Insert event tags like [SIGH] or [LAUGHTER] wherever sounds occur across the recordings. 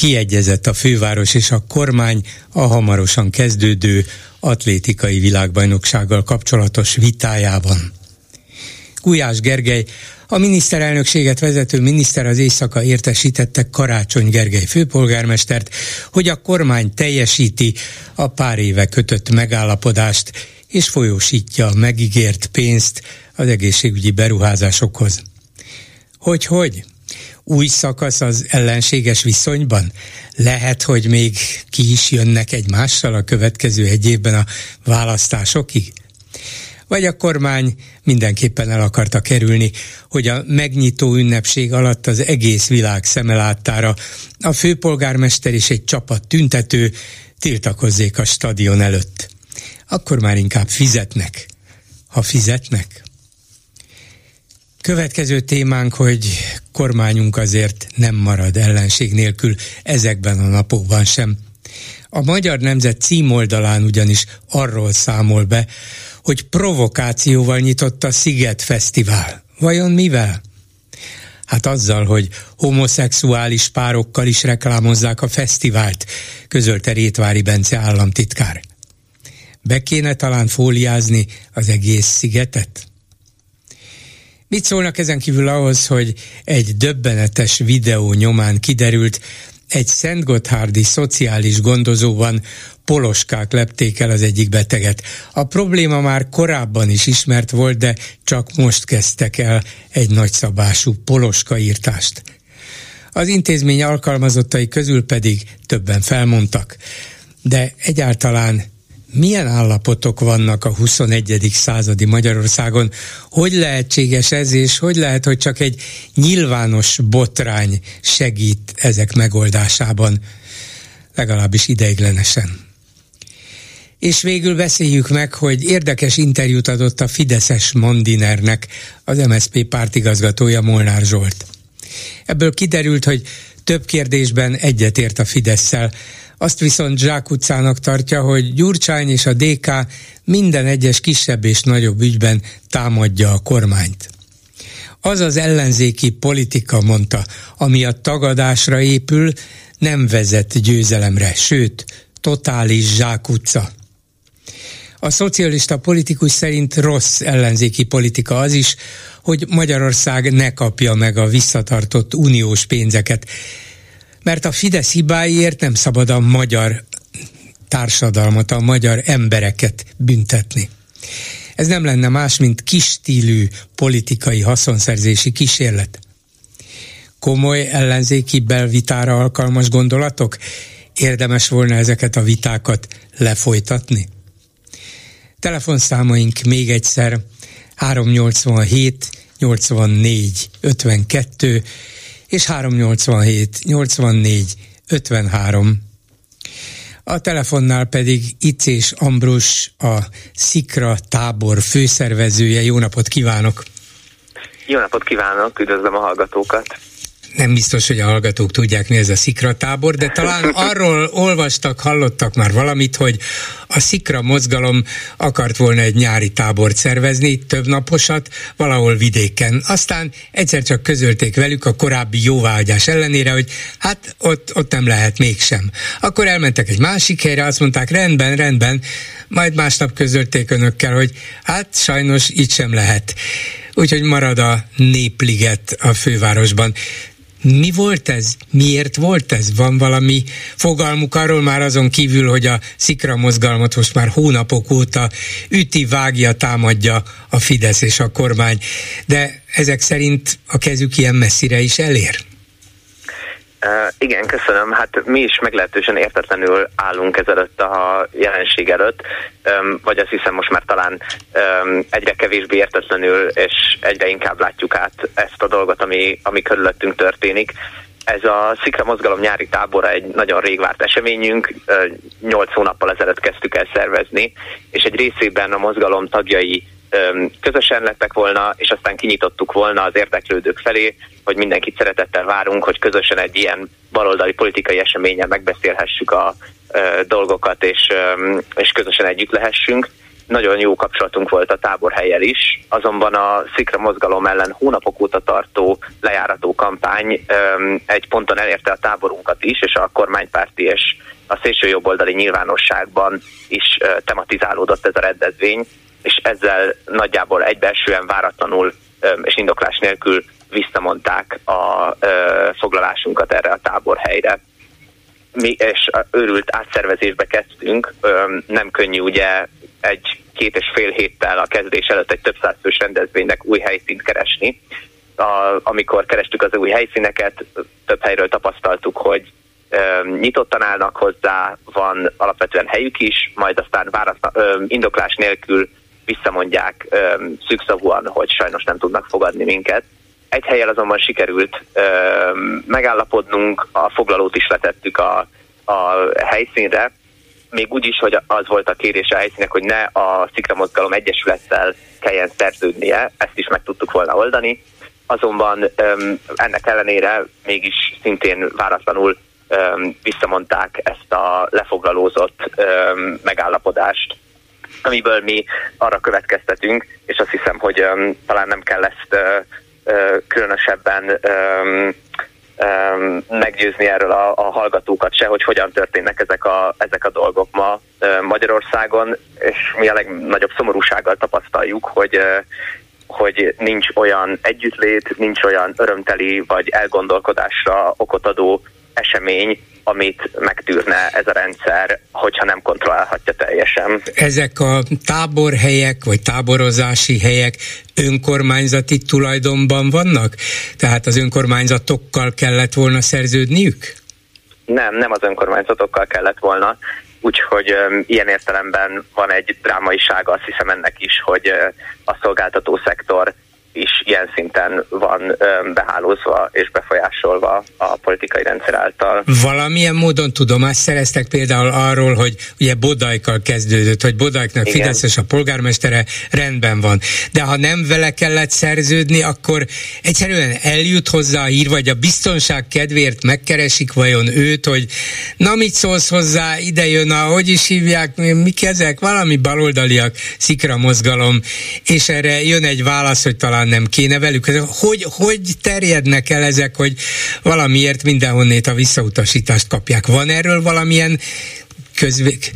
kiegyezett a főváros és a kormány a hamarosan kezdődő atlétikai világbajnoksággal kapcsolatos vitájában. Gulyás Gergely, a miniszterelnökséget vezető miniszter az éjszaka értesítette Karácsony Gergely főpolgármestert, hogy a kormány teljesíti a pár éve kötött megállapodást, és folyósítja a megígért pénzt az egészségügyi beruházásokhoz. Hogy hogy? Új szakasz az ellenséges viszonyban? Lehet, hogy még ki is jönnek egymással a következő egy évben a választásokig? Vagy a kormány mindenképpen el akarta kerülni, hogy a megnyitó ünnepség alatt az egész világ szemelátára a főpolgármester és egy csapat tüntető tiltakozzék a stadion előtt akkor már inkább fizetnek, ha fizetnek. Következő témánk, hogy kormányunk azért nem marad ellenség nélkül ezekben a napokban sem. A Magyar Nemzet címoldalán ugyanis arról számol be, hogy provokációval nyitott a Sziget Fesztivál. Vajon mivel? Hát azzal, hogy homoszexuális párokkal is reklámozzák a fesztivált, közölte Rétvári Bence államtitkár. Be kéne talán fóliázni az egész szigetet? Mit szólnak ezen kívül ahhoz, hogy egy döbbenetes videó nyomán kiderült, egy Szentgotthárdi szociális gondozóban poloskák lepték el az egyik beteget. A probléma már korábban is ismert volt, de csak most kezdtek el egy nagyszabású poloskaírtást. Az intézmény alkalmazottai közül pedig többen felmondtak. De egyáltalán milyen állapotok vannak a 21. századi Magyarországon? Hogy lehetséges ez, és hogy lehet, hogy csak egy nyilvános botrány segít ezek megoldásában, legalábbis ideiglenesen? És végül beszéljük meg, hogy érdekes interjút adott a Fideszes Mandinernek az MSZP pártigazgatója Molnár Zsolt. Ebből kiderült, hogy több kérdésben egyetért a Fideszsel, azt viszont Zsák tartja, hogy Gyurcsány és a DK minden egyes kisebb és nagyobb ügyben támadja a kormányt. Az az ellenzéki politika, mondta, ami a tagadásra épül, nem vezet győzelemre, sőt, totális zsákutca. A szocialista politikus szerint rossz ellenzéki politika az is, hogy Magyarország ne kapja meg a visszatartott uniós pénzeket, mert a Fidesz hibáiért nem szabad a magyar társadalmat, a magyar embereket büntetni. Ez nem lenne más, mint kistílű politikai haszonszerzési kísérlet. Komoly ellenzéki belvitára alkalmas gondolatok? Érdemes volna ezeket a vitákat lefolytatni? Telefonszámaink még egyszer 387 84 52 és 387 84 53. A telefonnál pedig Icés Ambrus, a Szikra tábor főszervezője. Jó napot kívánok! Jó napot kívánok, üdvözlöm a hallgatókat! Nem biztos, hogy a hallgatók tudják, mi ez a szikratábor, de talán arról olvastak, hallottak már valamit, hogy a szikra mozgalom akart volna egy nyári tábort szervezni, több naposat, valahol vidéken. Aztán egyszer csak közölték velük a korábbi jóváhagyás ellenére, hogy hát ott, ott nem lehet mégsem. Akkor elmentek egy másik helyre, azt mondták, rendben, rendben, majd másnap közölték önökkel, hogy hát sajnos így sem lehet. Úgyhogy marad a népliget a fővárosban. Mi volt ez? Miért volt ez? Van valami fogalmuk arról már azon kívül, hogy a szikra mozgalmat most már hónapok óta üti, vágja, támadja a Fidesz és a kormány, de ezek szerint a kezük ilyen messzire is elér? Igen, köszönöm. Hát mi is meglehetősen értetlenül állunk ezelőtt a jelenség előtt, um, vagy azt hiszem most már talán um, egyre kevésbé értetlenül, és egyre inkább látjuk át ezt a dolgot, ami, ami körülöttünk történik. Ez a Szikra Mozgalom nyári tábora egy nagyon rég várt eseményünk, nyolc hónappal ezelőtt kezdtük el szervezni, és egy részében a mozgalom tagjai közösen lettek volna, és aztán kinyitottuk volna az érdeklődők felé, hogy mindenkit szeretettel várunk, hogy közösen egy ilyen baloldali politikai eseményen megbeszélhessük a dolgokat, és, és közösen együtt lehessünk. Nagyon jó kapcsolatunk volt a táborhelyel is, azonban a Szikra mozgalom ellen hónapok óta tartó lejárató kampány egy ponton elérte a táborunkat is, és a kormánypárti és a szélső jobboldali nyilvánosságban is tematizálódott ez a rendezvény, és ezzel nagyjából egybeesően váratlanul és indoklás nélkül visszamondták a foglalásunkat erre a táborhelyre. Mi és őrült átszervezésbe kezdtünk, nem könnyű ugye egy két és fél héttel a kezdés előtt egy több százfős rendezvénynek új helyszínt keresni. A, amikor kerestük az új helyszíneket, több helyről tapasztaltuk, hogy nyitottan állnak hozzá, van alapvetően helyük is, majd aztán válaszna, indoklás nélkül visszamondják szűkszavúan, hogy sajnos nem tudnak fogadni minket. Egy helyen azonban sikerült megállapodnunk, a foglalót is letettük a, a helyszínre, még úgy is, hogy az volt a kérés a helyszínek, hogy ne a Szikra Mozgalom Egyesülettel kelljen szerződnie, ezt is meg tudtuk volna oldani. Azonban ennek ellenére mégis szintén váratlanul visszamondták ezt a lefoglalózott megállapodást amiből mi arra következtetünk, és azt hiszem, hogy um, talán nem kell ezt uh, uh, különösebben um, um, meggyőzni erről a, a hallgatókat se, hogy hogyan történnek ezek a, ezek a dolgok ma uh, Magyarországon, és mi a legnagyobb szomorúsággal tapasztaljuk, hogy uh, hogy nincs olyan együttlét, nincs olyan örömteli vagy elgondolkodásra okot adó esemény, amit megtűrne ez a rendszer, hogyha nem kontrollálhatja teljesen. Ezek a táborhelyek, vagy táborozási helyek önkormányzati tulajdonban vannak? Tehát az önkormányzatokkal kellett volna szerződniük? Nem, nem az önkormányzatokkal kellett volna. Úgyhogy um, ilyen értelemben van egy drámaisága, azt hiszem ennek is, hogy uh, a szolgáltató szektor is ilyen szinten van behálózva és befolyásolva a politikai rendszer által. Valamilyen módon tudomást szereztek például arról, hogy ugye Bodajkal kezdődött, hogy Bodajknak Igen. Fideszes a polgármestere, rendben van. De ha nem vele kellett szerződni, akkor egyszerűen eljut hozzá a hír, vagy a biztonság kedvéért megkeresik vajon őt, hogy na mit szólsz hozzá, ide jön a, hogy is hívják, mik ezek, valami baloldaliak, szikra mozgalom, és erre jön egy válasz, hogy talán talán nem kéne velük. Hogy, hogy terjednek el ezek, hogy valamiért mindenhonnét a visszautasítást kapják? Van erről valamilyen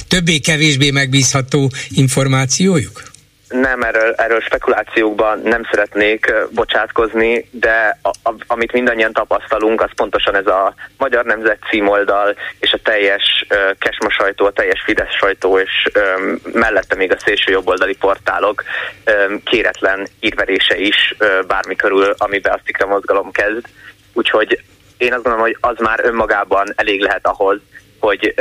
többé-kevésbé megbízható információjuk? Nem, erről, erről spekulációkban nem szeretnék bocsátkozni, de a, a, amit mindannyian tapasztalunk, az pontosan ez a Magyar Nemzet címoldal és a teljes uh, Kesma sajtó, a teljes Fidesz sajtó, és um, mellette még a szélső jobboldali portálok um, kéretlen írverése is uh, bármi körül, amiben a Szikra mozgalom kezd. Úgyhogy én azt gondolom, hogy az már önmagában elég lehet ahhoz, hogy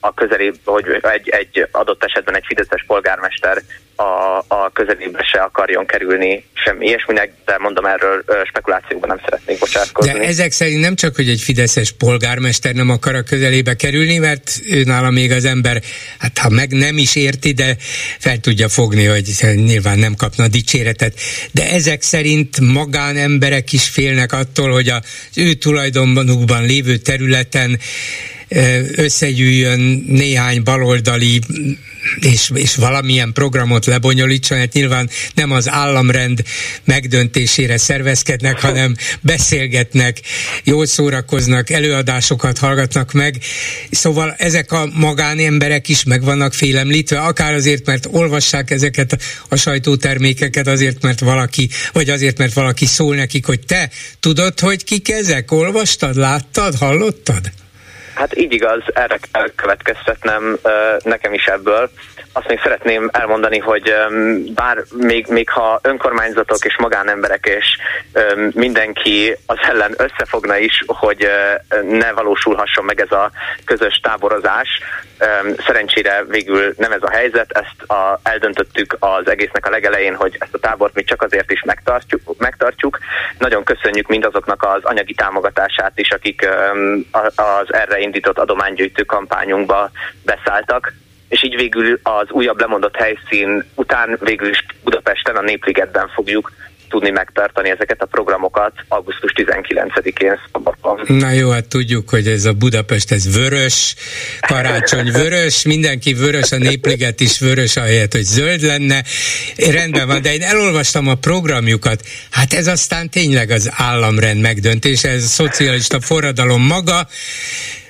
a közeli, hogy egy, egy adott esetben egy fideszes polgármester a, a közelébe se akarjon kerülni semmi ilyesminek, de mondom erről spekulációkban nem szeretnék bocsátkozni. De ezek szerint nem csak, hogy egy fideszes polgármester nem akar a közelébe kerülni, mert ő nála még az ember, hát ha meg nem is érti, de fel tudja fogni, hogy nyilván nem kapna dicséretet. De ezek szerint magánemberek is félnek attól, hogy az ő tulajdonbanukban lévő területen összegyűjjön néhány baloldali és, és valamilyen programot lebonyolítson, hát nyilván nem az államrend megdöntésére szervezkednek, hanem beszélgetnek, jól szórakoznak, előadásokat hallgatnak meg, szóval ezek a magánemberek is meg vannak félemlítve, akár azért, mert olvassák ezeket a sajtótermékeket, azért, mert valaki, vagy azért, mert valaki szól nekik, hogy te tudod, hogy kik ezek? Olvastad, láttad, hallottad? Hát így igaz, erre kell következtetnem nekem is ebből. Azt még szeretném elmondani, hogy bár még, még ha önkormányzatok és magánemberek és mindenki az ellen összefogna is, hogy ne valósulhasson meg ez a közös táborozás, szerencsére végül nem ez a helyzet, ezt a, eldöntöttük az egésznek a legelején, hogy ezt a tábort mi csak azért is megtartjuk. megtartjuk. Nagyon köszönjük mindazoknak az anyagi támogatását is, akik az erre indított adománygyűjtő kampányunkba beszálltak és így végül az újabb lemondott helyszín után végül is Budapesten, a Népligetben fogjuk tudni megtartani ezeket a programokat augusztus 19-én szombaton. Na jó, hát tudjuk, hogy ez a Budapest, ez vörös, karácsony vörös, mindenki vörös, a népliget is vörös, ahelyett, hogy zöld lenne. Rendben van, de én elolvastam a programjukat. Hát ez aztán tényleg az államrend megdöntése, ez a szocialista forradalom maga,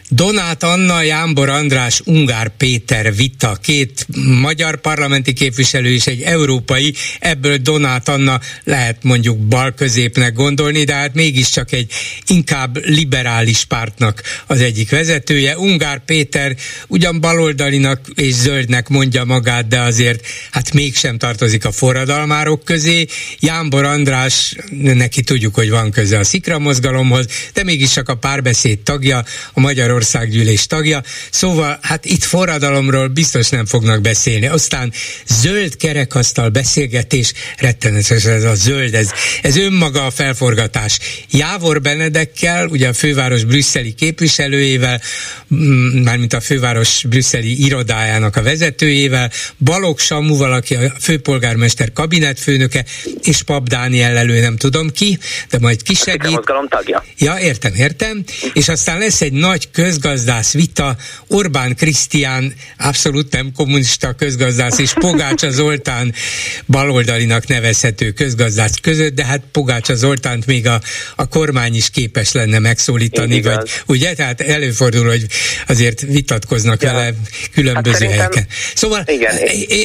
Donát Anna, Jámbor András, Ungár Péter vita, két magyar parlamenti képviselő és egy európai, ebből Donát Anna lehet mondjuk bal középnek gondolni, de hát mégiscsak egy inkább liberális pártnak az egyik vezetője. Ungár Péter ugyan baloldalinak és zöldnek mondja magát, de azért hát mégsem tartozik a forradalmárok közé. Jámbor András, neki tudjuk, hogy van köze a szikra mozgalomhoz, de mégiscsak a párbeszéd tagja, a magyar országgyűlés tagja, szóval hát itt forradalomról biztos nem fognak beszélni. Aztán zöld kerekasztal beszélgetés, rettenetes ez a zöld, ez, ez önmaga a felforgatás. Jávor Benedekkel, ugye a főváros brüsszeli képviselőjével, mm, mármint a főváros brüsszeli irodájának a vezetőjével, Balog Samuval, aki a főpolgármester kabinetfőnöke, és Pap Dániel elő nem tudom ki, de majd kisegít. A mozgalom tagja. Ja, értem, értem. És aztán lesz egy nagy köz közgazdász vita, Orbán Krisztián abszolút nem kommunista közgazdász, és Pogácsa Zoltán baloldalinak nevezhető közgazdász között, de hát Pogácsa Zoltánt még a, a kormány is képes lenne megszólítani, vagy ugye? Tehát előfordul, hogy azért vitatkoznak ja. vele különböző hát helyeken. Szóval igen.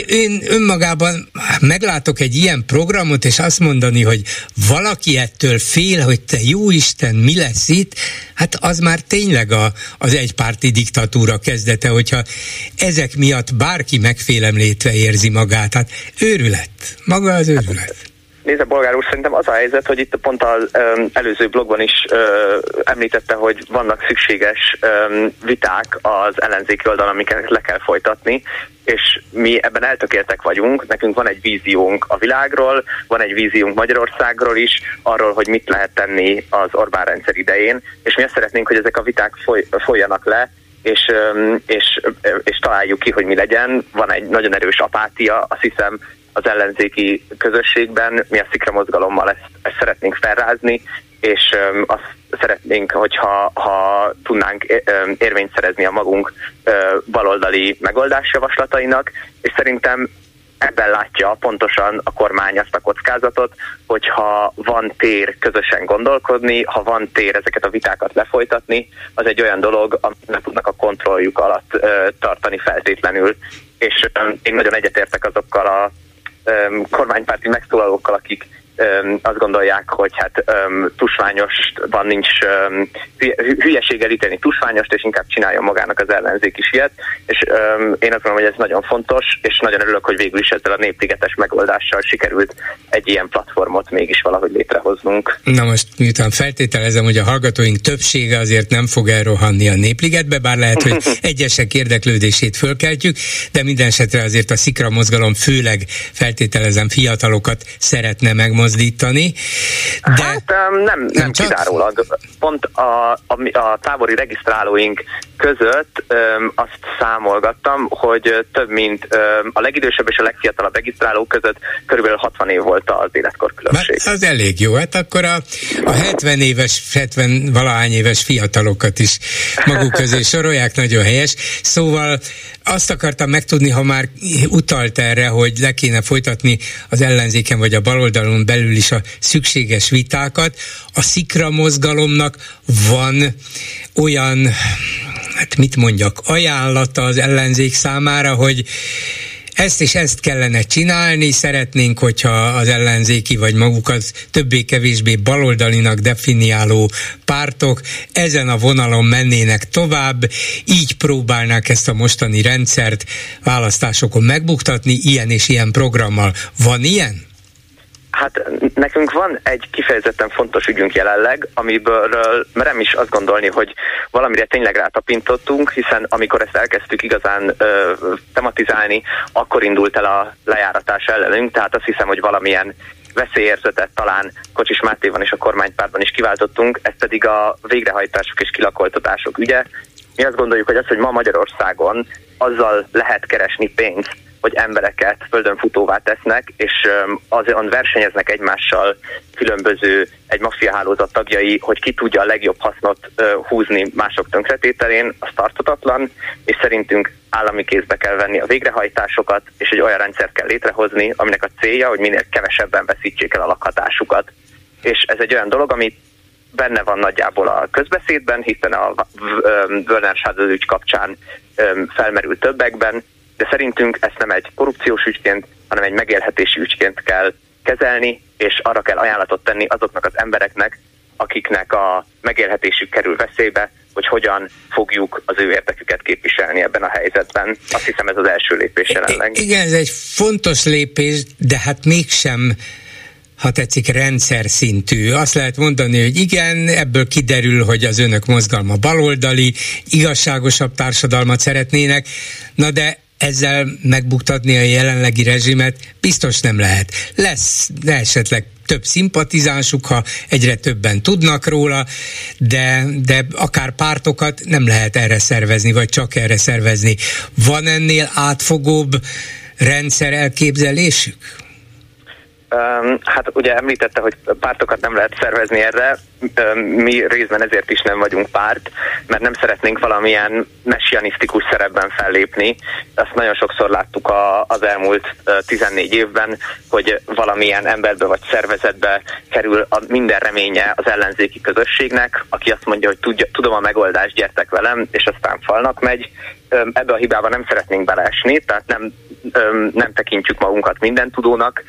én önmagában meglátok egy ilyen programot, és azt mondani, hogy valaki ettől fél, hogy te jó Isten, mi lesz itt, hát az már tényleg a, az egypárti diktatúra kezdete, hogyha ezek miatt bárki megfélemlétve érzi magát. Hát őrület. Maga az őrület. Nézze, bolgár úr, szerintem az a helyzet, hogy itt pont az um, előző blogban is uh, említette, hogy vannak szükséges um, viták az ellenzéki oldalon, amiket le kell folytatni, és mi ebben eltökéltek vagyunk, nekünk van egy víziónk a világról, van egy víziónk Magyarországról is, arról, hogy mit lehet tenni az Orbán rendszer idején, és mi azt szeretnénk, hogy ezek a viták foly, folyjanak le, és, és, és találjuk ki, hogy mi legyen. Van egy nagyon erős apátia, azt hiszem az ellenzéki közösségben, mi a szikra mozgalommal ezt, ezt szeretnénk felrázni, és azt szeretnénk, hogyha ha tudnánk érvényt szerezni a magunk baloldali megoldásjavaslatainak, és szerintem ebben látja pontosan a kormány azt a kockázatot, hogyha van tér közösen gondolkodni, ha van tér ezeket a vitákat lefolytatni, az egy olyan dolog, amit nem tudnak a kontrolljuk alatt tartani feltétlenül. És én nagyon egyetértek azokkal a kormánypárti megszólalókkal, akik azt gondolják, hogy hát tusványosban nincs hülyeséggel ítélni tusványost, és inkább csinálja magának az ellenzék is ilyet, és én azt mondom, hogy ez nagyon fontos, és nagyon örülök, hogy végül is ezzel a néptigetes megoldással sikerült egy ilyen platformot mégis valahogy létrehoznunk. Na most miután feltételezem, hogy a hallgatóink többsége azért nem fog elrohanni a népligetbe, bár lehet, hogy [LAUGHS] egyesek érdeklődését fölkeltjük, de minden esetre azért a szikra mozgalom főleg feltételezem fiatalokat szeretne megmozdítani mozdítani. De hát nem, nem, nem csak... kizárólag. Pont a, a, a tábori regisztrálóink között öm, azt számolgattam, hogy több mint öm, a legidősebb és a legfiatalabb regisztrálók között körülbelül 60 év volt az életkorkülönbség. Hát az elég jó, hát akkor a, a 70 éves, 70 valahány éves fiatalokat is maguk közé [LAUGHS] sorolják, nagyon helyes. Szóval azt akartam megtudni, ha már utalt erre, hogy le kéne folytatni az ellenzéken vagy a baloldalon belül is a szükséges vitákat. A szikra mozgalomnak van olyan, hát mit mondjak, ajánlata az ellenzék számára, hogy ezt és ezt kellene csinálni, szeretnénk, hogyha az ellenzéki vagy magukat többé-kevésbé baloldalinak definiáló pártok ezen a vonalon mennének tovább, így próbálnák ezt a mostani rendszert választásokon megbuktatni, ilyen és ilyen programmal. Van ilyen? Hát nekünk van egy kifejezetten fontos ügyünk jelenleg, amiből merem is azt gondolni, hogy valamire tényleg rátapintottunk, hiszen amikor ezt elkezdtük igazán ö, tematizálni, akkor indult el a lejáratás ellenünk, tehát azt hiszem, hogy valamilyen veszélyérzetet talán Kocsis Mátévan és a kormánypártban is kiváltottunk, ez pedig a végrehajtások és kilakoltatások ügye. Mi azt gondoljuk, hogy az, hogy ma Magyarországon azzal lehet keresni pénzt, hogy embereket földön futóvá tesznek, és azon versenyeznek egymással különböző egy hálózat tagjai, hogy ki tudja a legjobb hasznot húzni mások tönkretételén, az tartatatlan, és szerintünk állami kézbe kell venni a végrehajtásokat, és egy olyan rendszert kell létrehozni, aminek a célja, hogy minél kevesebben veszítsék el a lakhatásukat. És ez egy olyan dolog, ami benne van nagyjából a közbeszédben, hiszen a Werner ügy kapcsán felmerül többekben, de szerintünk ezt nem egy korrupciós ügyként, hanem egy megélhetési ügyként kell kezelni, és arra kell ajánlatot tenni azoknak az embereknek, akiknek a megélhetésük kerül veszélybe, hogy hogyan fogjuk az ő érdeküket képviselni ebben a helyzetben. Azt hiszem ez az első lépés jelenleg. Igen, ez egy fontos lépés, de hát mégsem ha tetszik, rendszer szintű. Azt lehet mondani, hogy igen, ebből kiderül, hogy az önök mozgalma baloldali, igazságosabb társadalmat szeretnének, na de ezzel megbuktatni a jelenlegi rezsimet biztos nem lehet. Lesz de esetleg több szimpatizánsuk, ha egyre többen tudnak róla, de, de akár pártokat nem lehet erre szervezni, vagy csak erre szervezni. Van ennél átfogóbb rendszer elképzelésük? Hát ugye említette, hogy pártokat nem lehet szervezni erre, mi részben ezért is nem vagyunk párt, mert nem szeretnénk valamilyen messianisztikus szerepben fellépni. Azt nagyon sokszor láttuk a, az elmúlt 14 évben, hogy valamilyen emberbe vagy szervezetbe kerül a minden reménye az ellenzéki közösségnek, aki azt mondja, hogy tudja, tudom a megoldást, gyertek velem, és aztán falnak megy. Ebbe a hibába nem szeretnénk beleesni, tehát nem, nem tekintjük magunkat mindentudónak,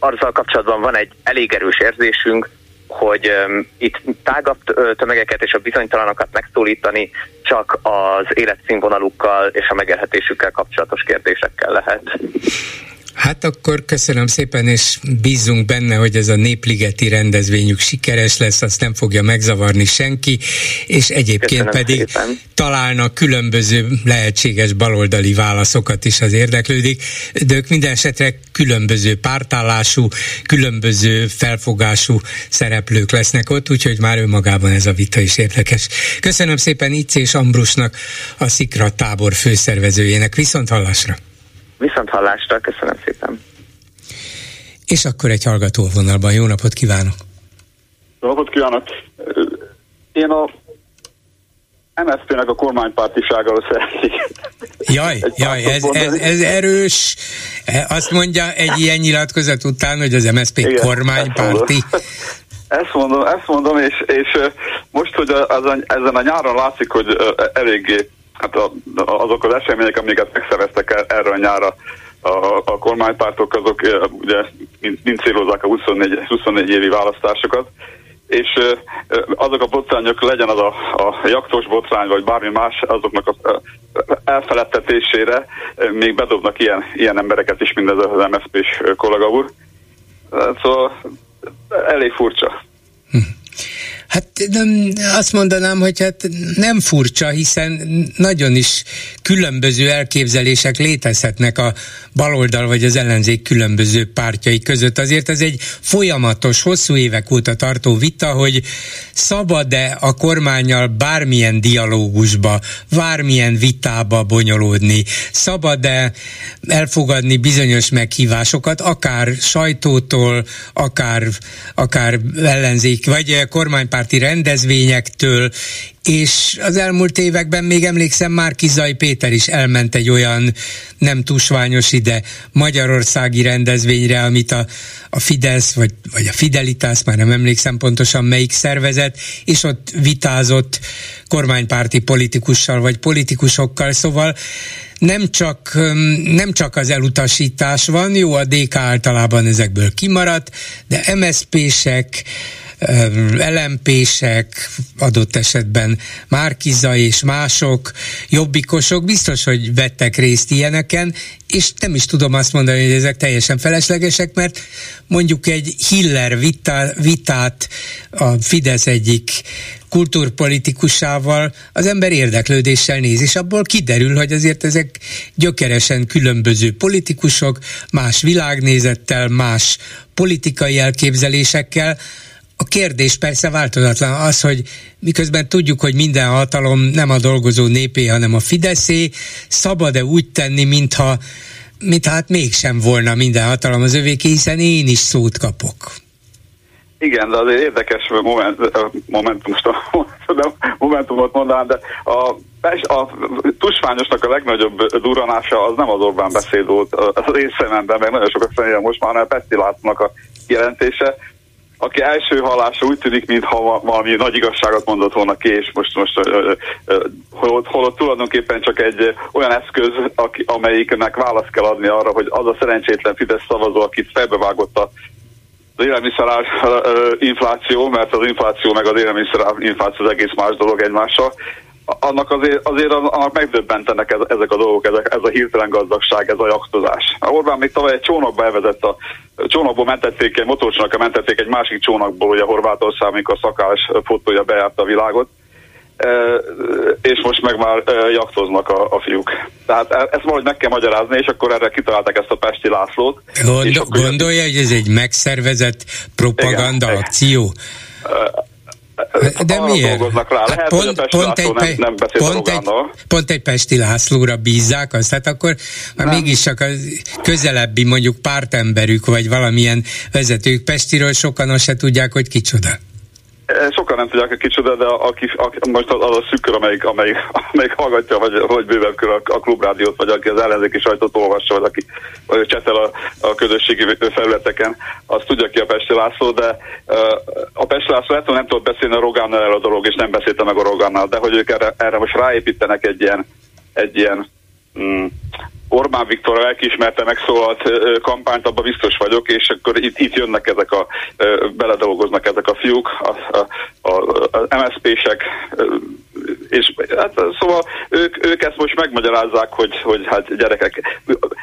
azzal kapcsolatban van egy elég erős érzésünk, hogy um, itt tágabb tömegeket és a bizonytalanokat megszólítani csak az életszínvonalukkal és a megélhetésükkel kapcsolatos kérdésekkel lehet. Hát akkor köszönöm szépen, és bízunk benne, hogy ez a népligeti rendezvényük sikeres lesz, azt nem fogja megzavarni senki, és egyébként köszönöm pedig szépen. találnak különböző lehetséges baloldali válaszokat is az érdeklődik, de ők minden esetre különböző pártállású, különböző felfogású szereplők lesznek ott, úgyhogy már önmagában ez a vita is érdekes. Köszönöm szépen Itz és Ambrusnak, a Szikra tábor főszervezőjének. Viszont hallásra! Viszont hallásra, köszönöm szépen. És akkor egy hallgató vonalban. Jó napot kívánok! Jó napot kívánok! Én a MSZP-nek a kormánypártisággal szeretnék. Jaj, jaj, ez, ez, ez erős. Azt mondja egy ilyen nyilatkozat után, hogy az MSZP Igen, kormánykárti. Ezt mondom, ezt mondom, és, és most, hogy az, ezen a nyáron látszik, hogy eléggé hát a, azok az események, amiket megszerveztek erre a nyára a, a kormánypártok, azok ugye mind, célozzák a 24, 24 évi választásokat, és azok a botrányok, legyen az a, a jaktos botrány, vagy bármi más, azoknak a elfeledtetésére még bedobnak ilyen, ilyen embereket is, mint ez az MSZP-s kollega úr. Szóval elég furcsa. Hm. Hát nem, azt mondanám, hogy hát nem furcsa, hiszen nagyon is különböző elképzelések létezhetnek a baloldal vagy az ellenzék különböző pártjai között. Azért ez egy folyamatos, hosszú évek óta tartó vita, hogy szabad-e a kormányjal bármilyen dialógusba, bármilyen vitába bonyolódni, szabad-e elfogadni bizonyos meghívásokat, akár sajtótól, akár, akár ellenzék, vagy kormánypárt kormánypárti rendezvényektől, és az elmúlt években még emlékszem, már Kizai Péter is elment egy olyan nem tusványos ide magyarországi rendezvényre, amit a, a Fidesz, vagy, vagy a Fidelitás, már nem emlékszem pontosan melyik szervezet, és ott vitázott kormánypárti politikussal, vagy politikusokkal, szóval nem csak, nem csak az elutasítás van, jó, a DK általában ezekből kimaradt, de MSZP-sek, LMP-sek, adott esetben Márkiza és mások, jobbikosok biztos, hogy vettek részt ilyeneken, és nem is tudom azt mondani, hogy ezek teljesen feleslegesek, mert mondjuk egy Hiller vita, vitát a Fidesz egyik kultúrpolitikusával az ember érdeklődéssel néz, és abból kiderül, hogy azért ezek gyökeresen különböző politikusok, más világnézettel, más politikai elképzelésekkel, a kérdés persze változatlan az, hogy miközben tudjuk, hogy minden hatalom nem a dolgozó népé, hanem a Fideszé, szabad-e úgy tenni, mintha, mintha hát mégsem volna minden hatalom az övéké, hiszen én is szót kapok. Igen, de azért érdekes moment, momentum, a, [LAUGHS] momentumot mondanám, de a, a tusványosnak a legnagyobb duranása az nem az Orbán beszéd volt az én szememben, meg nagyon sokat személyen most már, hanem Pesti Lászlónak a jelentése, aki első hallásra úgy tűnik, mintha valami nagy igazságot mondott volna ki, és most, most holott, holott tulajdonképpen csak egy olyan eszköz, aki, amelyiknek választ kell adni arra, hogy az a szerencsétlen Fidesz szavazó, akit felbevágott a az élelmiszer infláció, mert az infláció meg az élelmiszer infláció az egész más dolog egymással, annak azért, azért annak megdöbbentenek ezek a dolgok, ezek, ez a hirtelen gazdagság, ez a jaktozás. A Orbán még tavaly egy csónakba elvezett a csónakból mentették, egy motorcsónakra mentették egy másik csónakból, a Horvátország, amikor a szakás fotója bejárta a világot, és most meg már jaktoznak a, a fiúk. Tehát e, ezt valahogy meg kell magyarázni, és akkor erre kitalálták ezt a Pesti Lászlót. Gond, gondolja, hogy ez egy megszervezett propaganda igen, akció? De miért? dolgoznak rá. Lehet, pont, hogy pont, egy, nem, nem pont, egy, pont egy Pesti Lászlóra bízzák azt, hát akkor nem. mégis csak a közelebbi mondjuk pártemberük, vagy valamilyen vezetők Pestiről sokan azt se tudják, hogy kicsoda. Sokan nem tudják, hogy kicsoda, de aki, aki most az a szükkör, amelyik, amelyik, amelyik hallgatja, vagy, vagy bővebb kör a, a klubrádiót, vagy aki az ellenzéki sajtót olvassa, vagy aki vagy csetel a, a közösségi felületeken, az tudja ki a Pesti László, de a Pesti László lehet, nem tudott beszélni a Rogánnal erről a dolog, és nem beszéltem meg a Rogánnal, de hogy ők erre, erre most ráépítenek egy ilyen, egy ilyen mm, Orbán Viktor lelkiismerte megszólalt kampányt, abban biztos vagyok, és akkor itt, itt jönnek ezek a, beledolgoznak ezek a fiúk, a, a, a, a és hát, szóval ők, ők ezt most megmagyarázzák, hogy, hogy hát gyerekek,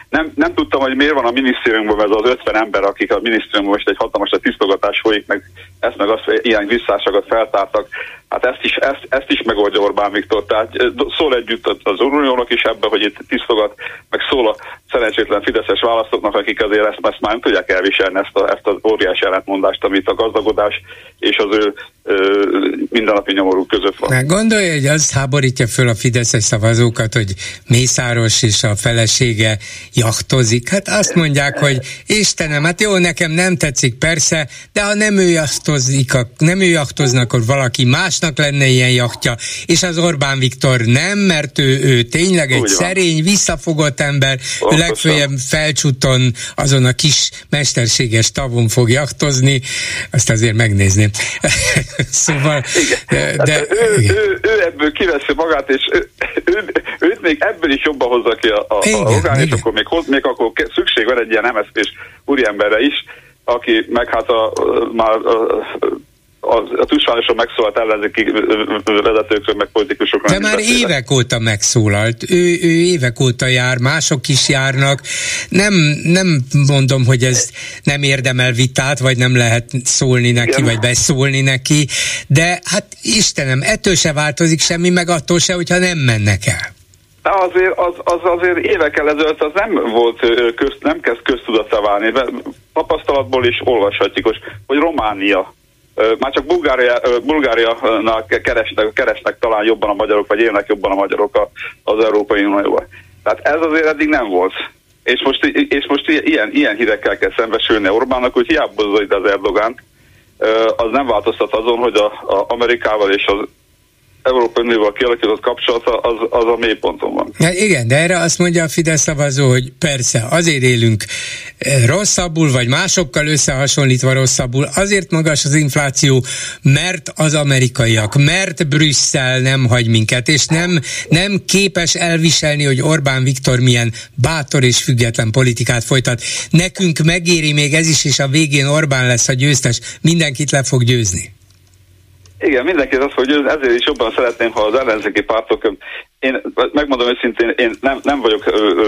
nem, nem tudtam, hogy miért van a minisztériumban ez az 50 ember, akik a minisztériumban most egy hatalmas a tisztogatás folyik, meg ezt meg azt ilyen visszásokat feltártak, hát ezt is, ezt, ezt is megoldja Orbán Viktor, tehát szól együtt az Uniónak is ebbe, hogy itt tisztogat, meg szól a szerencsétlen fideszes választóknak, akik azért ezt, ezt már nem tudják elviselni, ezt, a, ezt az óriási ellentmondást, amit a gazdagodás és az ő ö, mindennapi nyomorú között van. Na, gondolja, hogy az háborítja föl a fideszes szavazókat, hogy Mészáros és a felesége jachtozik. Hát azt mondják, hogy Istenem, hát jó, nekem nem tetszik, persze, de ha nem ő jachtozik, nem ő jachtoznak, akkor valaki másnak lenne ilyen jachtja, és az Orbán Viktor nem, mert ő, ő tényleg egy szerény, visszafogott ember, ő legfeljebb felcsúton azon a kis mesterséges tavon fog jachtozni, azt azért megnézném. [LAUGHS] szóval, igen. de... Hát ő, igen. Ő, ő, ebből kiveszi magát, és ő, ő, őt még ebből is jobban hozza ki a, a, igen, a rogán, és akkor még, hoz, még akkor szükség van egy ilyen MSZP-s úriemberre is, aki meg hát a, már a, a, tusványosan megszólalt ellenzéki vezetőkről, meg politikusokról. De már beszélek. évek óta megszólalt. Ő, ő évek óta jár, mások is járnak. Nem, nem mondom, hogy ez nem érdemel vitát, vagy nem lehet szólni neki, Igen. vagy beszólni neki, de hát Istenem, ettől se változik semmi, meg attól se, hogyha nem mennek el. De azért, az, az azért évekkel ezelőtt az nem volt közt, nem kezd köztudatá válni. Tapasztalatból is olvashatjuk, hogy Románia már csak Bulgária, Bulgáriának keresnek, keresnek talán jobban a magyarok, vagy élnek jobban a magyarok az Európai Unióban. Tehát ez azért eddig nem volt. És most, és most ilyen, ilyen hírekkel kell szembesülni Orbánnak, hogy hiába az az Erdogán, az nem változtat azon, hogy a Amerikával és az Európai Unióval kialakított kapcsolata az, az a mélyponton van. Ja, igen, de erre azt mondja a Fidesz szavazó, hogy persze, azért élünk eh, rosszabbul, vagy másokkal összehasonlítva rosszabbul, azért magas az infláció, mert az amerikaiak, mert Brüsszel nem hagy minket, és nem, nem képes elviselni, hogy Orbán Viktor milyen bátor és független politikát folytat. Nekünk megéri még ez is, és a végén Orbán lesz a győztes, mindenkit le fog győzni. Igen, mindenki azt hogy ezért is jobban szeretném, ha az ellenzéki pártok, én megmondom őszintén, én nem, nem vagyok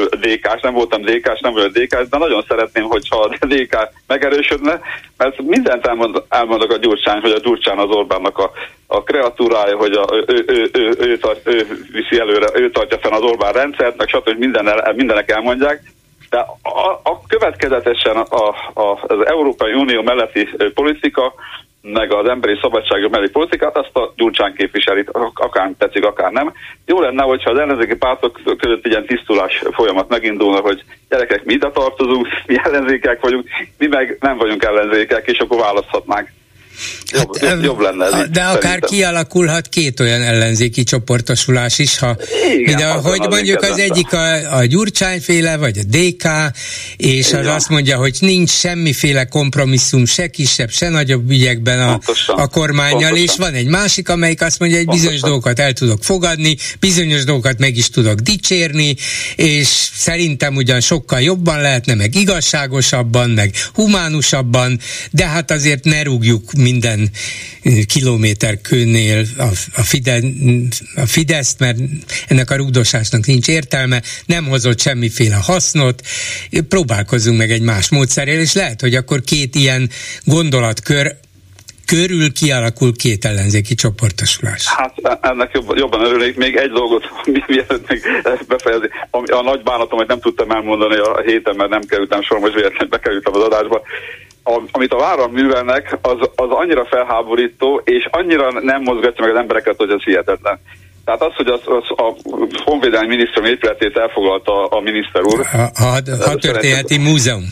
DK-s, nem voltam DK-s, nem vagyok DK-s, de nagyon szeretném, hogyha a DK megerősödne, mert mindent elmond, elmondok a Gyurcsány, hogy a Gyurcsán az Orbánnak a, a kreatúrája, hogy a, ő, ő, ő, ő, tart, ő viszi előre, ő tartja fenn az Orbán rendszert, meg stb. Minden mindenek elmondják, de a, a következetesen a, a, az Európai Unió melletti politika meg az emberi szabadsága mellé politikát, azt a Gyurcsán képviseli, akár tetszik, akár nem. Jó lenne, hogyha az ellenzéki pártok között ilyen tisztulás folyamat megindulna, hogy gyerekek, mi ide tartozunk, mi ellenzékek vagyunk, mi meg nem vagyunk ellenzékek, és akkor választhatnánk. Jobb, hát, jobb, jobb lenne ez De akár szerintem. kialakulhat két olyan ellenzéki csoportosulás is, ha Igen, de, hogy mondjuk az egyik a, a Gyurcsányféle, vagy a DK, és Igen. az azt mondja, hogy nincs semmiféle kompromisszum, se kisebb, se nagyobb ügyekben a, a kormányjal, Pontosan. és van egy másik, amelyik azt mondja, hogy bizonyos Pontosan. dolgokat el tudok fogadni, bizonyos dolgokat meg is tudok dicsérni, és szerintem ugyan sokkal jobban lehetne, meg igazságosabban, meg humánusabban, de hát azért ne rúgjuk minden kilométer kőnél a, a, Fide, a Fideszt, mert ennek a rugdosásnak nincs értelme, nem hozott semmiféle hasznot, próbálkozzunk meg egy más módszerrel, és lehet, hogy akkor két ilyen gondolatkör körül kialakul két ellenzéki csoportosulás. Hát e- ennek jobban, jobban örülnék. Még egy dolgot, mielőtt még befejezni. A, a nagy bánatom, hogy nem tudtam elmondani a héten, mert nem kerültem sor, most véletlenül bekerültem az adásba a, amit a váram művelnek, az, az annyira felháborító, és annyira nem mozgatja meg az embereket, hogy az hihetetlen. Tehát az, hogy az, az a honvédelmi minisztérium épületét elfoglalta a miniszter úr. A, a, a történeti múzeum.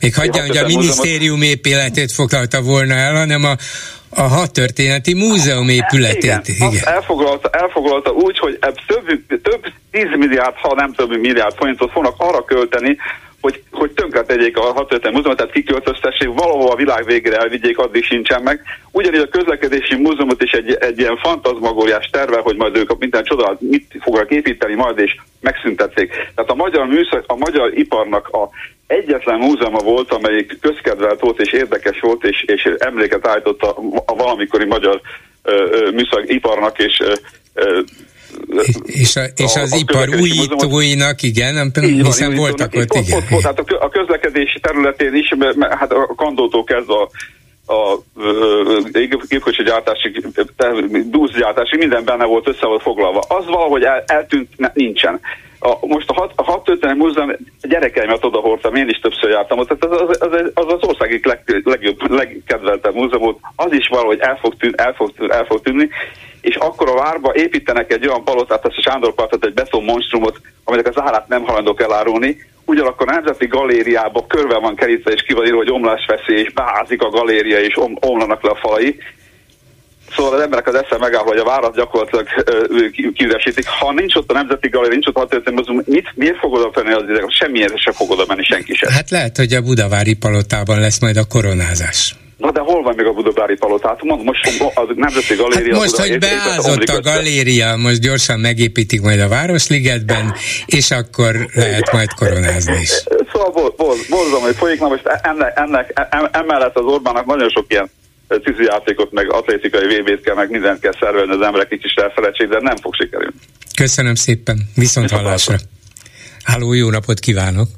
Még hagyja, hogy a minisztérium épületét foglalta volna el, hanem a, a hadtörténeti múzeum épületét. Igen, igen. Elfoglalta, elfoglalta úgy, hogy több, több 10 milliárd, ha nem több milliárd forintot fognak arra költeni, hogy, hogy tönkre tegyék a hadtörténelmi múzeumot, tehát kiköltöztessék, valahol a világ végére elvigyék, addig sincsen meg. Ugyanígy a közlekedési múzeumot is egy, egy ilyen fantazmagóriás terve, hogy majd ők minden csodát mit fognak építeni majd, és megszüntették. Tehát a magyar műszak, a magyar iparnak a egyetlen múzeuma volt, amelyik közkedvelt volt és érdekes volt, és, és emléket állított a, a valamikori magyar műszakiparnak, és és, a, és az a, ipar újítóinak, igen, hiszen voltak ott, igen. Ott, ott, hát a, a közlekedési területén is, mert, hát a kandótól kezdve a a gépkocsi gyártásig, dúszgyártásig, minden benne volt össze volt foglalva. Az valahogy el, eltűnt, nincsen. A, most a, hat, a 650 múzeum gyerekeimet oda hordtam, én is többször jártam ott, tehát az az, az, az ország leg, legjobb, legkedveltebb múzeum volt, az is valahogy el fog, tűn, el fog, el fog tűnni, és akkor a várba építenek egy olyan palotát, azt a Sándor Partot, egy beton monstrumot, aminek az árát nem hajlandók elárulni, ugyanakkor a Nemzeti Galériába körbe van kerítve, és kivan írva, hogy omlásveszély, és beázik a galéria, és om, omlanak le a falai. Szóval az emberek az esze megáll, hogy a várat gyakorlatilag kiüresítik. Ha nincs ott a Nemzeti Galéria, nincs ott a történet, mit, miért fog oda tenni az ideg? Semmilyen sem fog oda menni senki sem. Hát lehet, hogy a Budavári palotában lesz majd a koronázás. Na de hol van még a Budavári palotát? Mondom, most a Nemzeti Galéria... Hát most, hogy beázott a galéria, most gyorsan megépítik majd a Városligetben, és akkor lehet majd koronázni is. Szóval borzom, hogy folyik, na most ennek, ennek, emellett az Orbánnak nagyon sok ilyen játékot, meg atlétikai VB-t kell, meg mindent kell szervelni az emberek kicsit elfelejtsék, de nem fog sikerülni. Köszönöm szépen, viszont hallásra. Háló, jó napot kívánok!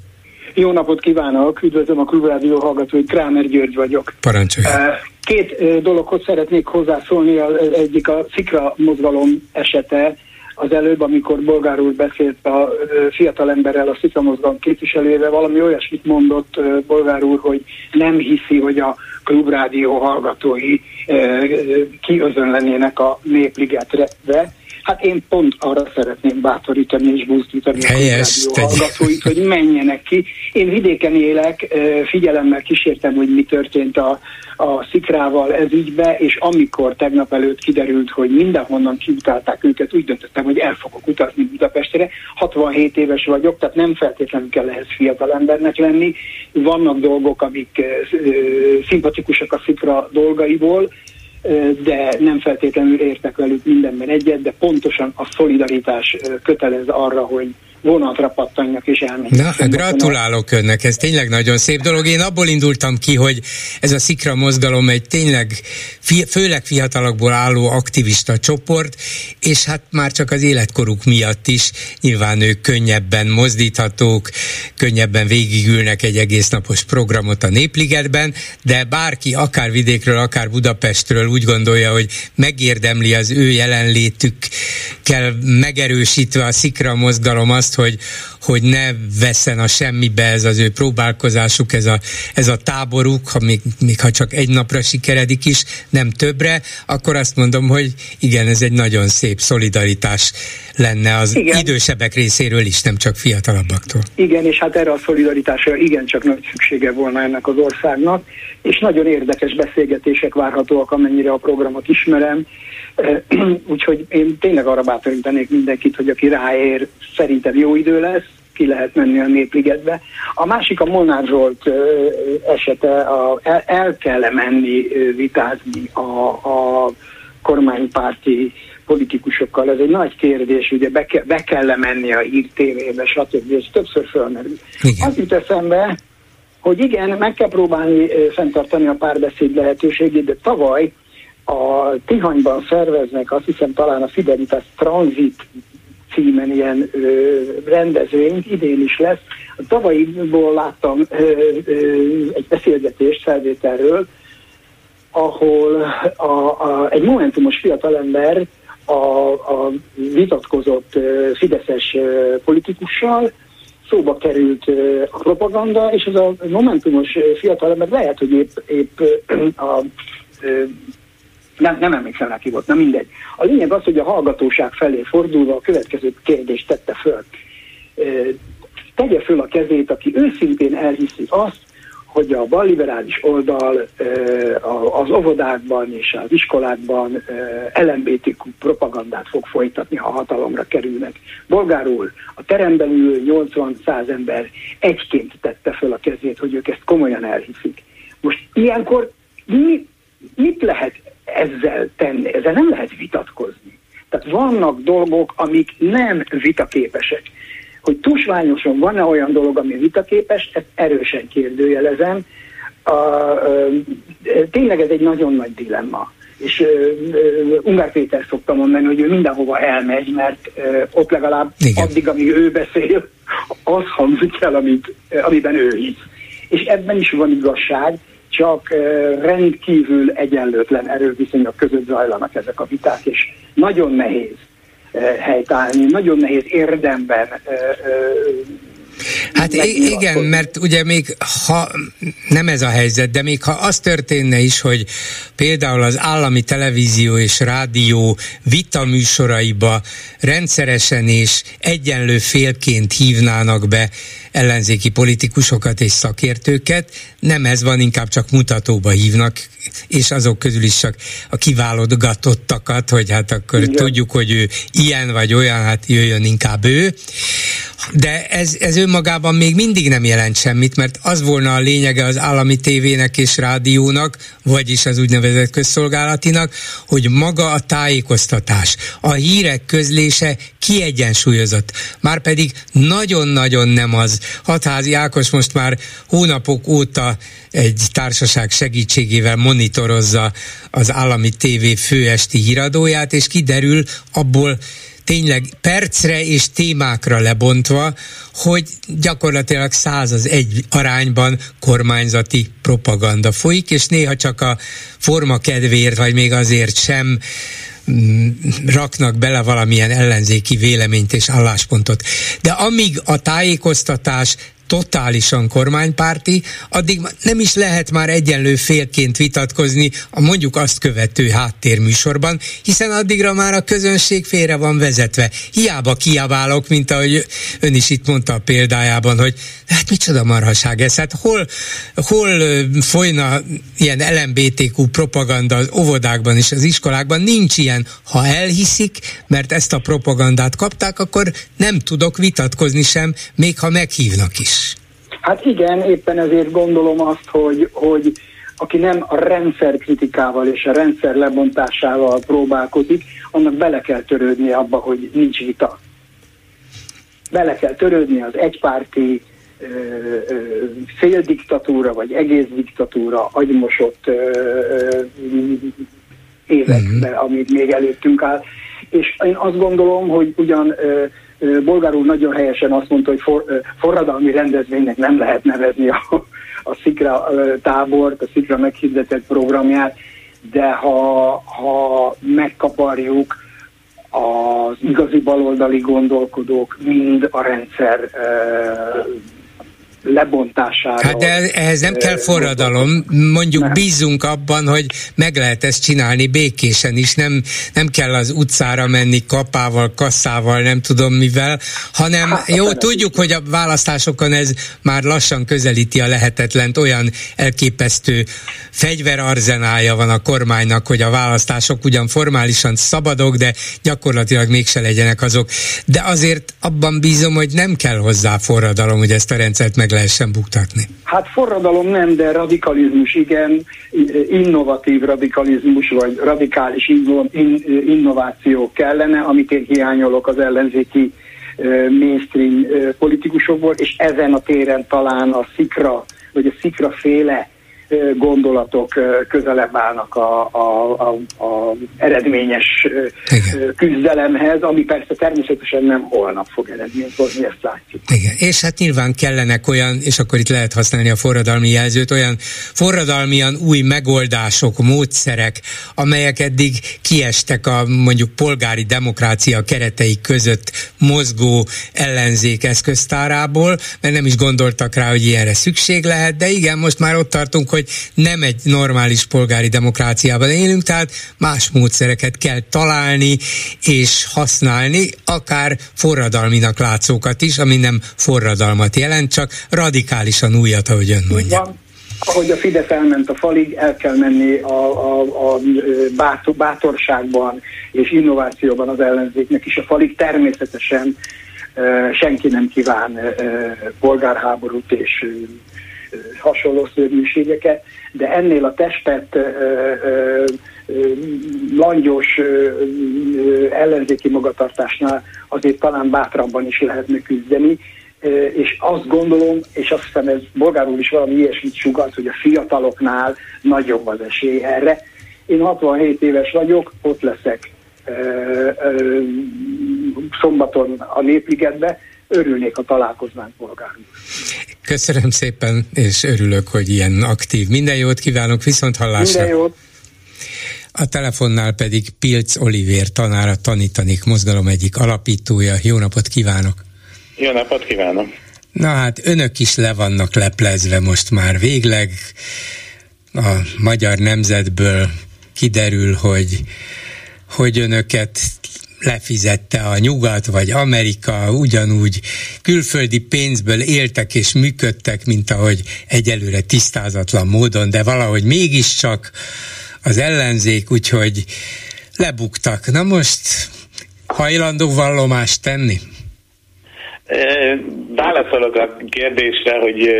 Jó napot kívánok, üdvözlöm a Klubrádió hallgatóit, Krámer György vagyok. Parancsolja. Eh, két dologhoz szeretnék hozzászólni, az egyik a szikra mozgalom esete, az előbb, amikor Bolgár úr beszélt a fiatal emberrel, a szikra mozgalom képviselőjével, valami olyasmit mondott Bolgár úr, hogy nem hiszi, hogy a klubrádió hallgatói kiözönlenének a népligetre, Hát én pont arra szeretném bátorítani és buzdítani Helyes, a hallgatóit, hogy menjenek ki. Én vidéken élek, figyelemmel kísértem, hogy mi történt a, a szikrával ez ügybe, és amikor tegnap előtt kiderült, hogy mindenhonnan kiutálták őket, úgy döntöttem, hogy el fogok utazni Budapestre. 67 éves vagyok, tehát nem feltétlenül kell ehhez fiatal embernek lenni. Vannak dolgok, amik szimpatikusak a szikra dolgaiból, de nem feltétlenül értek velük mindenben egyet, de pontosan a szolidaritás kötelez arra, hogy vonatra pattanjak és elmegyek. Na, gratulálok önnek, ez tényleg nagyon szép dolog. Én abból indultam ki, hogy ez a szikra mozgalom egy tényleg fi, főleg fiatalokból álló aktivista csoport, és hát már csak az életkoruk miatt is nyilván ők könnyebben mozdíthatók, könnyebben végigülnek egy egész napos programot a Népligetben, de bárki akár vidékről, akár Budapestről úgy gondolja, hogy megérdemli az ő jelenlétük, kell megerősítve a szikra mozgalom azt, azt, hogy, hogy ne veszen a semmibe ez az ő próbálkozásuk, ez a, ez a táboruk, ha még, még ha csak egy napra sikeredik is, nem többre, akkor azt mondom, hogy igen, ez egy nagyon szép szolidaritás lenne az igen. idősebbek részéről is, nem csak fiatalabbaktól. Igen, és hát erre a szolidaritásra igencsak nagy szüksége volna ennek az országnak, és nagyon érdekes beszélgetések várhatóak, amennyire a programot ismerem, [CLEARS THROAT] Úgyhogy én tényleg arra bátorítanék mindenkit, hogy aki ráér, szerintem jó idő lesz, ki lehet menni a Népligetbe. A másik a Molnár Zsolt esete, a, el, el kell menni vitázni a, a kormánypárti politikusokkal. Ez egy nagy kérdés, ugye be, ke, be kell menni a hír tévébe, stb. Ez többször fölmerül. Az jut eszembe, hogy igen, meg kell próbálni fenntartani a párbeszéd lehetőségét, de tavaly a Tihanyban szerveznek, azt hiszem talán a Fidelitas Transit címen ilyen ö, rendezvényt, idén is lesz. A tavalyiból láttam ö, ö, egy beszélgetést felvételről, ahol a, a, egy momentumos fiatalember a, a vitatkozott ö, fideszes ö, politikussal, szóba került ö, a propaganda, és ez a momentumos fiatalember lehet, hogy épp, épp a nem, nem emlékszem rá ki volt, na mindegy. A lényeg az, hogy a hallgatóság felé fordulva a következő kérdést tette föl. Tegye föl a kezét, aki őszintén elhiszi azt, hogy a balliberális oldal az óvodákban és az iskolákban LMBTQ propagandát fog folytatni, ha hatalomra kerülnek. Bolgárul a teremben ülő 80-100 ember egyként tette föl a kezét, hogy ők ezt komolyan elhiszik. Most ilyenkor mi, mit lehet ezzel tenni. Ezzel nem lehet vitatkozni. Tehát vannak dolgok, amik nem vitaképesek. Hogy tusványosan van-e olyan dolog, ami vitaképes, ezt erősen kérdőjelezem. A, a, tényleg ez egy nagyon nagy dilemma. És uh, Ungár Péter szokta mondani, hogy ő mindenhova elmegy, mert uh, ott legalább Igen. addig, amíg ő beszél, az hangzik el, amit, amiben ő hisz. És ebben is van igazság, csak rendkívül egyenlőtlen erőviszonyok között zajlanak ezek a viták, és nagyon nehéz helytállni, nagyon nehéz érdemben Hát igen, mert ugye még ha nem ez a helyzet, de még ha az történne is, hogy például az állami televízió és rádió vitaműsoraiba rendszeresen és egyenlő félként hívnának be ellenzéki politikusokat és szakértőket, nem ez van, inkább csak mutatóba hívnak, és azok közül is csak a kiválogatottakat, hogy hát akkor Igen. tudjuk, hogy ő ilyen vagy olyan, hát jöjjön inkább ő. De ez, ez önmagában még mindig nem jelent semmit, mert az volna a lényege az állami tévének és rádiónak, vagyis az úgynevezett közszolgálatinak, hogy maga a tájékoztatás, a hírek közlése kiegyensúlyozott. Márpedig nagyon-nagyon nem az. Hatházi Ákos most már hónapok óta egy társaság segítségével monitorozza az állami tévé főesti híradóját, és kiderül abból tényleg percre és témákra lebontva, hogy gyakorlatilag száz az egy arányban kormányzati propaganda folyik, és néha csak a forma kedvéért, vagy még azért sem mm, raknak bele valamilyen ellenzéki véleményt és álláspontot. De amíg a tájékoztatás totálisan kormánypárti, addig nem is lehet már egyenlő félként vitatkozni a mondjuk azt követő háttérműsorban, hiszen addigra már a közönség félre van vezetve. Hiába kiabálok, mint ahogy ön is itt mondta a példájában, hogy hát micsoda marhaság ez, hát hol, hol folyna ilyen LMBTQ propaganda az óvodákban és az iskolákban, nincs ilyen. Ha elhiszik, mert ezt a propagandát kapták, akkor nem tudok vitatkozni sem, még ha meghívnak is. Hát igen, éppen ezért gondolom azt, hogy, hogy aki nem a rendszer kritikával és a rendszer lebontásával próbálkozik, annak bele kell törődni abba, hogy nincs vita. Bele kell törődni az egypárti féldiktatúra, vagy egész diktatúra agymosott ö, ö, évekbe, uh-huh. amit még előttünk áll. És én azt gondolom, hogy ugyan ö, Bolgár úr nagyon helyesen azt mondta, hogy for, forradalmi rendezvénynek nem lehet nevezni a, a Szikra tábort, a Szikra meghirdetett programját, de ha, ha megkaparjuk az igazi baloldali gondolkodók mind a rendszer lebontására. Hát de ehhez nem kell forradalom, mondjuk nem. bízunk abban, hogy meg lehet ezt csinálni békésen is, nem, nem kell az utcára menni kapával, kasszával, nem tudom mivel, hanem hát, jó, hát, tudjuk, hogy a választásokon ez már lassan közelíti a lehetetlent, olyan elképesztő fegyverarzenálja van a kormánynak, hogy a választások ugyan formálisan szabadok, de gyakorlatilag mégse legyenek azok. De azért abban bízom, hogy nem kell hozzá forradalom, hogy ezt a rendszert meg lehessen buktatni? Hát forradalom nem, de radikalizmus igen, innovatív radikalizmus, vagy radikális innováció kellene, amit én hiányolok az ellenzéki mainstream politikusokból, és ezen a téren talán a szikra, vagy a szikra féle gondolatok közelebb állnak a, a, a, a eredményes Igen. küzdelemhez, ami persze természetesen nem holnap fog eredményt hozni, ezt látjuk. Igen, és hát nyilván kellenek olyan, és akkor itt lehet használni a forradalmi jelzőt, olyan forradalmian új megoldások, módszerek, amelyek eddig kiestek a mondjuk polgári demokrácia keretei között mozgó ellenzék eszköztárából, mert nem is gondoltak rá, hogy ilyenre szükség lehet, de igen, most már ott tartunk, hogy hogy nem egy normális polgári demokráciában élünk, tehát más módszereket kell találni és használni, akár forradalminak látszókat is, ami nem forradalmat jelent, csak radikálisan újat, ahogy ön mondja. Van ahogy a Fidesz elment a falig, el kell menni a, a, a bátor, bátorságban és innovációban az ellenzéknek is a falig. Természetesen senki nem kíván polgárháborút és hasonló szörnyűségeket, de ennél a testet langyos ellenzéki magatartásnál azért talán bátrabban is lehetne küzdeni, és azt gondolom, és azt hiszem ez bolgárul is valami ilyesmit sugat, hogy a fiataloknál nagyobb az esély erre. Én 67 éves vagyok, ott leszek szombaton a Népligetbe, örülnék, ha találkoznánk polgárunk. Köszönöm szépen, és örülök, hogy ilyen aktív. Minden jót kívánok, viszont hallásra. Minden jót. A telefonnál pedig Pilc Olivér tanára tanítanik mozgalom egyik alapítója. Jó napot kívánok! Jó napot kívánok! Na hát önök is le vannak leplezve most már végleg. A magyar nemzetből kiderül, hogy hogy önöket lefizette a nyugat vagy Amerika, ugyanúgy külföldi pénzből éltek és működtek, mint ahogy egyelőre tisztázatlan módon, de valahogy mégiscsak az ellenzék, úgyhogy lebuktak. Na most hajlandó vallomást tenni? Válaszolok a kérdésre, hogy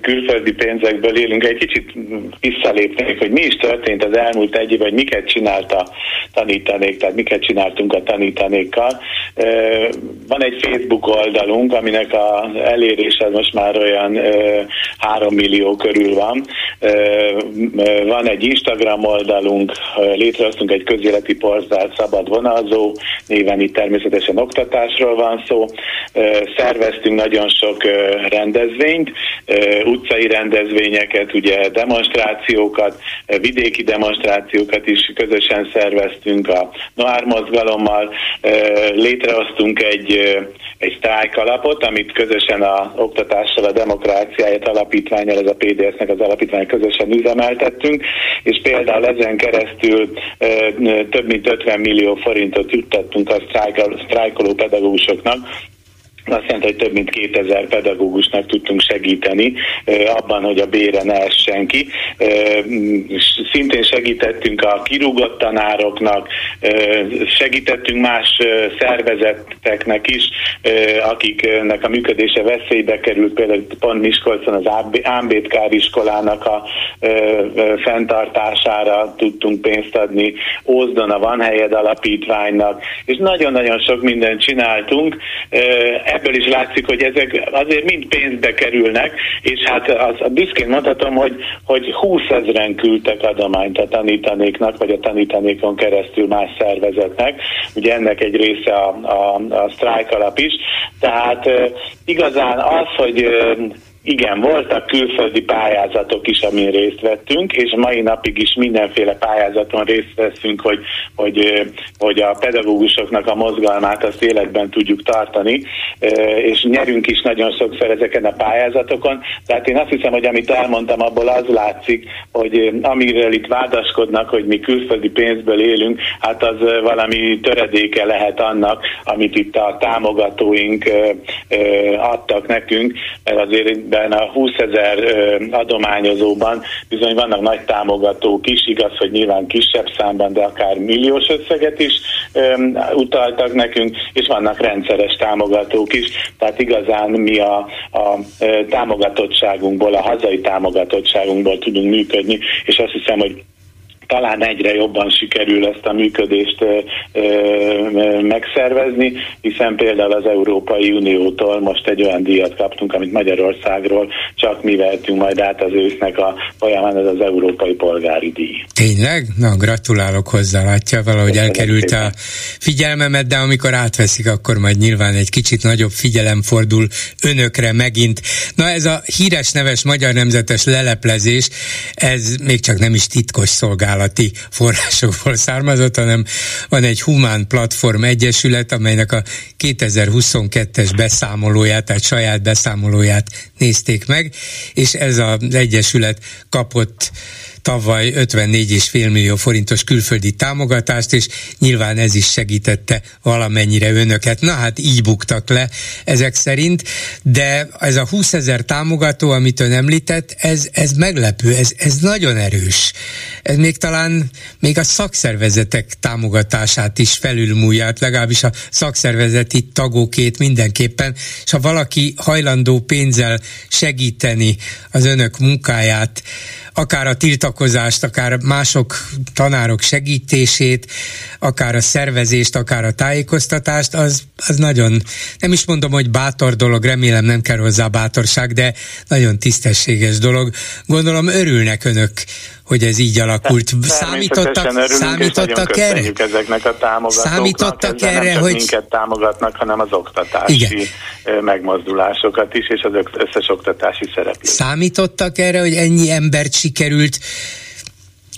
külföldi pénzekből élünk. Egy kicsit visszalépnék, hogy mi is történt az elmúlt egy év, hogy miket csinált a tanítanék, tehát miket csináltunk a tanítanékkal. Van egy Facebook oldalunk, aminek az elérése most már olyan 3 millió körül van. Van egy Instagram oldalunk, létrehoztunk egy közéleti portált Szabad Vonalzó, néven itt természetesen oktatásról van szó. Szerveztünk nagyon sok rendezvényt, utcai rendezvényeket, ugye demonstrációkat, vidéki demonstrációkat is közösen szerveztünk a Noár mozgalommal. Létrehoztunk egy, egy sztrájk alapot, amit közösen a oktatással, a demokráciáját alapítványal, ez a PDS-nek az alapítvány közösen üzemeltettünk, és például ezen keresztül több mint 50 millió forintot juttattunk a sztrájkoló pedagógusoknak, azt jelenti, hogy több mint 2000 pedagógusnak tudtunk segíteni abban, hogy a bére ne essen ki. Szintén segítettünk a kirúgott tanároknak, segítettünk más szervezeteknek is, akiknek a működése veszélybe került, például pont Miskolcon az Ámbétkár iskolának a fenntartására tudtunk pénzt adni, Ózdon a Van Helyed Alapítványnak, és nagyon-nagyon sok mindent csináltunk ebből is látszik, hogy ezek azért mind pénzbe kerülnek, és hát az, büszkén mondhatom, hogy, hogy 20 ezeren küldtek adományt a tanítanéknak, vagy a tanítanékon keresztül más szervezetnek. Ugye ennek egy része a, a, a sztrájk alap is. Tehát igazán az, hogy igen, voltak külföldi pályázatok is, amin részt vettünk, és mai napig is mindenféle pályázaton részt veszünk, hogy, hogy, hogy a pedagógusoknak a mozgalmát azt életben tudjuk tartani, és nyerünk is nagyon sokszor ezeken a pályázatokon. Tehát én azt hiszem, hogy amit elmondtam, abból az látszik, hogy amiről itt vádaskodnak, hogy mi külföldi pénzből élünk, hát az valami töredéke lehet annak, amit itt a támogatóink adtak nekünk, mert azért ebben a 20 ezer adományozóban bizony vannak nagy támogatók is, igaz, hogy nyilván kisebb számban, de akár milliós összeget is utaltak nekünk, és vannak rendszeres támogatók is, tehát igazán mi a, a támogatottságunkból, a hazai támogatottságunkból tudunk működni, és azt hiszem, hogy talán egyre jobban sikerül ezt a működést megszervezni, hiszen például az Európai Uniótól most egy olyan díjat kaptunk, amit Magyarországról csak mi vehetünk majd át az ősznek a folyamán, ez az Európai Polgári Díj. Tényleg? Na, gratulálok hozzá, látja, valahogy Köszönöm elkerült szépen. a figyelmemet, de amikor átveszik, akkor majd nyilván egy kicsit nagyobb figyelem fordul önökre megint. Na ez a híres neves magyar nemzetes leleplezés, ez még csak nem is titkos szolgálat szolgálati forrásokból származott, hanem van egy Humán Platform Egyesület, amelynek a 2022-es beszámolóját, tehát saját beszámolóját nézték meg, és ez az Egyesület kapott tavaly 54,5 millió forintos külföldi támogatást, és nyilván ez is segítette valamennyire önöket. Na hát így buktak le ezek szerint, de ez a 20 ezer támogató, amit ön említett, ez, ez meglepő, ez, ez nagyon erős. Ez még talán még a szakszervezetek támogatását is felülmúlját, legalábbis a szakszervezeti tagokét mindenképpen, és ha valaki hajlandó pénzzel segíteni az önök munkáját, akár a tiltakozást, akár mások tanárok segítését, akár a szervezést, akár a tájékoztatást, az, az nagyon, nem is mondom, hogy bátor dolog, remélem nem kell hozzá bátorság, de nagyon tisztességes dolog. Gondolom örülnek önök hogy ez így alakult. Számítottak, számítottak erre? ezeknek a támogatóknak. Számítottak erre, nem csak hogy... minket támogatnak, hanem az oktatási Igen. megmozdulásokat is, és az összes oktatási szereplőt. Számítottak erre, hogy ennyi embert sikerült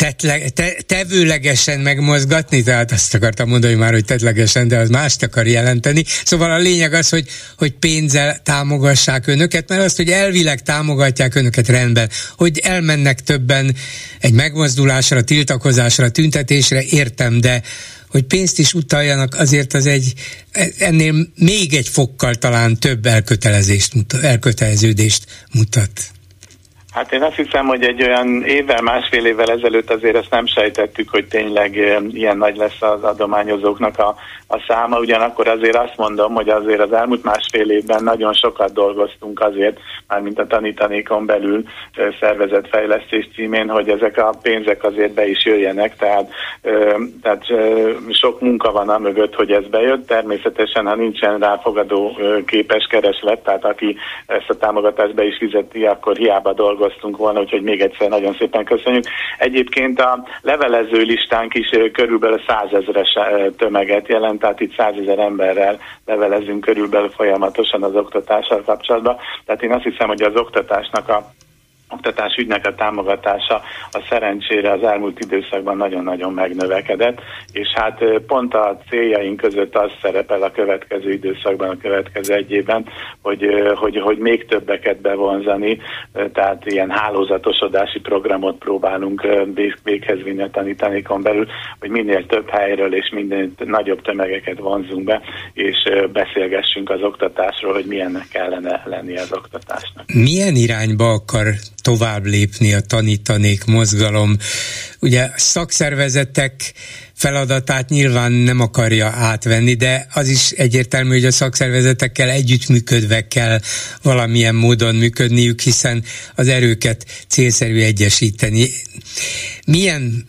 tetle, te, tevőlegesen megmozgatni, tehát azt akartam mondani már, hogy tetlegesen, de az mást akar jelenteni. Szóval a lényeg az, hogy, hogy pénzzel támogassák önöket, mert azt, hogy elvileg támogatják önöket rendben, hogy elmennek többen egy megmozdulásra, tiltakozásra, tüntetésre, értem, de hogy pénzt is utaljanak, azért az egy, ennél még egy fokkal talán több elkötelezést, elköteleződést mutat. Hát én azt hiszem, hogy egy olyan évvel, másfél évvel ezelőtt azért ezt nem sejtettük, hogy tényleg ilyen nagy lesz az adományozóknak a, a száma, ugyanakkor azért azt mondom, hogy azért az elmúlt másfél évben nagyon sokat dolgoztunk azért, mármint a tanítanékon belül szervezetfejlesztés címén, hogy ezek a pénzek azért be is jöjjenek, tehát, tehát sok munka van a mögött, hogy ez bejött. Természetesen, ha nincsen ráfogadó képes kereslet, tehát aki ezt a támogatást be is fizeti, akkor hiába dolgoztunk volna, úgyhogy még egyszer nagyon szépen köszönjük. Egyébként a levelező listánk is körülbelül százezres tömeget jelent, tehát itt százezer emberrel levelezünk körülbelül folyamatosan az oktatással kapcsolatban. Tehát én azt hiszem, hogy az oktatásnak a oktatás ügynek a támogatása a szerencsére az elmúlt időszakban nagyon-nagyon megnövekedett, és hát pont a céljaink között az szerepel a következő időszakban, a következő egy évben, hogy, hogy, hogy még többeket bevonzani, tehát ilyen hálózatosodási programot próbálunk véghez vinni a tanítanékon belül, hogy minél több helyről és minél nagyobb tömegeket vonzunk be, és beszélgessünk az oktatásról, hogy milyennek kellene lenni az oktatásnak. Milyen irányba akar tovább lépni a tanítanék mozgalom. Ugye szakszervezetek feladatát nyilván nem akarja átvenni, de az is egyértelmű, hogy a szakszervezetekkel együttműködve kell valamilyen módon működniük, hiszen az erőket célszerű egyesíteni. Milyen,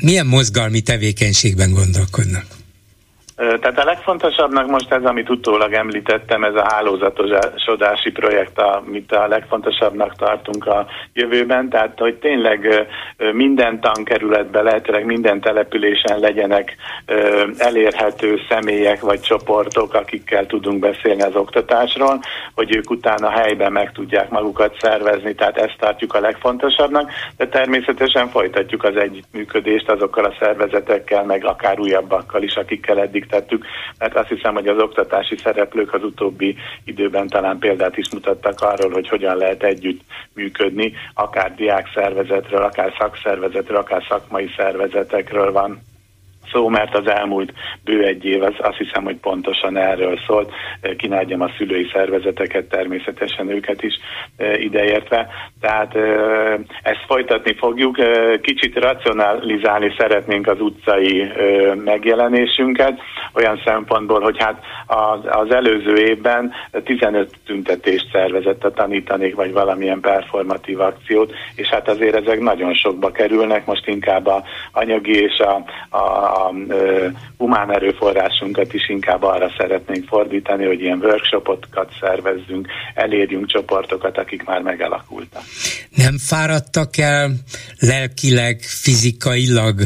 milyen mozgalmi tevékenységben gondolkodnak? Tehát a legfontosabbnak most ez, amit utólag említettem, ez a hálózatosodási projekt, amit a legfontosabbnak tartunk a jövőben, tehát hogy tényleg minden tankerületben, lehetőleg minden településen legyenek elérhető személyek vagy csoportok, akikkel tudunk beszélni az oktatásról, hogy ők utána helyben meg tudják magukat szervezni, tehát ezt tartjuk a legfontosabbnak, de természetesen folytatjuk az együttműködést azokkal a szervezetekkel, meg akár újabbakkal is, akikkel eddig tettük, mert azt hiszem, hogy az oktatási szereplők az utóbbi időben talán példát is mutattak arról, hogy hogyan lehet együtt működni, akár diák szervezetről, akár szakszervezetről, akár szakmai szervezetekről van szó, mert az elmúlt bő egy év az azt hiszem, hogy pontosan erről szólt. Kínáljam a szülői szervezeteket, természetesen őket is ideértve. Tehát ezt folytatni fogjuk. Kicsit racionalizálni szeretnénk az utcai megjelenésünket, olyan szempontból, hogy hát az előző évben 15 tüntetést szervezett a tanítanék, vagy valamilyen performatív akciót, és hát azért ezek nagyon sokba kerülnek, most inkább a anyagi és a, a, a humán erőforrásunkat is inkább arra szeretnénk fordítani, hogy ilyen workshopokat szervezzünk, elérjünk csoportokat, akik már megalakultak. Nem fáradtak el lelkileg, fizikailag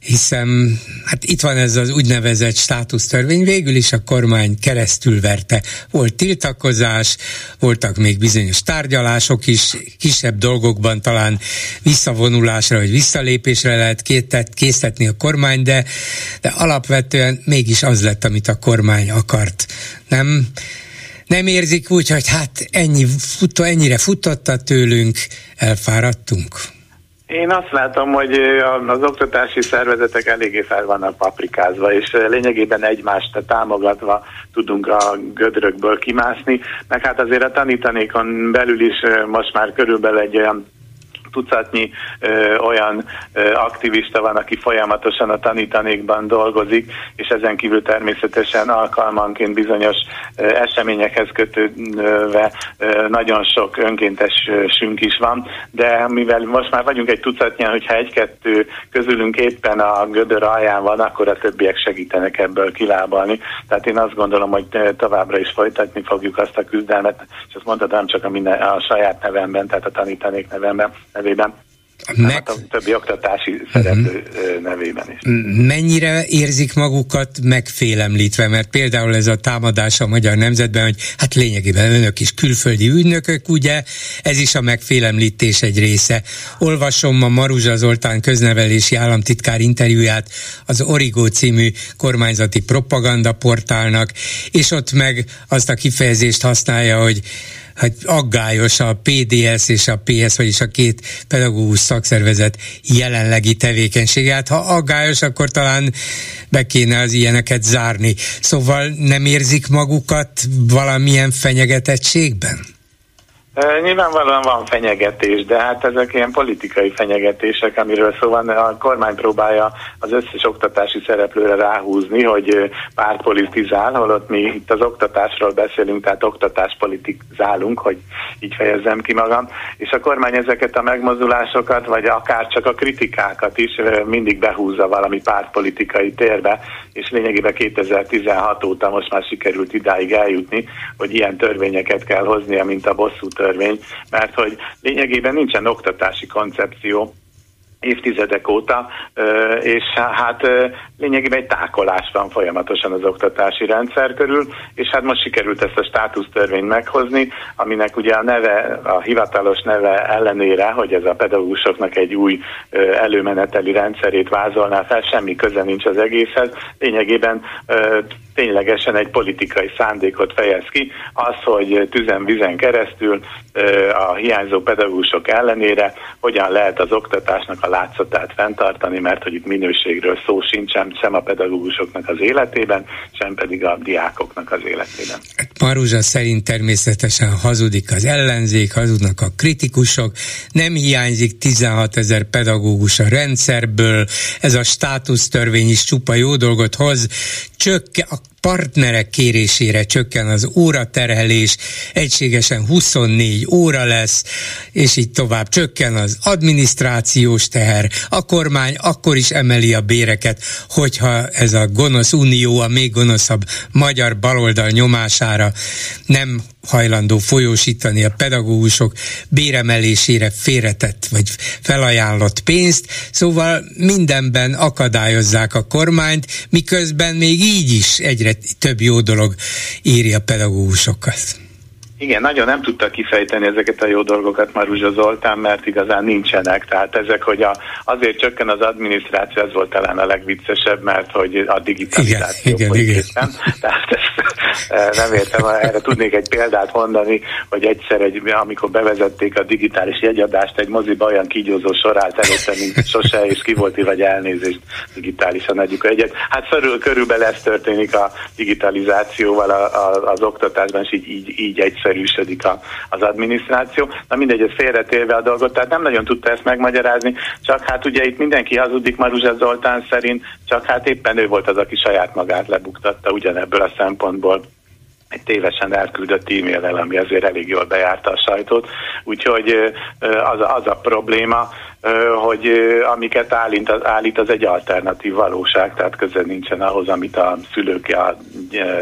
hiszen hát itt van ez az úgynevezett státusztörvény, végül is a kormány keresztül verte. Volt tiltakozás, voltak még bizonyos tárgyalások is, kisebb dolgokban talán visszavonulásra vagy visszalépésre lehet készíteni a kormány, de, de alapvetően mégis az lett, amit a kormány akart. Nem, nem érzik úgy, hogy hát ennyi futó, ennyire futotta tőlünk, elfáradtunk? Én azt látom, hogy az oktatási szervezetek eléggé fel vannak paprikázva, és lényegében egymást támogatva tudunk a gödrökből kimászni, meg hát azért a tanítanékon belül is most már körülbelül egy olyan tucatnyi ö, olyan ö, aktivista van, aki folyamatosan a tanítanékban dolgozik, és ezen kívül természetesen alkalmanként bizonyos ö, eseményekhez kötődve ö, nagyon sok önkéntesünk is van, de mivel most már vagyunk egy tucatnyian, hogyha egy-kettő közülünk éppen a gödör alján van, akkor a többiek segítenek ebből kilábalni. Tehát én azt gondolom, hogy továbbra is folytatni fogjuk azt a küzdelmet, és azt mondhatom csak a, minden, a saját nevemben, tehát a tanítanék nevemben, nevében, meg... Hát a többi oktatási szereplő uh-huh. nevében is. Mennyire érzik magukat megfélemlítve, mert például ez a támadás a Magyar Nemzetben, hogy hát lényegében önök is külföldi ügynökök, ugye, ez is a megfélemlítés egy része. Olvasom ma Maruzsa Zoltán köznevelési államtitkár interjúját az Origo című kormányzati propagandaportálnak, és ott meg azt a kifejezést használja, hogy hát aggályos a PDS és a PS, vagyis a két pedagógus szakszervezet jelenlegi tevékenysége. Hát ha aggályos, akkor talán be kéne az ilyeneket zárni. Szóval nem érzik magukat valamilyen fenyegetettségben? Nyilvánvalóan van fenyegetés, de hát ezek ilyen politikai fenyegetések, amiről szó van. A kormány próbálja az összes oktatási szereplőre ráhúzni, hogy pártpolitizál, holott mi itt az oktatásról beszélünk, tehát oktatáspolitizálunk, hogy így fejezzem ki magam, és a kormány ezeket a megmozdulásokat, vagy akár csak a kritikákat is mindig behúzza valami pártpolitikai térbe, és lényegében 2016 óta most már sikerült idáig eljutni, hogy ilyen törvényeket kell hoznia, mint a bosszú törvény, mert hogy lényegében nincsen oktatási koncepció, évtizedek óta, és hát lényegében egy tákolás van folyamatosan az oktatási rendszer körül, és hát most sikerült ezt a státusztörvényt meghozni, aminek ugye a neve, a hivatalos neve ellenére, hogy ez a pedagógusoknak egy új előmeneteli rendszerét vázolná fel, semmi köze nincs az egészhez. Lényegében ténylegesen egy politikai szándékot fejez ki, az, hogy tüzen-vizen keresztül a hiányzó pedagógusok ellenére hogyan lehet az oktatásnak a látszatát fenntartani, mert hogy itt minőségről szó sincsen sem a pedagógusoknak az életében, sem pedig a diákoknak az életében. Maruzsa szerint természetesen hazudik az ellenzék, hazudnak a kritikusok, nem hiányzik 16 ezer pedagógus a rendszerből, ez a státusztörvény is csupa jó dolgot hoz, csökke, a partnerek kérésére csökken az óraterhelés, egységesen 24 óra lesz, és így tovább csökken az adminisztrációs teher, a kormány akkor is emeli a béreket, hogyha ez a gonosz unió, a még gonoszabb magyar baloldal nyomására nem hajlandó folyósítani a pedagógusok béremelésére félretett vagy felajánlott pénzt, szóval mindenben akadályozzák a kormányt, miközben még így is egyre több jó dolog éri a pedagógusokat. Igen, nagyon nem tudta kifejteni ezeket a jó dolgokat Maruzsa Zoltán, mert igazán nincsenek. Tehát ezek, hogy a, azért csökken az adminisztráció, ez volt talán a legviccesebb, mert hogy a digitalizáció igen, igen, igen. Tehát ezt e, nem értem, erre tudnék egy példát mondani, hogy egyszer, egy, amikor bevezették a digitális jegyadást, egy moziba olyan kígyózó sor állt előtte, mint sose, és ki volt vagy elnézést digitálisan adjuk egyet. Hát körül, körülbelül ez történik a digitalizációval a, a, az oktatásban, és így, így, így egyszer egyszerűsödik a, az adminisztráció. Na mindegy, ez félretélve a dolgot, tehát nem nagyon tudta ezt megmagyarázni, csak hát ugye itt mindenki hazudik Maruzsa Zoltán szerint, csak hát éppen ő volt az, aki saját magát lebuktatta ugyanebből a szempontból egy tévesen elküldött e-mail ami azért elég jól bejárta a sajtót. Úgyhogy az, az a probléma, hogy amiket állít, állít, az egy alternatív valóság, tehát köze nincsen ahhoz, amit a szülők, a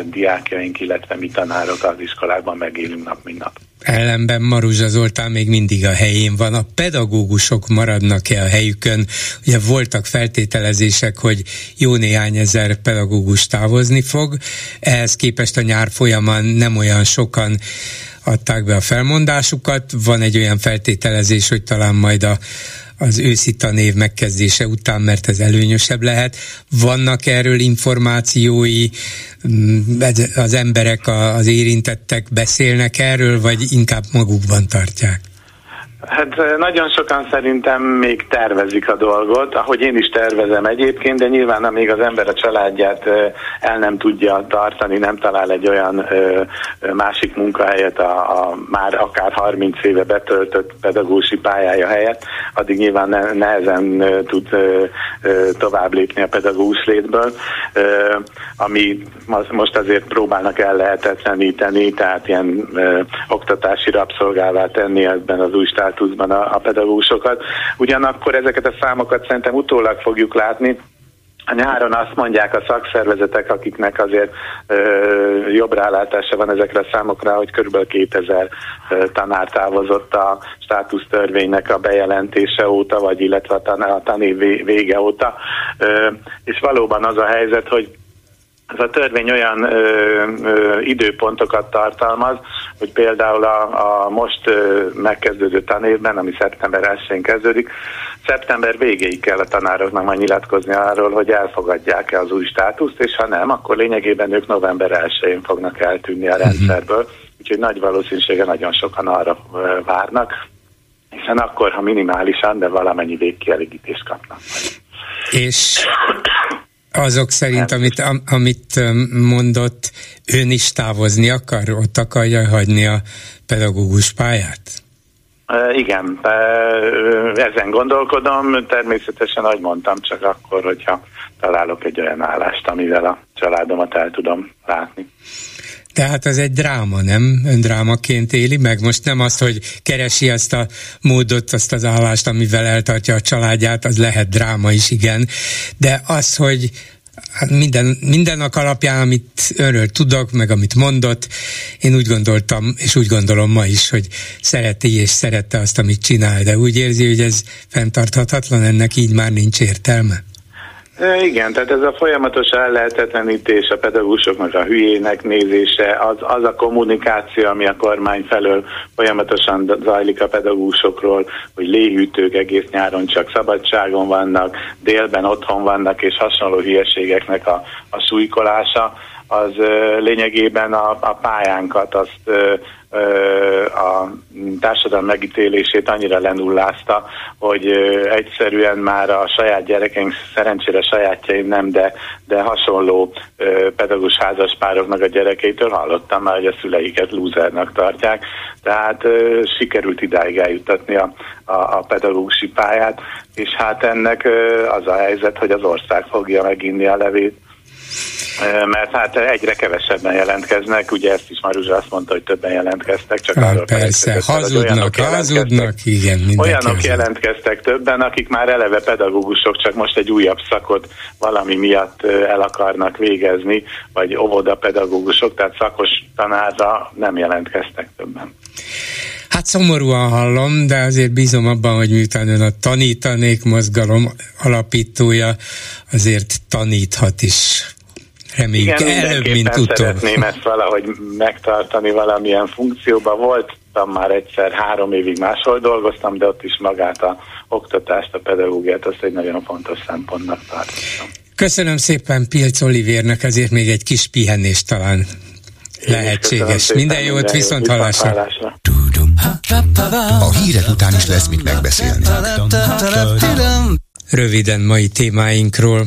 diákjaink, illetve mi tanárok az iskolákban megélünk nap, mint nap. Ellenben Maruzsa Zoltán még mindig a helyén van. A pedagógusok maradnak-e a helyükön? Ugye voltak feltételezések, hogy jó néhány ezer pedagógus távozni fog. Ehhez képest a nyár folyamán nem olyan sokan adták be a felmondásukat. Van egy olyan feltételezés, hogy talán majd a az őszi tanév megkezdése után, mert ez előnyösebb lehet. Vannak erről információi, mm, az emberek, az érintettek beszélnek erről, vagy inkább magukban tartják? Hát nagyon sokan szerintem még tervezik a dolgot, ahogy én is tervezem egyébként, de nyilván amíg az ember a családját el nem tudja tartani, nem talál egy olyan másik munkahelyet a, a már akár 30 éve betöltött pedagógusi pályája helyett, addig nyilván ne, nehezen tud tovább lépni a pedagógus létből, ami most azért próbálnak el lehetetleníteni, tehát ilyen oktatási rabszolgává tenni ebben az új státuszban a, a pedagógusokat. Ugyanakkor ezeket a számokat szerintem utólag fogjuk látni, a nyáron azt mondják a szakszervezetek, akiknek azért ö, jobb rálátása van ezekre a számokra, hogy kb. 2000 ö, tanár távozott a státusztörvénynek a bejelentése óta, vagy illetve a, tan- a tanév vége óta. Ö, és valóban az a helyzet, hogy ez a törvény olyan ö, ö, időpontokat tartalmaz, hogy például a, a most ö, megkezdődő tanévben, ami szeptember 1-én kezdődik, szeptember végéig kell a tanároknak majd nyilatkozni arról, hogy elfogadják-e az új státuszt, és ha nem, akkor lényegében ők november 1-én fognak eltűnni a mhm. rendszerből, úgyhogy nagy valószínűsége nagyon sokan arra várnak, hiszen akkor, ha minimálisan, de valamennyi végkielégítést kapnak. És Azok szerint, amit, amit mondott, ön is távozni akar, ott akarja hagyni a pedagógus pályát? Igen, ezen gondolkodom, természetesen, ahogy mondtam, csak akkor, hogyha találok egy olyan állást, amivel a családomat el tudom látni. Tehát az egy dráma, nem? Ön drámaként éli meg? Most nem azt, hogy keresi azt a módot, azt az állást, amivel eltartja a családját, az lehet dráma is, igen. De az, hogy hát minden, mindennek alapján, amit önről tudok, meg amit mondott, én úgy gondoltam, és úgy gondolom ma is, hogy szereti és szerette azt, amit csinál, de úgy érzi, hogy ez fenntarthatatlan, ennek így már nincs értelme. Igen, tehát ez a folyamatos ellehetetlenítés, a pedagógusoknak a hülyének nézése, az, az a kommunikáció, ami a kormány felől folyamatosan zajlik a pedagógusokról, hogy léhűtők egész nyáron csak szabadságon vannak, délben otthon vannak, és hasonló hülyeségeknek a, a súlykolása, az lényegében a, a pályánkat azt a társadalom megítélését annyira lenullázta, hogy egyszerűen már a saját gyerekeink, szerencsére sajátjaim nem, de, de hasonló pedagógus házaspároknak a gyerekeitől hallottam már, hogy a szüleiket lúzernak tartják, tehát sikerült idáig eljutatni a, a, a pedagógusi pályát, és hát ennek az a helyzet, hogy az ország fogja meginni a levét, mert hát egyre kevesebben jelentkeznek, ugye ezt is Maruzsa azt mondta, hogy többen jelentkeztek, csak Há, arról persze, hazudnak, hazudnak, igen, Olyanok jelentkeztek többen, akik már eleve pedagógusok, csak most egy újabb szakot valami miatt el akarnak végezni, vagy óvoda pedagógusok, tehát szakos tanárra nem jelentkeztek többen. Hát szomorúan hallom, de azért bízom abban, hogy miután ön a tanítanék mozgalom alapítója, azért taníthat is Reméljük Igen, előbb, mint utóbb. szeretném ezt valahogy megtartani valamilyen funkcióban. Voltam már egyszer, három évig máshol dolgoztam, de ott is magát a oktatást, a pedagógiát, azt egy nagyon fontos szempontnak tartottam. Köszönöm szépen Pilc Olivérnek, ezért még egy kis pihenés talán lehetséges. Minden jót, viszont hallásra. A hírek után is lesz mit megbeszélni. Röviden mai témáinkról.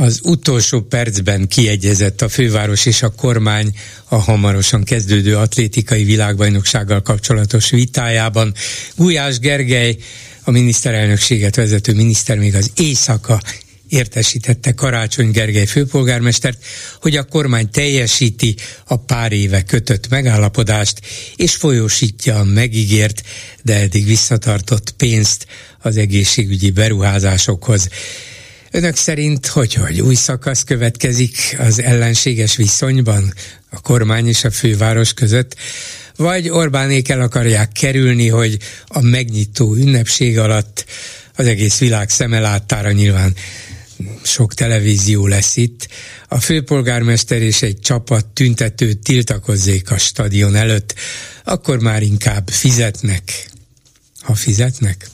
Az utolsó percben kiegyezett a főváros és a kormány a hamarosan kezdődő atlétikai világbajnoksággal kapcsolatos vitájában. Gulyás Gergely, a miniszterelnökséget vezető miniszter még az éjszaka értesítette Karácsony Gergely főpolgármestert, hogy a kormány teljesíti a pár éve kötött megállapodást, és folyósítja a megígért, de eddig visszatartott pénzt az egészségügyi beruházásokhoz. Önök szerint hogy, hogy új szakasz következik az ellenséges viszonyban a kormány és a főváros között, vagy Orbánék el akarják kerülni, hogy a megnyitó ünnepség alatt az egész világ szemelátára nyilván sok televízió lesz itt. A főpolgármester és egy csapat tüntető tiltakozzék a stadion előtt, akkor már inkább fizetnek. Ha fizetnek?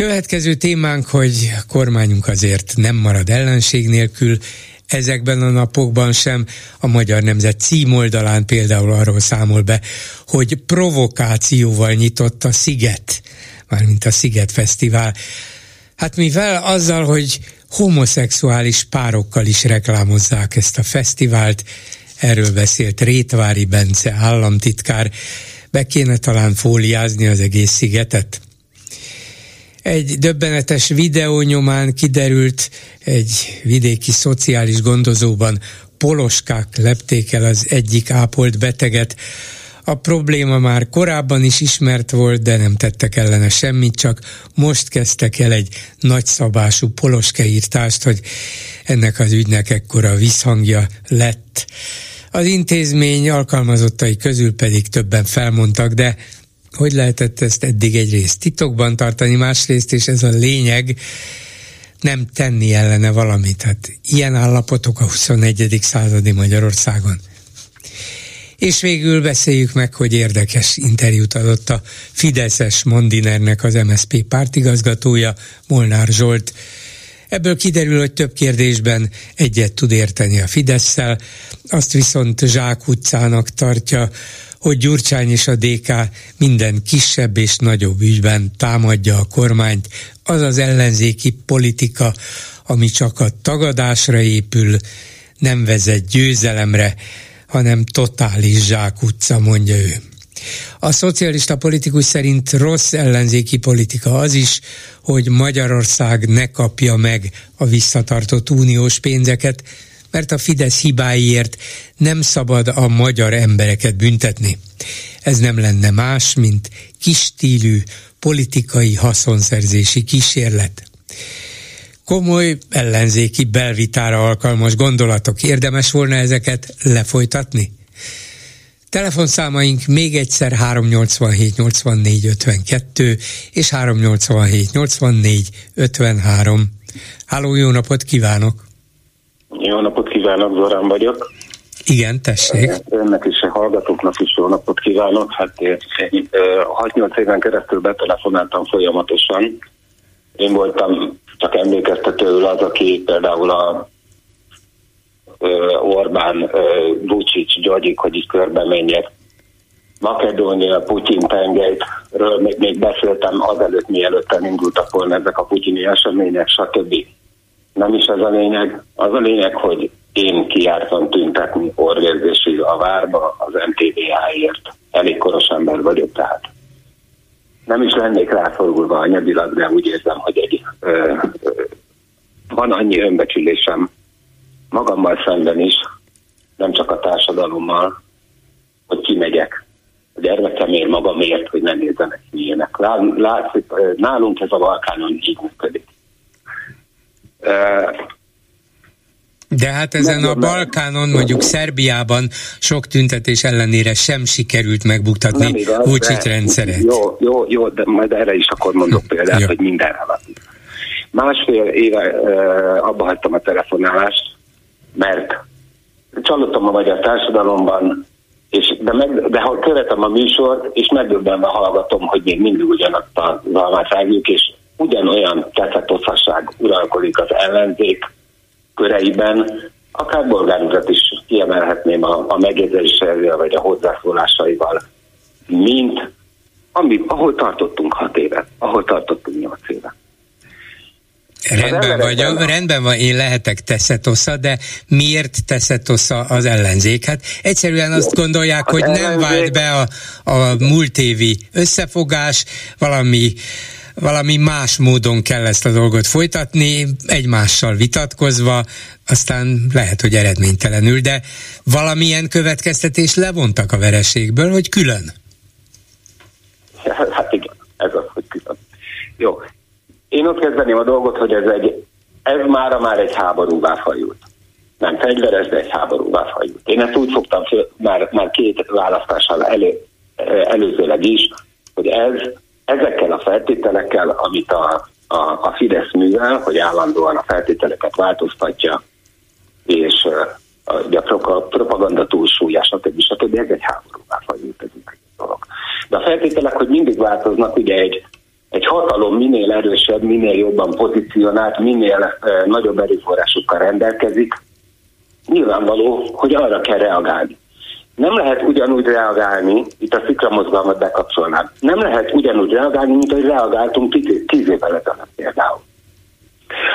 Következő témánk, hogy a kormányunk azért nem marad ellenség nélkül, ezekben a napokban sem. A Magyar Nemzet címoldalán például arról számol be, hogy provokációval nyitott a Sziget, mármint a Sziget Fesztivál. Hát mivel azzal, hogy homoszexuális párokkal is reklámozzák ezt a fesztivált, erről beszélt Rétvári Bence államtitkár, be kéne talán fóliázni az egész szigetet? Egy döbbenetes videó nyomán kiderült egy vidéki szociális gondozóban poloskák lepték el az egyik ápolt beteget. A probléma már korábban is ismert volt, de nem tettek ellene semmit, csak most kezdtek el egy nagyszabású poloskeírtást, hogy ennek az ügynek ekkora visszhangja lett. Az intézmény alkalmazottai közül pedig többen felmondtak, de hogy lehetett ezt eddig egyrészt titokban tartani, másrészt, és ez a lényeg, nem tenni ellene valamit. Hát ilyen állapotok a 21. századi Magyarországon. És végül beszéljük meg, hogy érdekes interjút adott a Fideszes Mondinernek az MSZP pártigazgatója, Molnár Zsolt. Ebből kiderül, hogy több kérdésben egyet tud érteni a fidesz azt viszont Zsák utcának tartja, hogy Gyurcsány és a DK minden kisebb és nagyobb ügyben támadja a kormányt, az az ellenzéki politika, ami csak a tagadásra épül, nem vezet győzelemre, hanem totális zsákutca, mondja ő. A szocialista politikus szerint rossz ellenzéki politika az is, hogy Magyarország ne kapja meg a visszatartott uniós pénzeket, mert a Fidesz hibáiért nem szabad a magyar embereket büntetni. Ez nem lenne más, mint kistílű politikai haszonszerzési kísérlet. Komoly ellenzéki belvitára alkalmas gondolatok. Érdemes volna ezeket lefolytatni? Telefonszámaink még egyszer 387 84 52 és 387 84 53. Háló, jó napot kívánok! Jó napot kívánok, Zorán vagyok. Igen, tessék. Önnek is, a hallgatóknak is jó napot kívánok. Hát én, én 6-8 éven keresztül betelefonáltam folyamatosan. Én voltam csak emlékeztetőül az, aki például a Orbán, Vucic, Gyogyik, hogy így körbe menjek. Makedónia, Putyin tengelytről még, még beszéltem azelőtt, mielőtt elindultak volna ezek a putyini események, stb. Nem is ez a lényeg. Az a lényeg, hogy én kijártam tüntetni orvérzésig a várba az MTVA-ért. Elég koros ember vagyok, tehát nem is lennék rászorulva anyagilag, de úgy érzem, hogy egy, ö, ö, van annyi önbecsülésem magammal szemben is, nem csak a társadalommal, hogy kimegyek a gyermekemért, magamért, hogy nem érzenek ilyenek. Látszik, nálunk ez a Balkánon így működik. De hát ezen a Balkánon, mondjuk Szerbiában sok tüntetés ellenére sem sikerült megbuktatni Vucic rendszeret. Jó, jó, jó, de majd erre is akkor mondok példát, hogy minden relatív. Másfél éve uh, abba hagytam a telefonálást, mert csalódtam a magyar társadalomban, és de, meg, de ha követem a műsort, és megdöbbenve hallgatom, hogy még mindig ugyanazt a zalmát rágjuk, és ugyanolyan tetszetoszasság uralkodik az ellenzék köreiben, akár bolgárukat is kiemelhetném a, a megjegyzésével, vagy a hozzászólásaival, mint ami, ahol tartottunk hat éve, ahol tartottunk nyolc éve. Rendben vagy, rendben van, én lehetek teszetosza, de miért teszetosza az ellenzék? Hát egyszerűen azt gondolják, az hogy ellenzék... nem vált be a, a múlt évi összefogás, valami valami más módon kell ezt a dolgot folytatni, egymással vitatkozva, aztán lehet, hogy eredménytelenül, de valamilyen következtetés levontak a vereségből, hogy külön. [LAUGHS] Hát igen, ez az, hogy külön. Jó. Én ott kezdeném a dolgot, hogy ez egy, ez mára már egy háborúvá fajult. Nem fegyveres, de egy háborúvá fajult. Én ezt úgy fogtam már, már két választással elő, előzőleg is, hogy ez ezekkel a feltételekkel, amit a, a, a Fidesz művel, hogy állandóan a feltételeket változtatja, és a, a propaganda túlsúlya, stb. stb. Ez egy háborúvá fajult ez egy dolog. De a feltételek, hogy mindig változnak, ugye egy, egy hatalom minél erősebb, minél jobban pozícionált, minél e, nagyobb erőforrásokkal rendelkezik, nyilvánvaló, hogy arra kell reagálni. Nem lehet ugyanúgy reagálni, itt a sziklamozgalmat bekapcsolnám, nem lehet ugyanúgy reagálni, mint hogy reagáltunk tíz, évvel ezelőtt például.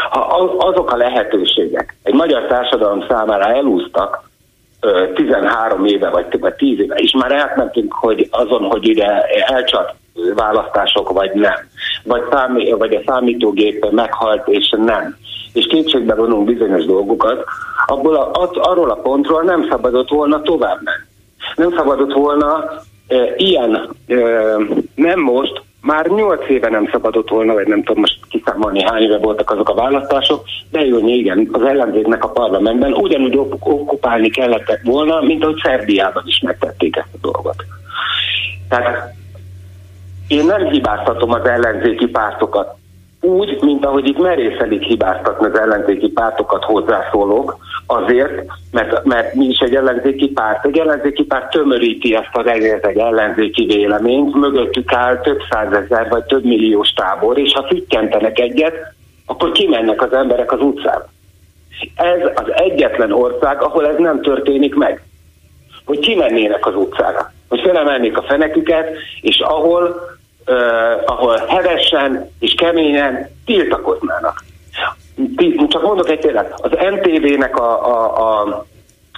Ha azok a lehetőségek egy magyar társadalom számára elúztak 13 éve vagy, vagy 10 éve, és már átmentünk hogy azon, hogy ide elcsat választások, vagy nem. Vagy, számí, vagy a számítógép meghalt, és nem. És kétségbe vonunk bizonyos dolgokat, abból a, arról a pontról nem szabadott volna tovább menni. Nem szabadott volna e, ilyen, e, nem most, már nyolc éve nem szabadott volna, vagy nem tudom most kiszámolni hány éve voltak azok a választások, de jó, igen, az ellenzéknek a parlamentben ugyanúgy okkupálni kellett volna, mint ahogy Szerbiában is megtették ezt a dolgot. Tehát én nem hibáztatom az ellenzéki pártokat úgy, mint ahogy itt merészelik hibáztatni az ellenzéki pártokat hozzászólók, azért, mert, mert mi is egy ellenzéki párt. Egy ellenzéki párt tömöríti ezt a rengeteg ellenzéki véleményt, mögöttük áll több százezer vagy több milliós tábor, és ha fütyentenek egyet, akkor kimennek az emberek az utcára. Ez az egyetlen ország, ahol ez nem történik meg. Hogy kimennének az utcára, hogy felemelnék a feneküket, és ahol, uh, ahol hevesen és keményen tiltakoznának. Csak mondok egy példát, az MTV-nek a, a, a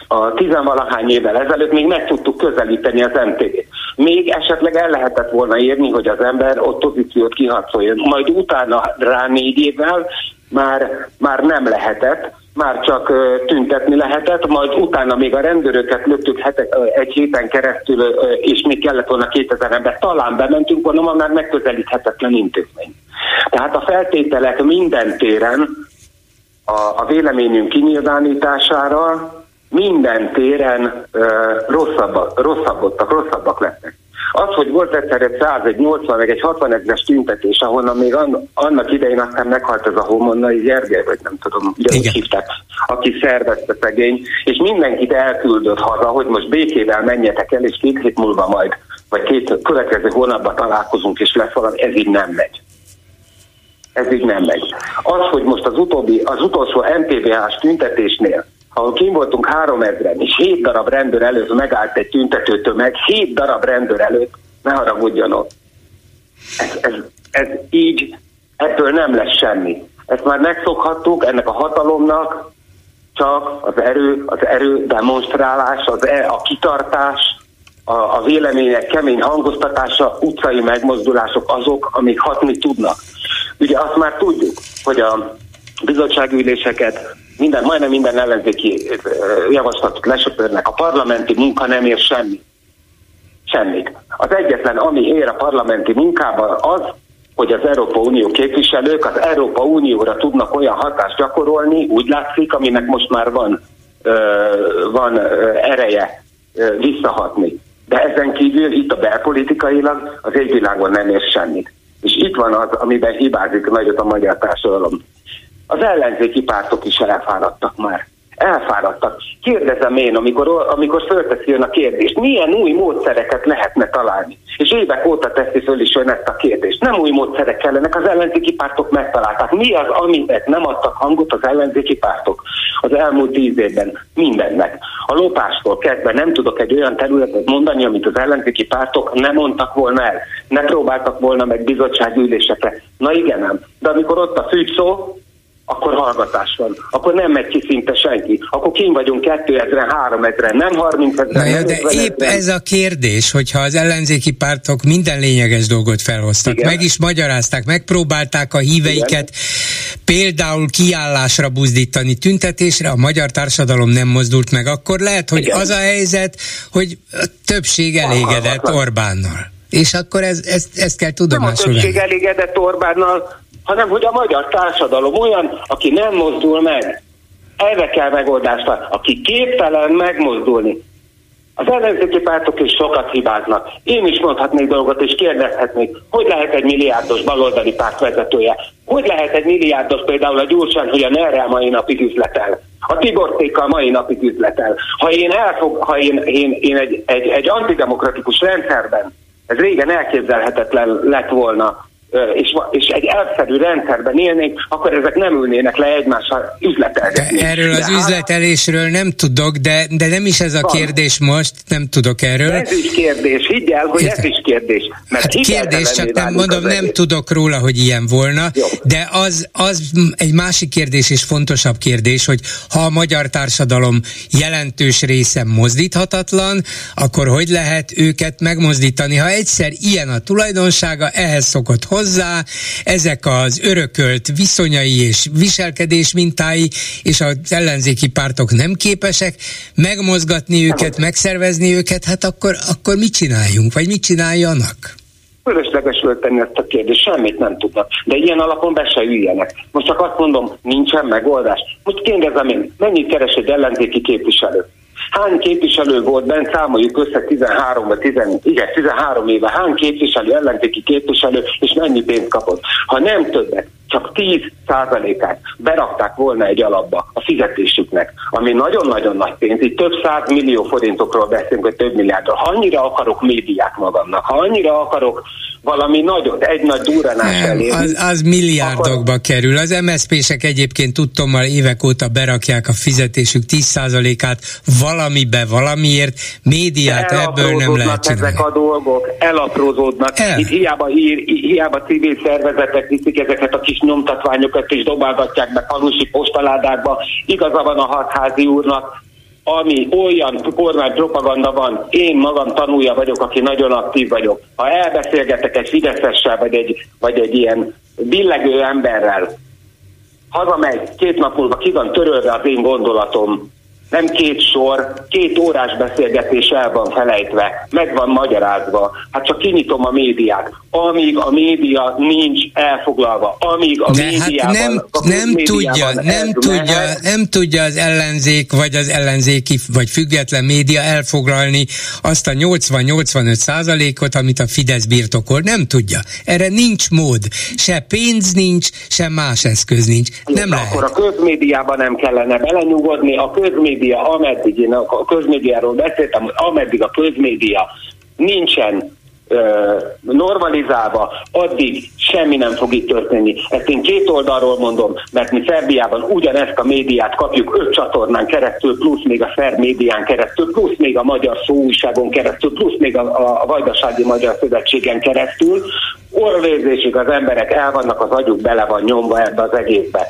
a tizenvalahány évvel ezelőtt még meg tudtuk közelíteni az MTV-t. Még esetleg el lehetett volna érni, hogy az ember ott pozíciót kiharcoljon. Majd utána rá négy évvel már, már nem lehetett, már csak tüntetni lehetett, majd utána még a rendőröket löktük hetek, egy héten keresztül, és még kellett volna 2000 ember. Talán bementünk volna, ma már megközelíthetetlen intézmény. Tehát a feltételek minden téren a, a véleményünk kinyilvánítására minden téren rosszabbak, rosszabbak, rosszabbak lettek. Az, hogy volt egyszer egy 100, egy 80, meg egy 60 ezeres tüntetés, ahonnan még an, annak idején aztán meghalt ez a homonnai Gergely, vagy nem tudom, ugye úgy hívták, aki szervezte szegény, és mindenkit elküldött haza, hogy most békével menjetek el, és két hét múlva majd, vagy két következő hónapban találkozunk, és lesz valami, ez így nem megy. Ez így nem megy. Az, hogy most az, utóbbi, az utolsó MTVH-s tüntetésnél ahol kim voltunk három ezeren, és hét darab rendőr előtt megállt egy tüntető tömeg, hét darab rendőr előtt, ne haragudjanak. Ez, ez, ez így, ebből nem lesz semmi. Ezt már megszokhattuk, ennek a hatalomnak csak az erő, az erő demonstrálás, az e, a kitartás, a, a vélemények kemény hangoztatása, utcai megmozdulások azok, amik hatni tudnak. Ugye azt már tudjuk, hogy a bizottságüléseket minden, majdnem minden ellenzéki javaslatot lesöpörnek. A parlamenti munka nem ér semmi. Semmit. Az egyetlen, ami ér a parlamenti munkában az, hogy az Európa Unió képviselők az Európa Unióra tudnak olyan hatást gyakorolni, úgy látszik, aminek most már van, van ereje visszahatni. De ezen kívül itt a belpolitikailag az égvilágon nem ér semmit. És itt van az, amiben hibázik nagyot a magyar társadalom. Az ellenzéki pártok is elfáradtak már. Elfáradtak. Kérdezem én, amikor, amikor fölteszi ön a kérdést, milyen új módszereket lehetne találni? És évek óta teszi föl is ön ezt a kérdést. Nem új módszerek kellenek, az ellenzéki pártok megtalálták. Mi az, amiben nem adtak hangot az ellenzéki pártok az elmúlt tíz évben? Mindennek. A lopástól kezdve nem tudok egy olyan területet mondani, amit az ellenzéki pártok nem mondtak volna el. Ne próbáltak volna meg bizottságülésekre. Na igen, nem. De amikor ott a szó, akkor hallgatás van. Akkor nem megy ki szinte senki. Akkor kim vagyunk 2000 3000 nem 30 ezer. de épp ez a kérdés, hogyha az ellenzéki pártok minden lényeges dolgot felhoztak, Igen. meg is magyarázták, megpróbálták a híveiket Igen. például kiállásra buzdítani, tüntetésre, a magyar társadalom nem mozdult meg, akkor lehet, hogy Igen. az a helyzet, hogy a többség elégedett Orbánnal. És akkor ez, ezt, ezt kell tudomásul Nem a többség elégedett Orbánnal, hanem hogy a magyar társadalom olyan, aki nem mozdul meg. Erre kell megoldást aki képtelen megmozdulni. Az ellenzéki pártok is sokat hibáznak. Én is mondhatnék dolgot, és kérdezhetnék, hogy lehet egy milliárdos baloldali párt vezetője? Hogy lehet egy milliárdos például a Gyurcsán, hogy a NER mai napig üzletel? A Tibortékkal mai napig üzletel. Ha én, elfog, ha én, én, én egy, egy, egy antidemokratikus rendszerben, ez régen elképzelhetetlen lett volna, és, és egy elszerű rendszerben élnénk, akkor ezek nem ülnének le egymással üzletelgetni. Erről az de üzletelésről nem tudok, de, de nem is ez a van. kérdés most, nem tudok erről. Ez is kérdés, higgy el, hogy ez is kérdés. Mert hát kérdés, csak nem mondom, nem egész. tudok róla, hogy ilyen volna, Jó. de az, az egy másik kérdés és fontosabb kérdés, hogy ha a magyar társadalom jelentős része mozdíthatatlan, akkor hogy lehet őket megmozdítani? Ha egyszer ilyen a tulajdonsága, ehhez szokott hozzá, ezek az örökölt viszonyai és viselkedés mintái, és az ellenzéki pártok nem képesek megmozgatni őket, megszervezni őket, hát akkor, akkor mit csináljunk, vagy mit csináljanak? Fölösleges föltenni ezt a kérdést, semmit nem tudnak. De ilyen alapon be se üljenek. Most csak azt mondom, nincsen megoldás. Most kérdezem én, mennyit keres egy ellenzéki képviselő? Hány képviselő volt bent, számoljuk össze 13 vagy 10, igen, 13 éve, hány képviselő, ellenzéki képviselő, és mennyi pénzt kapott. Ha nem többet, csak 10 százalékát berakták volna egy alapba a fizetésüknek, ami nagyon-nagyon nagy pénz, itt több száz millió forintokról beszélünk, vagy több milliárdról. Ha annyira akarok médiát magamnak, ha annyira akarok valami nagyot, egy nagy durranás elé. Az, az milliárdokba akkor... kerül. Az MSZP-sek egyébként tudtommal évek óta berakják a fizetésük 10%-át valamibe, valamiért, médiát ebből nem lehet csinálni. ezek a dolgok, elaprózódnak. El. Itt hiába, ír, hiába civil szervezetek viszik ezeket a kis nyomtatványokat és dobálgatják be falusi postaládákba. Igaza van a hatházi úrnak, ami olyan kormány propaganda van, én magam tanulja vagyok, aki nagyon aktív vagyok. Ha elbeszélgetek egy fideszessel, vagy egy, vagy egy ilyen billegő emberrel, hazamegy, két nap múlva ki van törölve az én gondolatom, nem két sor, két órás beszélgetés el van felejtve, meg van magyarázva. Hát csak kinyitom a médiát. Amíg a média nincs elfoglalva, amíg a De médiában... Hát nem, a nem tudja, nem tudja, nem tudja az ellenzék, vagy az ellenzéki, vagy független média elfoglalni azt a 80-85 százalékot, amit a Fidesz birtokol. Nem tudja. Erre nincs mód. Se pénz nincs, se más eszköz nincs. Nem lehet. Akkor a közmédiában nem kellene belenyugodni, a közmédia közmédia, ameddig én a közmédiáról beszéltem, ameddig a közmédia nincsen normalizálva, addig semmi nem fog itt történni. Ezt én két oldalról mondom, mert mi Szerbiában ugyanezt a médiát kapjuk öt csatornán keresztül, plusz még a szerb médián keresztül, plusz még a magyar szóújságon keresztül, plusz még a, a Vajdasági Magyar Szövetségen keresztül. Orvérzésig az emberek el vannak, az agyuk bele van nyomva ebbe az egészbe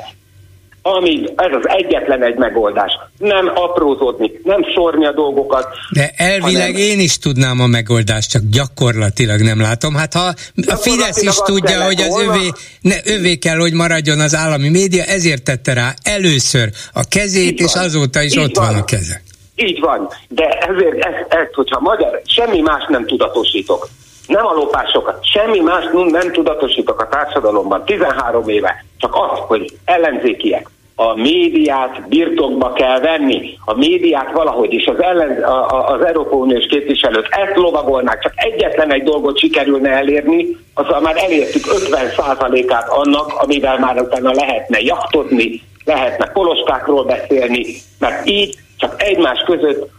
amíg ez az egyetlen egy megoldás. Nem aprózódni, nem szórni a dolgokat. De elvileg hanem... én is tudnám a megoldást, csak gyakorlatilag nem látom. Hát ha a Fidesz is tudja, hogy az övé, ne, övé kell, hogy maradjon az állami média, ezért tette rá először a kezét, és azóta is Így ott van. van a keze. Így van, de ezért ezt, ezt, hogyha magyar, semmi más nem tudatosítok. Nem a lopásokat, semmi más nem tudatosítok a társadalomban 13 éve, csak az, hogy ellenzékiek, a médiát birtokba kell venni, a médiát valahogy is, az, ellen, a, az Európai Uniós képviselők ezt lovagolnák, csak egyetlen egy dolgot sikerülne elérni, azzal már elértük 50%-át annak, amivel már utána lehetne jachtozni, lehetne poloskákról beszélni, mert így csak egymás között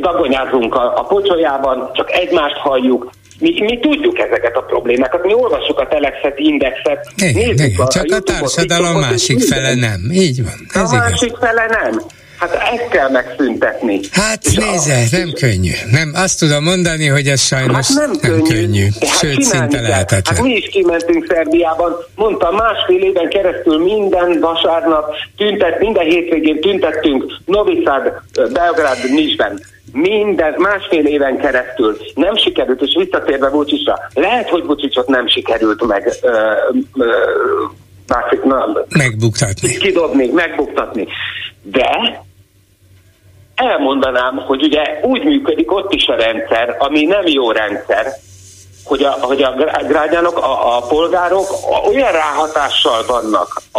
dagonyázunk a, a pocsolyában, csak egymást halljuk, mi, mi tudjuk ezeket a problémákat, mi olvassuk a Telexet, Indexet, igen, igen, a, csak a, a társadalom másik fele nem, így van. Ez a igaz. másik fele nem. Hát ezt kell megszüntetni. Hát és nézze, a... nem könnyű. Nem, azt tudom mondani, hogy ez sajnos hát nem, nem könnyű. könnyű. Hát Sőt, szinte lehetetlen. Hát mi is kimentünk Szerbiában, mondtam, másfél éven keresztül minden vasárnap tüntet, minden hétvégén tüntettünk Novi Sad, Belgrád, Nisben minden, másfél éven keresztül nem sikerült, és visszatérve Vucicra, lehet, hogy Vucicot nem sikerült meg ö, ö, másik, na, megbuktatni. Kidobni, megbuktatni. De elmondanám, hogy ugye úgy működik ott is a rendszer, ami nem jó rendszer, hogy a, hogy a grágyánok, a, a polgárok olyan ráhatással vannak a,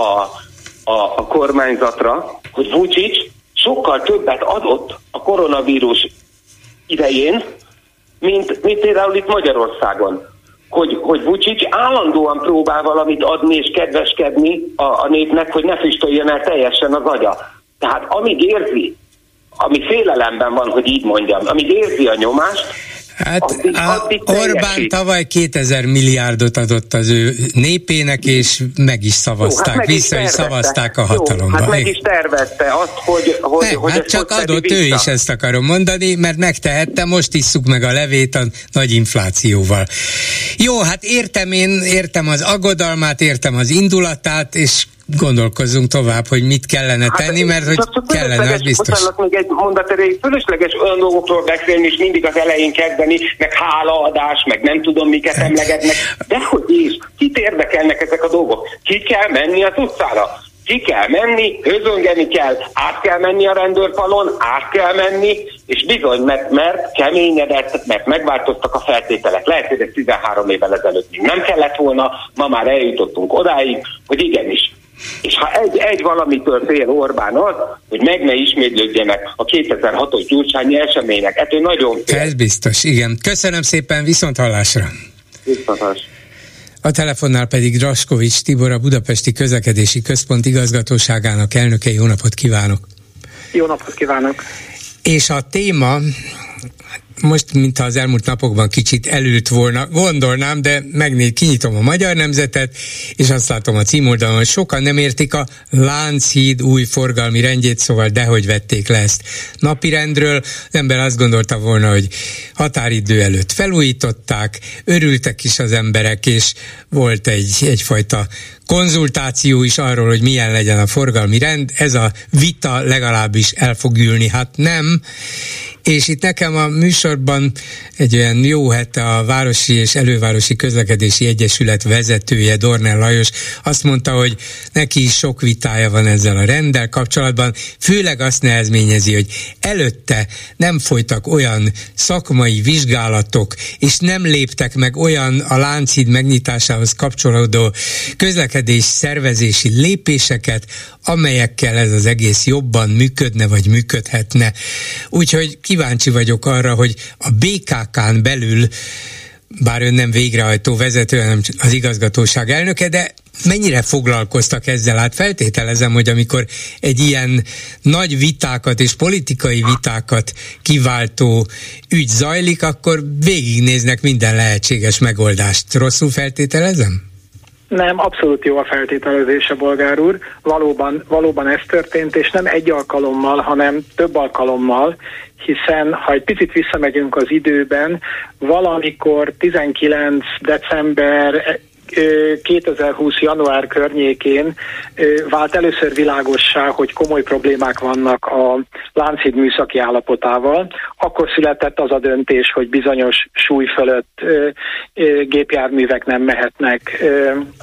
a, a kormányzatra, hogy Vucic sokkal többet adott a koronavírus idején, mint, mint például itt Magyarországon. Hogy, hogy Vucic állandóan próbál valamit adni és kedveskedni a, a népnek, hogy ne füstöljen el teljesen az agya. Tehát amíg érzi, ami félelemben van, hogy így mondjam, amíg érzi a nyomást, Hát addig, addig Orbán tavaly 2000 milliárdot adott az ő népének, és meg is szavazták, Jó, hát meg vissza is, is szavazták a hatalomba. Jó, hát meg is tervezte azt, hogy, hogy, ne, hogy hát csak adott vissza. ő is, ezt akarom mondani, mert megtehette, most isszuk meg a levét a nagy inflációval. Jó, hát értem én, értem az aggodalmát, értem az indulatát, és gondolkozzunk tovább, hogy mit kellene hát, tenni, mert hogy csak, csak kellene, az biztos. Bocsánat, még egy mondat erejéig, fölösleges olyan dolgokról beszélni, és mindig az elején kezdeni, meg hálaadás, meg nem tudom miket emlegetnek. De hogy is, kit érdekelnek ezek a dolgok? Ki kell menni az utcára? ki kell menni, közöngeni kell, át kell menni a rendőrfalon, át kell menni, és bizony, mert, mert keményedett, mert megváltoztak a feltételek. Lehet, hogy ez 13 évvel ezelőtt még nem kellett volna, ma már eljutottunk odáig, hogy igenis, és ha egy, egy valamitől fél Orbán az, hogy meg ne ismétlődjenek a 2006-os gyurcsányi események. Ettől nagyon fél. Ez biztos, igen. Köszönöm szépen, viszont hallásra. Viszont hallásra. A telefonnál pedig Draskovics Tibor, a Budapesti Közlekedési Központ igazgatóságának elnöke. Jó napot kívánok! Jó napot kívánok! És a téma most, mintha az elmúlt napokban kicsit elült volna, gondolnám, de megnéz, kinyitom a magyar nemzetet, és azt látom a címoldalon, hogy sokan nem értik a Lánchíd új forgalmi rendjét, szóval dehogy vették le ezt napirendről. Az ember azt gondolta volna, hogy határidő előtt felújították, örültek is az emberek, és volt egy, egyfajta konzultáció is arról, hogy milyen legyen a forgalmi rend. Ez a vita legalábbis el fog ülni, hát nem és itt nekem a műsorban egy olyan jó hete a Városi és Elővárosi Közlekedési Egyesület vezetője, Dornel Lajos azt mondta, hogy neki is sok vitája van ezzel a rendel kapcsolatban, főleg azt nehezményezi, hogy előtte nem folytak olyan szakmai vizsgálatok, és nem léptek meg olyan a Lánchíd megnyitásához kapcsolódó közlekedés szervezési lépéseket, amelyekkel ez az egész jobban működne, vagy működhetne. Úgyhogy kíváncsi vagyok arra, hogy a BKK-n belül bár ön nem végrehajtó vezető, hanem az igazgatóság elnöke, de mennyire foglalkoztak ezzel? Hát feltételezem, hogy amikor egy ilyen nagy vitákat és politikai vitákat kiváltó ügy zajlik, akkor végignéznek minden lehetséges megoldást. Rosszul feltételezem? Nem, abszolút jó a feltételezése, bolgár úr. Valóban, valóban ez történt, és nem egy alkalommal, hanem több alkalommal, hiszen ha egy picit visszamegyünk az időben, valamikor 19 december 2020. január környékén vált először világossá, hogy komoly problémák vannak a Lánchíd műszaki állapotával. Akkor született az a döntés, hogy bizonyos súly fölött gépjárművek nem mehetnek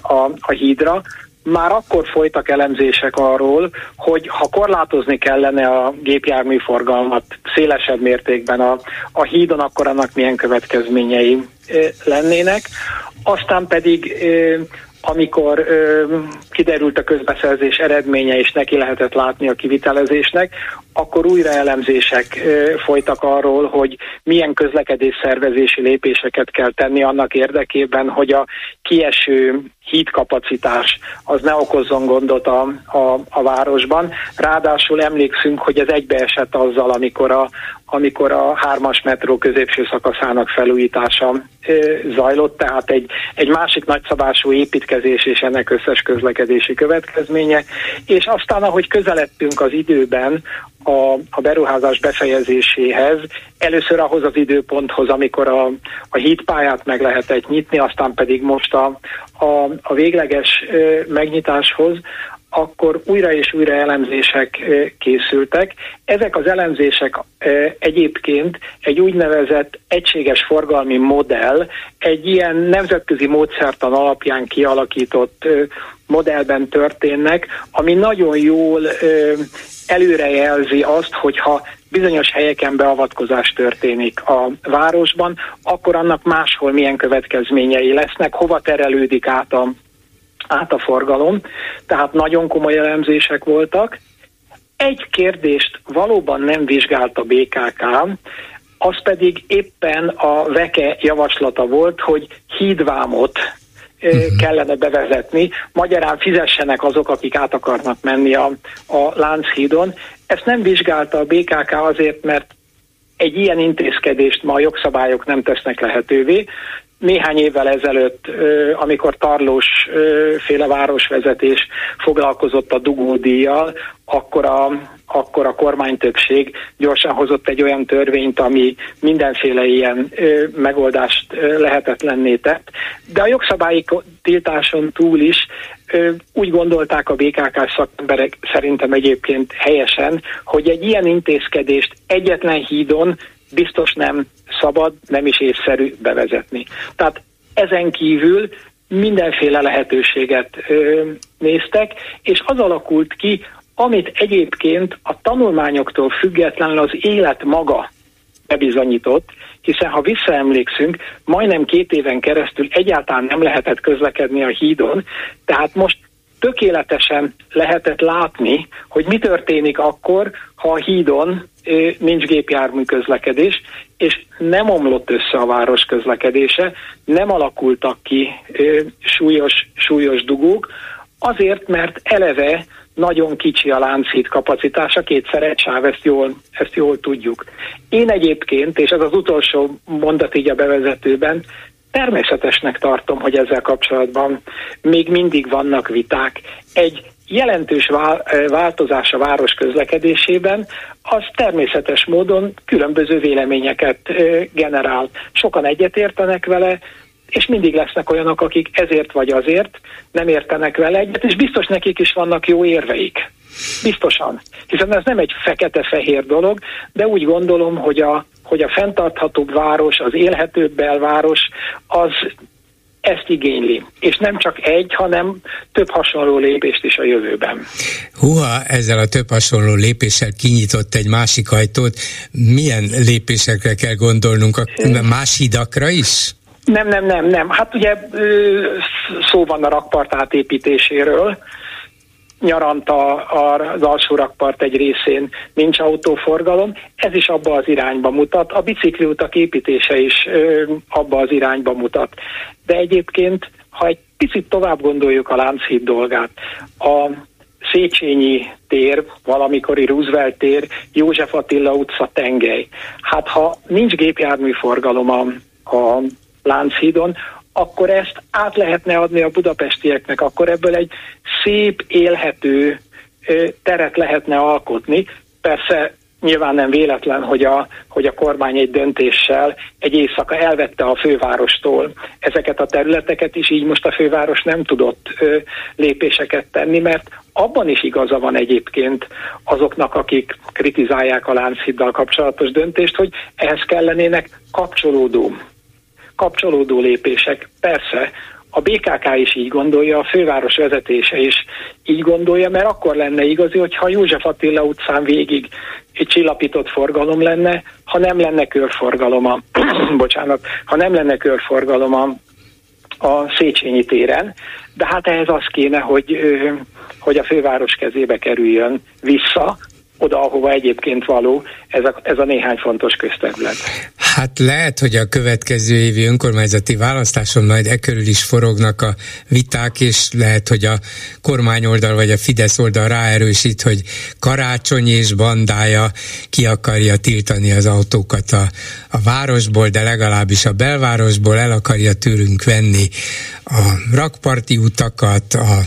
a, a hídra már akkor folytak elemzések arról, hogy ha korlátozni kellene a gépjárműforgalmat szélesebb mértékben a, a hídon, akkor annak milyen következményei lennének. Aztán pedig amikor ö, kiderült a közbeszerzés eredménye, és neki lehetett látni a kivitelezésnek, akkor újra elemzések folytak arról, hogy milyen közlekedés szervezési lépéseket kell tenni annak érdekében, hogy a kieső hídkapacitás az ne okozzon gondot a, a, a városban. Ráadásul emlékszünk, hogy ez egybeesett azzal, amikor a, amikor a hármas metró középső szakaszának felújítása zajlott, tehát egy, egy másik nagyszabású építkezés és ennek összes közlekedési következménye, és aztán, ahogy közeledtünk az időben a, a beruházás befejezéséhez, először ahhoz az időponthoz, amikor a, a hídpályát meg lehetett nyitni, aztán pedig most a, a, a végleges megnyitáshoz, akkor újra és újra elemzések készültek. Ezek az elemzések egyébként egy úgynevezett egységes forgalmi modell, egy ilyen nemzetközi módszertan alapján kialakított modellben történnek, ami nagyon jól előrejelzi azt, hogyha bizonyos helyeken beavatkozás történik a városban, akkor annak máshol milyen következményei lesznek, hova terelődik át a át a forgalom, tehát nagyon komoly elemzések voltak. Egy kérdést valóban nem vizsgált a BKK, az pedig éppen a VEKE javaslata volt, hogy hídvámot uh-huh. kellene bevezetni, magyarán fizessenek azok, akik át akarnak menni a, a Lánchídon. Ezt nem vizsgálta a BKK azért, mert egy ilyen intézkedést ma a jogszabályok nem tesznek lehetővé, néhány évvel ezelőtt, amikor Tarlós féle városvezetés foglalkozott a dugódíjjal, akkor a, akkor a kormánytöbbség gyorsan hozott egy olyan törvényt, ami mindenféle ilyen megoldást lehetetlenné tett. De a jogszabályi tiltáson túl is úgy gondolták a BKK szakemberek szerintem egyébként helyesen, hogy egy ilyen intézkedést egyetlen hídon biztos nem szabad, nem is észszerű bevezetni. Tehát ezen kívül mindenféle lehetőséget ö, néztek, és az alakult ki, amit egyébként a tanulmányoktól függetlenül az élet maga bebizonyított, hiszen ha visszaemlékszünk, majdnem két éven keresztül egyáltalán nem lehetett közlekedni a hídon, tehát most tökéletesen lehetett látni, hogy mi történik akkor, ha a hídon nincs gépjármű közlekedés, és nem omlott össze a város közlekedése, nem alakultak ki súlyos, súlyos dugók, azért, mert eleve nagyon kicsi a Lánchíd kapacitása, kétszer egy sáv, ezt jól, ezt jól tudjuk. Én egyébként, és ez az utolsó mondat így a bevezetőben, természetesnek tartom, hogy ezzel kapcsolatban még mindig vannak viták. Egy jelentős változás a város közlekedésében, az természetes módon különböző véleményeket generál. Sokan egyetértenek vele, és mindig lesznek olyanok, akik ezért vagy azért nem értenek vele egyet, és biztos nekik is vannak jó érveik. Biztosan. Hiszen ez nem egy fekete-fehér dolog, de úgy gondolom, hogy a, hogy a fenntarthatóbb város, az élhetőbb belváros, az ezt igényli. És nem csak egy, hanem több hasonló lépést is a jövőben. Húha, ezzel a több hasonló lépéssel kinyitott egy másik ajtót. Milyen lépésekre kell gondolnunk? A más hidakra is? Nem, nem, nem, nem. Hát ugye szó van a rakpart átépítéséről, nyaranta az alsó rakpart egy részén nincs autóforgalom, ez is abba az irányba mutat, a bicikliutak építése is abba az irányba mutat. De egyébként, ha egy picit tovább gondoljuk a Lánchíd dolgát, a Széchenyi tér, valamikori Roosevelt tér, József Attila utca tengely. Hát ha nincs gépjármű forgalom a, a Lánchídon, akkor ezt át lehetne adni a budapestieknek, akkor ebből egy szép, élhető teret lehetne alkotni. Persze nyilván nem véletlen, hogy a, hogy a kormány egy döntéssel egy éjszaka elvette a fővárostól ezeket a területeket, és így most a főváros nem tudott lépéseket tenni, mert abban is igaza van egyébként azoknak, akik kritizálják a Lánchiddal kapcsolatos döntést, hogy ehhez kellenének kapcsolódó kapcsolódó lépések. Persze, a BKK is így gondolja, a főváros vezetése is így gondolja, mert akkor lenne igazi, hogyha József Attila utcán végig egy csillapított forgalom lenne, ha nem lenne körforgalom a, [CLEARS THROAT] bocsánat, ha nem lenne körforgalom a, a Széchenyi téren, de hát ehhez az kéne, hogy, hogy a főváros kezébe kerüljön vissza, oda, ahova egyébként való ez a, ez a néhány fontos közterület. Hát lehet, hogy a következő évi önkormányzati választáson majd e körül is forognak a viták, és lehet, hogy a kormányoldal vagy a Fidesz oldal ráerősít, hogy karácsony és bandája ki akarja tiltani az autókat a, a városból, de legalábbis a belvárosból el akarja tőlünk venni a rakparti utakat, a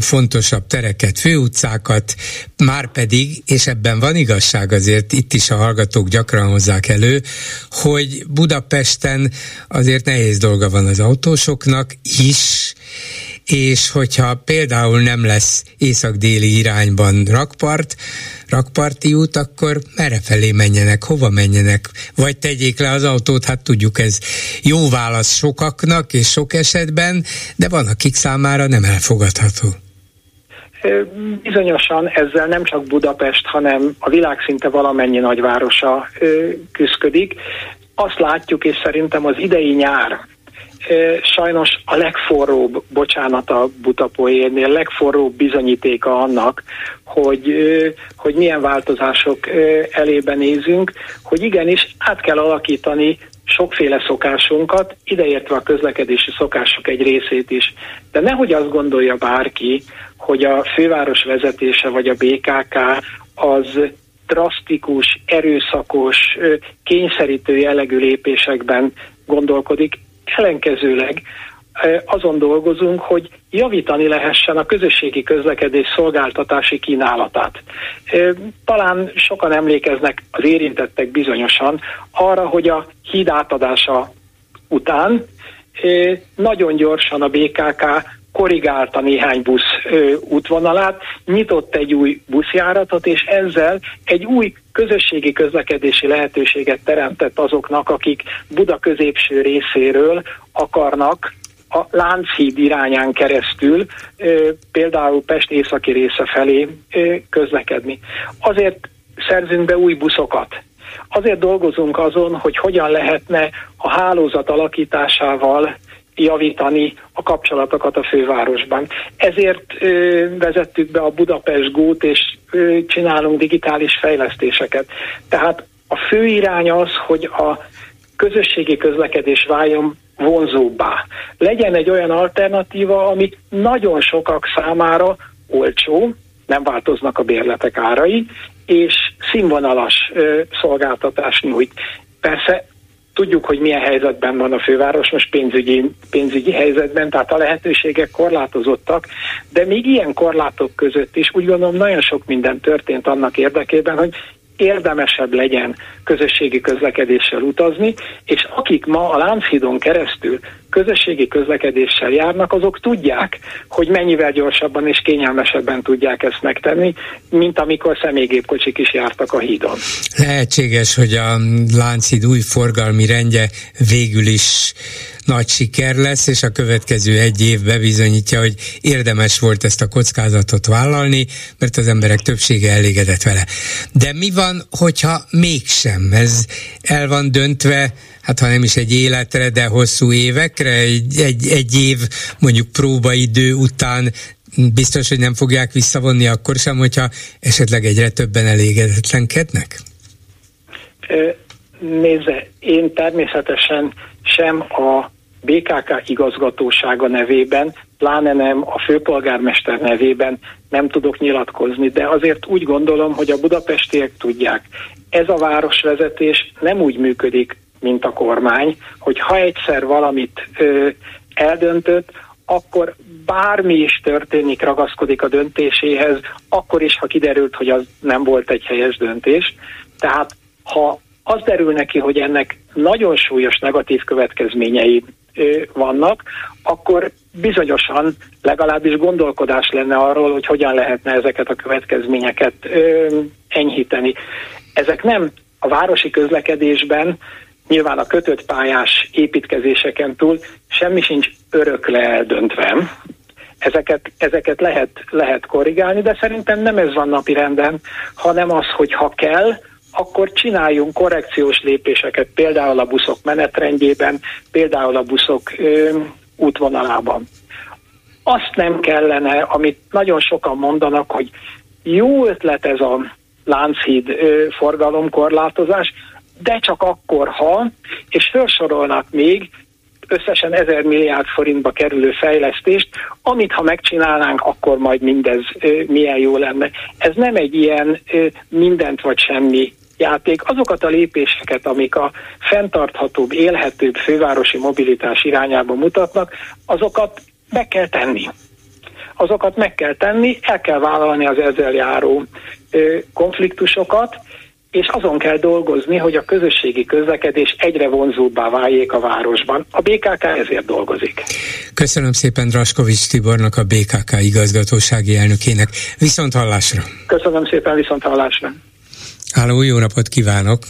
fontosabb tereket, főutcákat, már pedig, és ebben van igazság azért, itt is a hallgatók gyakran hozzák elő, hogy Budapesten azért nehéz dolga van az autósoknak is, és hogyha például nem lesz észak-déli irányban rakpart, rakparti út, akkor merre felé menjenek, hova menjenek, vagy tegyék le az autót, hát tudjuk ez jó válasz sokaknak és sok esetben, de van akik számára nem elfogadható. Bizonyosan ezzel nem csak Budapest, hanem a világ szinte valamennyi nagyvárosa küzdik. Azt látjuk, és szerintem az idei nyár sajnos a legforróbb, bocsánat a butapoérnél, legforróbb bizonyítéka annak, hogy, hogy milyen változások elébe nézünk, hogy igenis át kell alakítani sokféle szokásunkat, ideértve a közlekedési szokások egy részét is. De nehogy azt gondolja bárki, hogy a főváros vezetése vagy a BKK az drasztikus, erőszakos, kényszerítő jellegű lépésekben gondolkodik. Ellenkezőleg azon dolgozunk, hogy javítani lehessen a közösségi közlekedés szolgáltatási kínálatát. Talán sokan emlékeznek, az érintettek bizonyosan arra, hogy a híd átadása után nagyon gyorsan a BKK korrigálta néhány busz ö, útvonalát, nyitott egy új buszjáratot, és ezzel egy új közösségi közlekedési lehetőséget teremtett azoknak, akik Buda középső részéről akarnak a Lánchíd irányán keresztül például Pest északi része felé közlekedni. Azért szerzünk be új buszokat, Azért dolgozunk azon, hogy hogyan lehetne a hálózat alakításával javítani a kapcsolatokat a fővárosban. Ezért ö, vezettük be a Budapest Gót, és ö, csinálunk digitális fejlesztéseket. Tehát a fő irány az, hogy a közösségi közlekedés váljon vonzóbbá. Legyen egy olyan alternatíva, ami nagyon sokak számára olcsó, nem változnak a bérletek árai, és színvonalas ö, szolgáltatás nyújt. Persze tudjuk, hogy milyen helyzetben van a főváros, most pénzügyi, pénzügyi helyzetben, tehát a lehetőségek korlátozottak, de még ilyen korlátok között is úgy gondolom nagyon sok minden történt annak érdekében, hogy érdemesebb legyen közösségi közlekedéssel utazni, és akik ma a Lánchidon keresztül közösségi közlekedéssel járnak, azok tudják, hogy mennyivel gyorsabban és kényelmesebben tudják ezt megtenni, mint amikor személygépkocsik is jártak a hídon. Lehetséges, hogy a Lánchíd új forgalmi rendje végül is nagy siker lesz, és a következő egy év bebizonyítja, hogy érdemes volt ezt a kockázatot vállalni, mert az emberek többsége elégedett vele. De mi van, hogyha mégsem? Ez el van döntve, hát ha nem is egy életre, de hosszú évekre, egy, egy, egy év mondjuk próbaidő után biztos, hogy nem fogják visszavonni akkor sem, hogyha esetleg egyre többen elégedetlenkednek? Nézze, én természetesen sem a BKK igazgatósága nevében, pláne nem a főpolgármester nevében nem tudok nyilatkozni, de azért úgy gondolom, hogy a budapestiek tudják, ez a városvezetés nem úgy működik, mint a kormány, hogy ha egyszer valamit ö, eldöntött, akkor bármi is történik, ragaszkodik a döntéséhez, akkor is, ha kiderült, hogy az nem volt egy helyes döntés. Tehát ha az derül neki, hogy ennek nagyon súlyos negatív következményei vannak, akkor bizonyosan legalábbis gondolkodás lenne arról, hogy hogyan lehetne ezeket a következményeket enyhíteni. Ezek nem a városi közlekedésben, nyilván a kötött pályás építkezéseken túl semmi sincs örökle eldöntve. Ezeket, ezeket lehet, lehet korrigálni, de szerintem nem ez van napi renden, hanem az, hogy ha kell, akkor csináljunk korrekciós lépéseket, például a buszok menetrendjében, például a buszok ö, útvonalában. Azt nem kellene, amit nagyon sokan mondanak, hogy jó ötlet ez a Lánchíd ö, forgalomkorlátozás, de csak akkor, ha, és felsorolnak még összesen 1000 milliárd forintba kerülő fejlesztést, amit ha megcsinálnánk, akkor majd mindez milyen jó lenne. Ez nem egy ilyen mindent vagy semmi játék, azokat a lépéseket, amik a fenntarthatóbb, élhetőbb fővárosi mobilitás irányába mutatnak, azokat meg kell tenni. Azokat meg kell tenni, el kell vállalni az ezzel járó konfliktusokat, és azon kell dolgozni, hogy a közösségi közlekedés egyre vonzóbbá váljék a városban. A BKK ezért dolgozik. Köszönöm szépen Draskovics Tibornak, a BKK igazgatósági elnökének. Viszont hallásra! Köszönöm szépen, viszont hallásra! Halló, jó napot kívánok!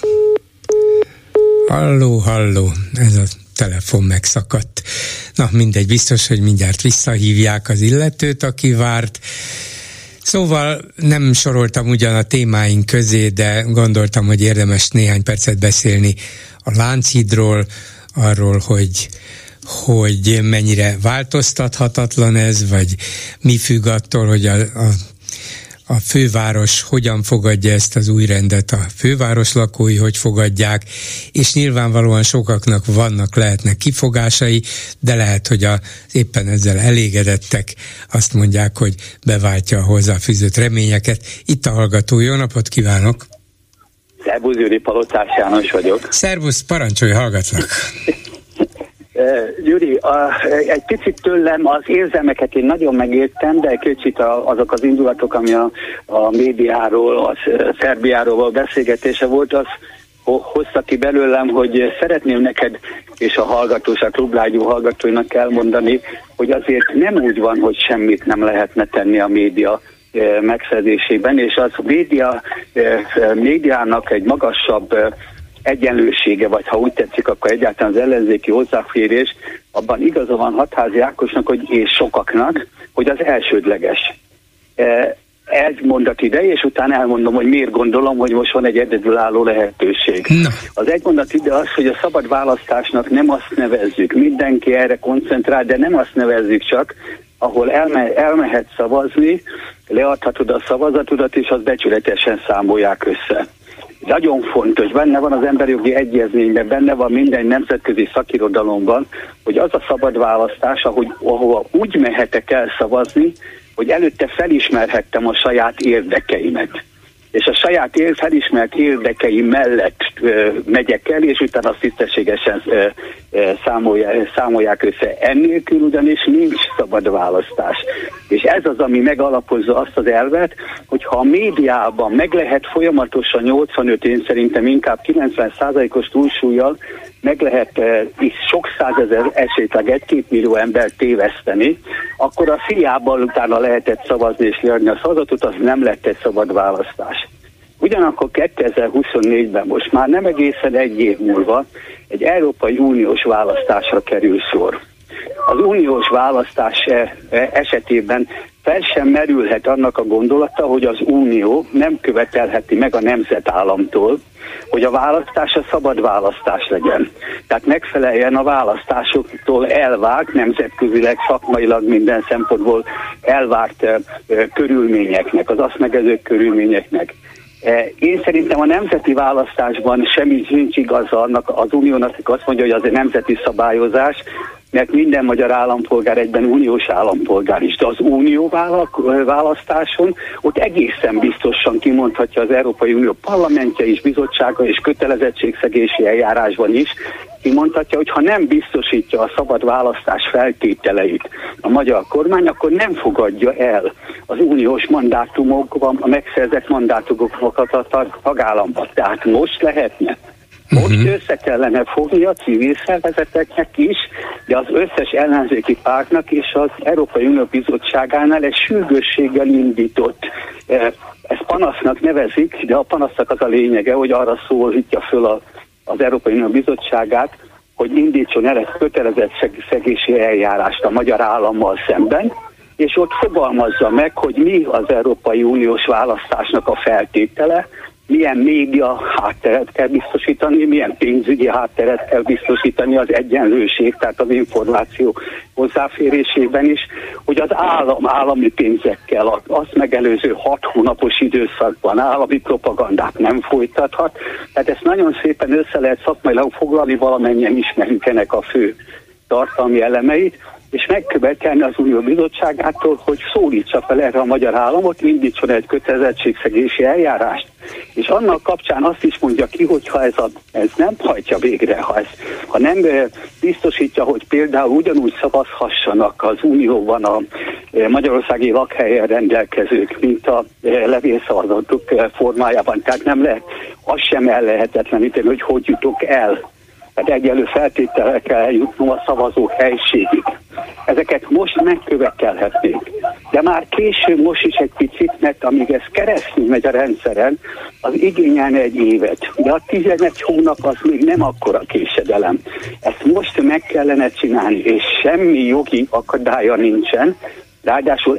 Halló, halló, ez a telefon megszakadt. Na, mindegy, biztos, hogy mindjárt visszahívják az illetőt, aki várt. Szóval nem soroltam ugyan a témáink közé, de gondoltam, hogy érdemes néhány percet beszélni a Lánchidról, arról, hogy hogy mennyire változtathatatlan ez, vagy mi függ attól, hogy a, a a főváros hogyan fogadja ezt az új rendet, a főváros lakói hogy fogadják, és nyilvánvalóan sokaknak vannak, lehetnek kifogásai, de lehet, hogy a, éppen ezzel elégedettek azt mondják, hogy beváltja a hozzáfűzött reményeket. Itt a hallgató, jó napot kívánok! Szervusz, Gyuri Palotás János vagyok. Szervusz, parancsolj, hallgatlak! [LAUGHS] Gyuri, egy picit tőlem az érzelmeket én nagyon megértem, de kicsit azok az indulatok, ami a, a médiáról, a Szerbiáról a beszélgetése volt, az hozta ki belőlem, hogy szeretném neked és a hallgatós, a klublágyú hallgatóinak elmondani, hogy azért nem úgy van, hogy semmit nem lehetne tenni a média megszerzésében, és az média, médiának egy magasabb egyenlősége, vagy ha úgy tetszik, akkor egyáltalán az ellenzéki hozzáférés, abban igaza van Hatházi Ákosnak hogy, és sokaknak, hogy az elsődleges. Egy mondat ide, és utána elmondom, hogy miért gondolom, hogy most van egy egyedülálló lehetőség. Az egy mondat ide az, hogy a szabad választásnak nem azt nevezzük, mindenki erre koncentrál, de nem azt nevezzük csak, ahol elme, elmehet szavazni, leadhatod a szavazatodat, és az becsületesen számolják össze nagyon fontos, benne van az emberi jogi egyezményben, benne van minden nemzetközi szakirodalomban, hogy az a szabad választás, ahogy, ahova úgy mehetek el szavazni, hogy előtte felismerhettem a saját érdekeimet és a saját ér, felismert érdekei mellett ö, megyek el, és utána azt tisztességesen ö, ö, számolja, számolják össze. Ennélkül ugyanis nincs szabad választás. És ez az, ami megalapozza azt az elvet, hogy ha a médiában meg lehet folyamatosan 85, én szerintem inkább 90%-os túlsúlyjal meg lehet eh, is sok százezer, esetleg egy-két millió ember téveszteni, akkor a fiából utána lehetett szavazni és leadni a szavazatot, az nem lett egy szabad választás. Ugyanakkor 2024-ben most már nem egészen egy év múlva egy Európai Uniós választásra kerül sor. Az uniós választás e, e, esetében fel sem merülhet annak a gondolata, hogy az Unió nem követelheti meg a nemzetállamtól, hogy a választás a szabad választás legyen. Tehát megfeleljen a választásoktól elvárt, nemzetközileg, szakmailag minden szempontból elvárt uh, körülményeknek, az azt megező körülményeknek. Én szerintem a nemzeti választásban semmi nincs igaz annak az uniónak, azt mondja, hogy az egy nemzeti szabályozás, mert minden magyar állampolgár egyben uniós állampolgár is. De az unió választáson ott egészen biztosan kimondhatja az Európai Unió parlamentje és bizottsága és kötelezettségszegési eljárásban is, kimondhatja, hogy ha nem biztosítja a szabad választás feltételeit a magyar kormány, akkor nem fogadja el az uniós mandátumokban, a megszerzett mandátumokat a tagállamban. Tehát most lehetne most uh-huh. össze kellene fogni a civil szervezeteknek is, de az összes ellenzéki pártnak és az Európai Unió Bizottságánál egy sürgősséggel indított eh, ezt panasznak nevezik, de a panasznak az a lényege, hogy arra szólítja föl a, az Európai Unió Bizottságát, hogy indítson el egy kötelezett szegési eljárást a magyar állammal szemben, és ott fogalmazza meg, hogy mi az Európai Uniós választásnak a feltétele, milyen média hátteret kell biztosítani, milyen pénzügyi hátteret kell biztosítani az egyenlőség, tehát az információ hozzáférésében is, hogy az állam állami pénzekkel azt megelőző hat hónapos időszakban állami propagandát nem folytathat. Tehát ezt nagyon szépen össze lehet szakmailag foglalni, valamennyien ismerünk ennek a fő tartalmi elemeit, és megkövetelni az Unió Bizottságától, hogy szólítsa fel erre a magyar államot, indítson egy kötelezettségszegési eljárást. És annak kapcsán azt is mondja ki, hogy ha ez, a, ez nem hajtja végre, ha, ez, ha nem biztosítja, hogy például ugyanúgy szavazhassanak az Unióban a magyarországi lakhelyen rendelkezők, mint a levélszavazatok formájában. Tehát nem lehet, az sem el lehetetleníteni, hogy hogy jutok el tehát egyelő feltételekkel eljutnom a szavazó helységig. Ezeket most megkövetelhetnénk. De már késő most is egy picit, mert amíg ez keresztül megy a rendszeren, az igényelne egy évet. De a 11 hónap az még nem akkora késedelem. Ezt most meg kellene csinálni, és semmi jogi akadálya nincsen, Ráadásul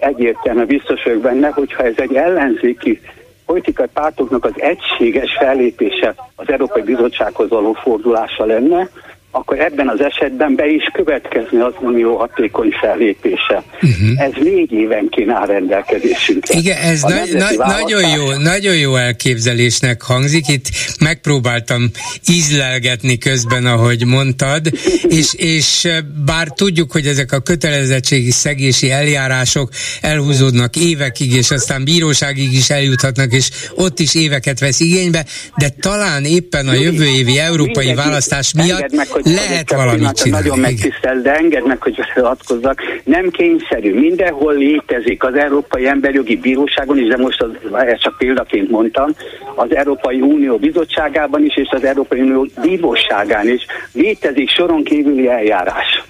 egyértelműen biztos vagyok benne, hogyha ez egy ellenzéki politikai pártoknak az egységes fellépése az Európai Bizottsághoz való fordulása lenne, akkor ebben az esetben be is következne az unió hatékony fellépése. Uh-huh. Ez négy évenként áll rendelkezésünkre. Igen, ez na- na- választás... nagyon, jó, nagyon jó elképzelésnek hangzik. Itt megpróbáltam ízlelgetni közben, ahogy mondtad, és, és bár tudjuk, hogy ezek a kötelezettségi szegési eljárások elhúzódnak évekig, és aztán bíróságig is eljuthatnak, és ott is éveket vesz igénybe, de talán éppen a jövő évi európai választás miatt hogy lehet valamit csinálni. Nagyon megtisztel, de engedd meg, hogy beavatkozzak. Nem kényszerű. Mindenhol létezik az Európai Emberjogi Bíróságon is, de most az, ezt csak példaként mondtam, az Európai Unió Bizottságában is, és az Európai Unió Bíróságán is létezik soron kívüli eljárás.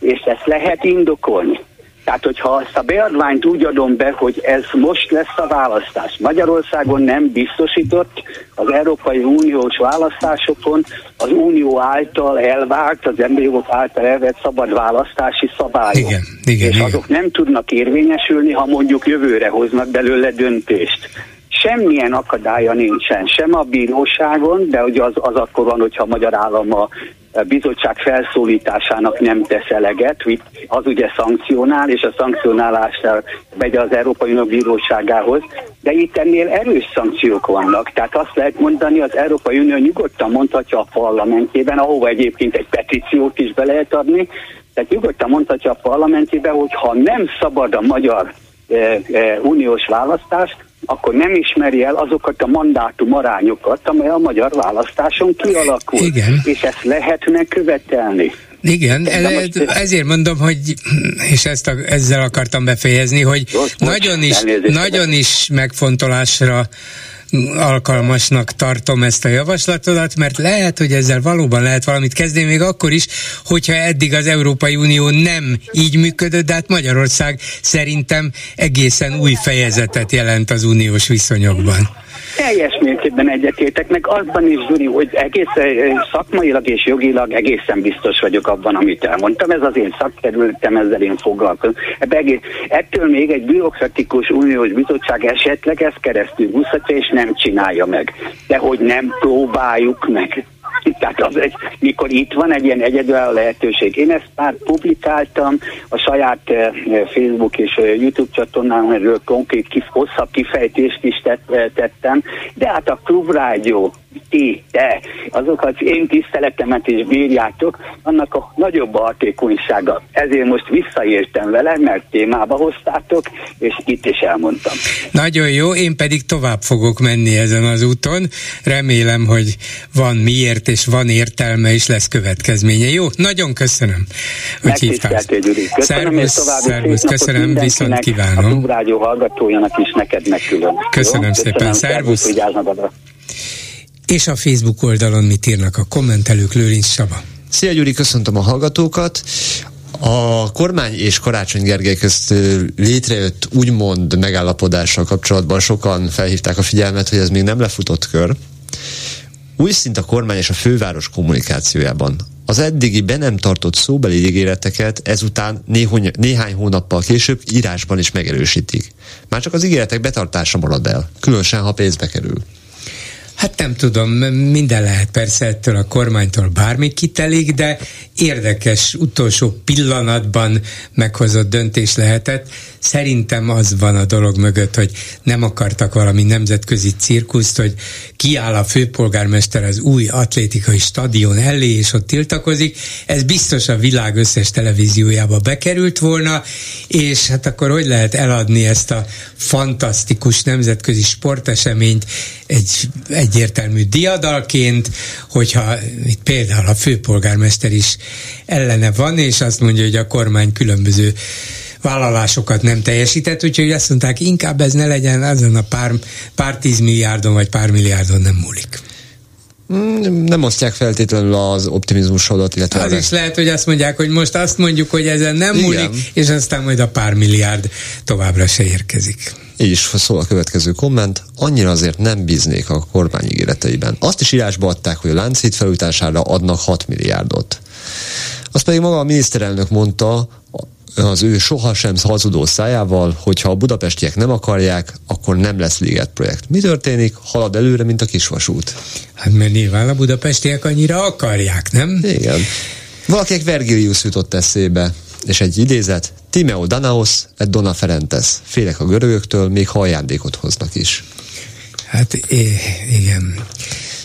És ezt lehet indokolni. Tehát, hogyha ezt a beadványt úgy adom be, hogy ez most lesz a választás. Magyarországon nem biztosított az Európai Uniós választásokon az Unió által elvárt, az emberi jogok által elvett szabad választási szabályok. Igen, igen, és igen. azok nem tudnak érvényesülni, ha mondjuk jövőre hoznak belőle döntést semmilyen akadálya nincsen, sem a bíróságon, de ugye az, az akkor van, hogyha a magyar állam a bizottság felszólításának nem tesz eleget, az ugye szankcionál, és a szankcionálásnál megy az Európai Unió Bíróságához, de itt ennél erős szankciók vannak. Tehát azt lehet mondani, az Európai Unió nyugodtan mondhatja a parlamentjében, ahova egyébként egy petíciót is be lehet adni, tehát nyugodtan mondhatja a parlamentjében, hogy ha nem szabad a magyar e, e, uniós választás, akkor nem ismeri el azokat a mandátum arányokat, amely a magyar választáson kialakul. Igen. És ezt lehetne követelni. Igen, most, ezért mondom, hogy, és ezt a, ezzel akartam befejezni, hogy most, nagyon is, nagyon is megfontolásra alkalmasnak tartom ezt a javaslatodat, mert lehet, hogy ezzel valóban lehet valamit kezdeni, még akkor is, hogyha eddig az Európai Unió nem így működött, de hát Magyarország szerintem egészen új fejezetet jelent az uniós viszonyokban. Teljes mértékben egyetértek, meg azban is, Zsuri, hogy egész szakmailag és jogilag egészen biztos vagyok abban, amit elmondtam. Ez az én szakterületem, ezzel én foglalkozom. Egész, ettől még egy bürokratikus uniós bizottság esetleg ezt keresztül buszhatja, és nem csinálja meg. De hogy nem próbáljuk meg. Tehát az egy, mikor itt van egy ilyen egyedül lehetőség. Én ezt már publikáltam, a saját eh, Facebook és eh, YouTube csatornán erről konkrét kif, hosszabb kifejtést is tett, eh, tettem, de hát a klubrádió ti, te, azokat én tiszteletemet is bírjátok, annak a nagyobb a hatékonysága. Ezért most visszaértem vele, mert témába hoztátok, és itt is elmondtam. Nagyon jó, én pedig tovább fogok menni ezen az úton. Remélem, hogy van miért, és van értelme, és lesz következménye. Jó, nagyon köszönöm, hogy hívtál. Köszönöm, szervusz, köszönöm, viszont kívánom. A Rádió hallgatójának is neked megkülön. Köszönöm jó? szépen, köszönöm, szervusz. szervusz és a Facebook oldalon mit írnak a kommentelők, Lőrinc Saba. Szia Gyuri, köszöntöm a hallgatókat. A kormány és Karácsony Gergely közt létrejött úgymond megállapodással kapcsolatban sokan felhívták a figyelmet, hogy ez még nem lefutott kör. Új szint a kormány és a főváros kommunikációjában. Az eddigi be nem tartott szóbeli ígéreteket ezután néhony, néhány hónappal később írásban is megerősítik. Már csak az ígéretek betartása marad el, különösen ha pénzbe kerül. Hát nem tudom, minden lehet persze ettől a kormánytól bármi kitelik, de érdekes utolsó pillanatban meghozott döntés lehetett. Szerintem az van a dolog mögött, hogy nem akartak valami nemzetközi cirkuszt, hogy kiáll a főpolgármester az új atlétikai stadion elé, és ott tiltakozik. Ez biztos a világ összes televíziójába bekerült volna, és hát akkor hogy lehet eladni ezt a fantasztikus nemzetközi sporteseményt egy egyértelmű diadalként, hogyha itt például a főpolgármester is ellene van, és azt mondja, hogy a kormány különböző vállalásokat nem teljesített, úgyhogy azt mondták, inkább ez ne legyen, azon a pár, pár tízmilliárdon vagy pár milliárdon nem múlik. Mm, nem osztják feltétlenül az optimizmusodat, illetve... Az is lehet, hogy azt mondják, hogy most azt mondjuk, hogy ezen nem Igen. múlik, és aztán majd a pár milliárd továbbra se érkezik. Így is szól a következő komment. Annyira azért nem bíznék a kormány ígéreteiben. Azt is írásba adták, hogy a Lánchíd felújítására adnak 6 milliárdot. Azt pedig maga a miniszterelnök mondta, az ő sohasem hazudó szájával, hogyha a budapestiek nem akarják, akkor nem lesz liget projekt. Mi történik? Halad előre, mint a kisvasút. Hát mert nyilván a budapestiek annyira akarják, nem? Igen. Valakinek Vergilius jutott eszébe, és egy idézet, Timeo Danaos et Dona Ferentes. Félek a görögöktől, még ha ajándékot hoznak is. Hát igen.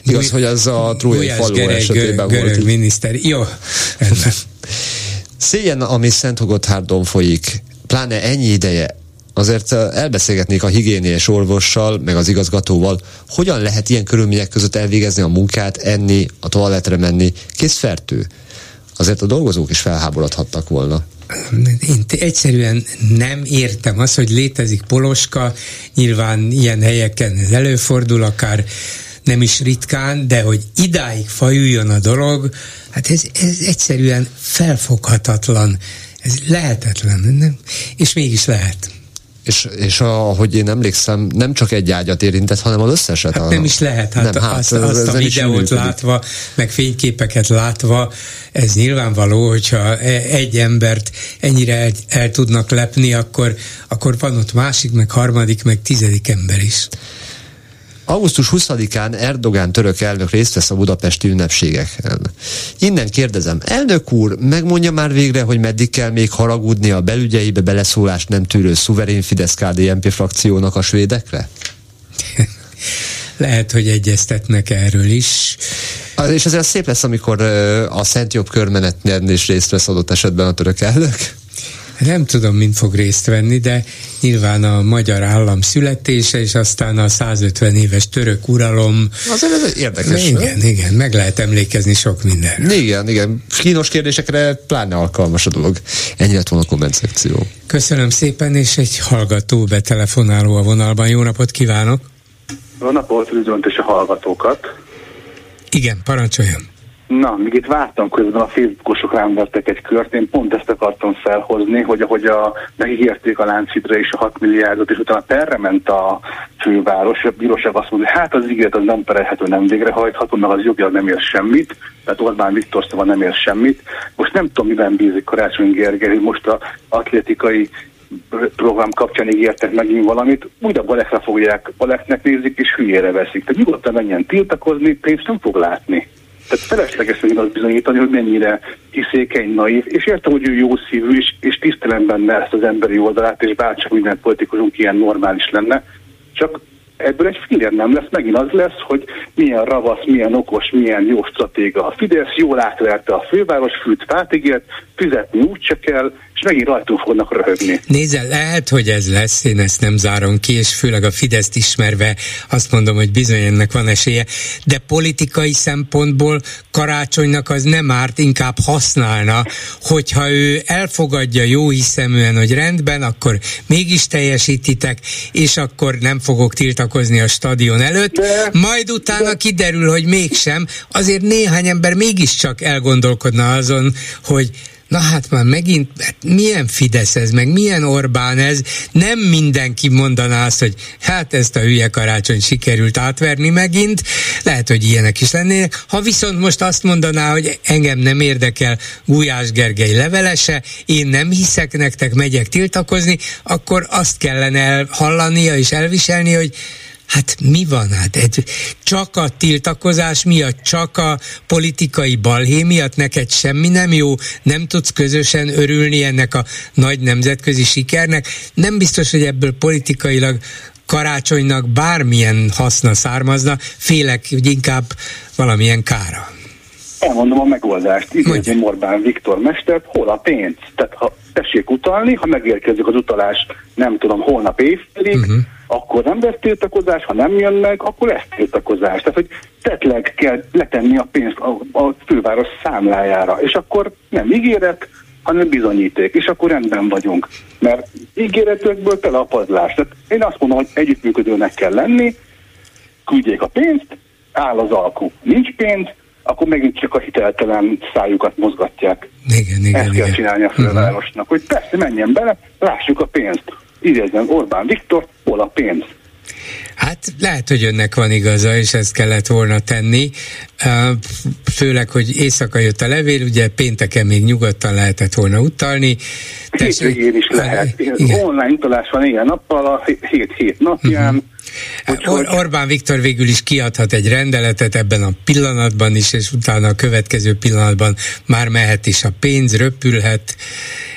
Igaz, hogy az a trójai falu görög, esetében görög volt. miniszter. Jó, [LAUGHS] Szégyen, ami Szent Gotthardon folyik, pláne ennyi ideje, azért elbeszélgetnék a higiéniás orvossal, meg az igazgatóval, hogyan lehet ilyen körülmények között elvégezni a munkát, enni, a toaletre menni, kész fertő. Azért a dolgozók is felháborodhattak volna. Én egyszerűen nem értem azt, hogy létezik poloska, nyilván ilyen helyeken ez előfordul, akár nem is ritkán, de hogy idáig fajuljon a dolog, hát ez, ez egyszerűen felfoghatatlan, ez lehetetlen, nem? és mégis lehet. És, és ahogy én emlékszem, nem csak egy ágyat érintett, hanem az összeset. Hát nem is lehet, hát, nem, hát azt, ez, azt a videót látva, meg fényképeket látva, ez nyilvánvaló, hogyha e- egy embert ennyire el, el tudnak lepni, akkor, akkor van ott másik, meg harmadik, meg tizedik ember is. Augusztus 20-án Erdogán török elnök részt vesz a budapesti ünnepségeken. Innen kérdezem, elnök úr, megmondja már végre, hogy meddig kell még haragudni a belügyeibe beleszólást nem tűrő szuverén fidesz KDNP frakciónak a svédekre? [LAUGHS] Lehet, hogy egyeztetnek erről is. És azért szép lesz, amikor a Szent Jobb körmeneten is részt vesz adott esetben a török elnök. Nem tudom, mint fog részt venni, de nyilván a magyar állam születése, és aztán a 150 éves török uralom. Azért ez érdekes. Igen, ne? igen, meg lehet emlékezni sok minden. Igen, igen. Kínos kérdésekre pláne alkalmas a dolog. Ennyi lett volna a komment szekció. Köszönöm szépen, és egy hallgató betelefonáló a vonalban. Jó napot kívánok! Jó napot, üdvönt és a hallgatókat! Igen, parancsoljon! Na, míg itt vártam közben a Facebookosok rám vettek egy kört, én pont ezt akartam felhozni, hogy ahogy a, megígérték a Láncidra is a 6 milliárdot, és utána perre ment a főváros, a bíróság azt mondja, hát az ígéret az nem perelhető, nem végrehajtható, meg az jogilag nem ér semmit, tehát Orbán Viktor szóval nem ér semmit. Most nem tudom, miben bízik Karácsony Gergely, hogy most a atlétikai program kapcsán ígértek megint valamit, úgy a balekre fogják, baleknek nézik, és hülyére veszik. Tehát nyugodtan menjen tiltakozni, pénzt nem fog látni. Tehát felesleges megint azt bizonyítani, hogy mennyire hiszékeny, naív, és értem, hogy ő jó szívű, és, és tisztelem benne ezt az emberi oldalát, és bárcsak minden politikusunk ilyen normális lenne, csak ebből egy fillér nem lesz, megint az lesz, hogy milyen ravasz, milyen okos, milyen jó stratéga. A Fidesz jól átverte a főváros, fűt fátigért, fizetni úgy csak kell, és megint rajtunk fognak röhögni. Nézze, lehet, hogy ez lesz, én ezt nem zárom ki, és főleg a Fideszt ismerve azt mondom, hogy bizony ennek van esélye, de politikai szempontból karácsonynak az nem árt, inkább használna, hogyha ő elfogadja jó hiszeműen, hogy rendben, akkor mégis teljesítitek, és akkor nem fogok tiltakozni a stadion előtt, de, majd utána de... kiderül, hogy mégsem, azért néhány ember mégiscsak elgondolkodna azon, hogy Na hát már megint, hát milyen Fidesz ez, meg milyen Orbán ez, nem mindenki mondaná azt, hogy hát ezt a hülye karácsony sikerült átverni megint, lehet, hogy ilyenek is lennének. Ha viszont most azt mondaná, hogy engem nem érdekel Gulyás Gergely levelese, én nem hiszek nektek, megyek tiltakozni, akkor azt kellene hallania és elviselni, hogy Hát mi van? Hát egy, csak a tiltakozás miatt, csak a politikai balhé miatt neked semmi nem jó, nem tudsz közösen örülni ennek a nagy nemzetközi sikernek. Nem biztos, hogy ebből politikailag karácsonynak bármilyen haszna származna, félek, hogy inkább valamilyen kára. Elmondom a megoldást. Idézni Orbán Viktor mester, hol a pénz? Tehát ha tessék utalni, ha megérkezik az utalás, nem tudom, holnap évfélig, uh-huh akkor nem lesz tiltakozás, ha nem jön meg, akkor lesz tiltakozás. Tehát, hogy tetleg kell letenni a pénzt a, a főváros számlájára, és akkor nem ígéret, hanem bizonyíték, és akkor rendben vagyunk. Mert ígéretekből tele a padlás. Tehát én azt mondom, hogy együttműködőnek kell lenni, küldjék a pénzt, áll az alkú. Nincs pénz, akkor megint csak a hiteltelen szájukat mozgatják. Igen, igen, Ezt igen. kell csinálni a fővárosnak, uh-huh. hogy persze menjen bele, lássuk a pénzt idézem Orbán Viktor, hol a pénz? Hát lehet, hogy önnek van igaza, és ezt kellett volna tenni. Főleg, hogy éjszaka jött a levél, ugye pénteken még nyugodtan lehetett volna utalni. Hétvégén is lehet. Igen. Online utalás van ilyen nappal, a hét-hét napján. Uh-huh Úgyhogy... Orbán Viktor végül is kiadhat egy rendeletet ebben a pillanatban is, és utána a következő pillanatban már mehet is a pénz, röpülhet.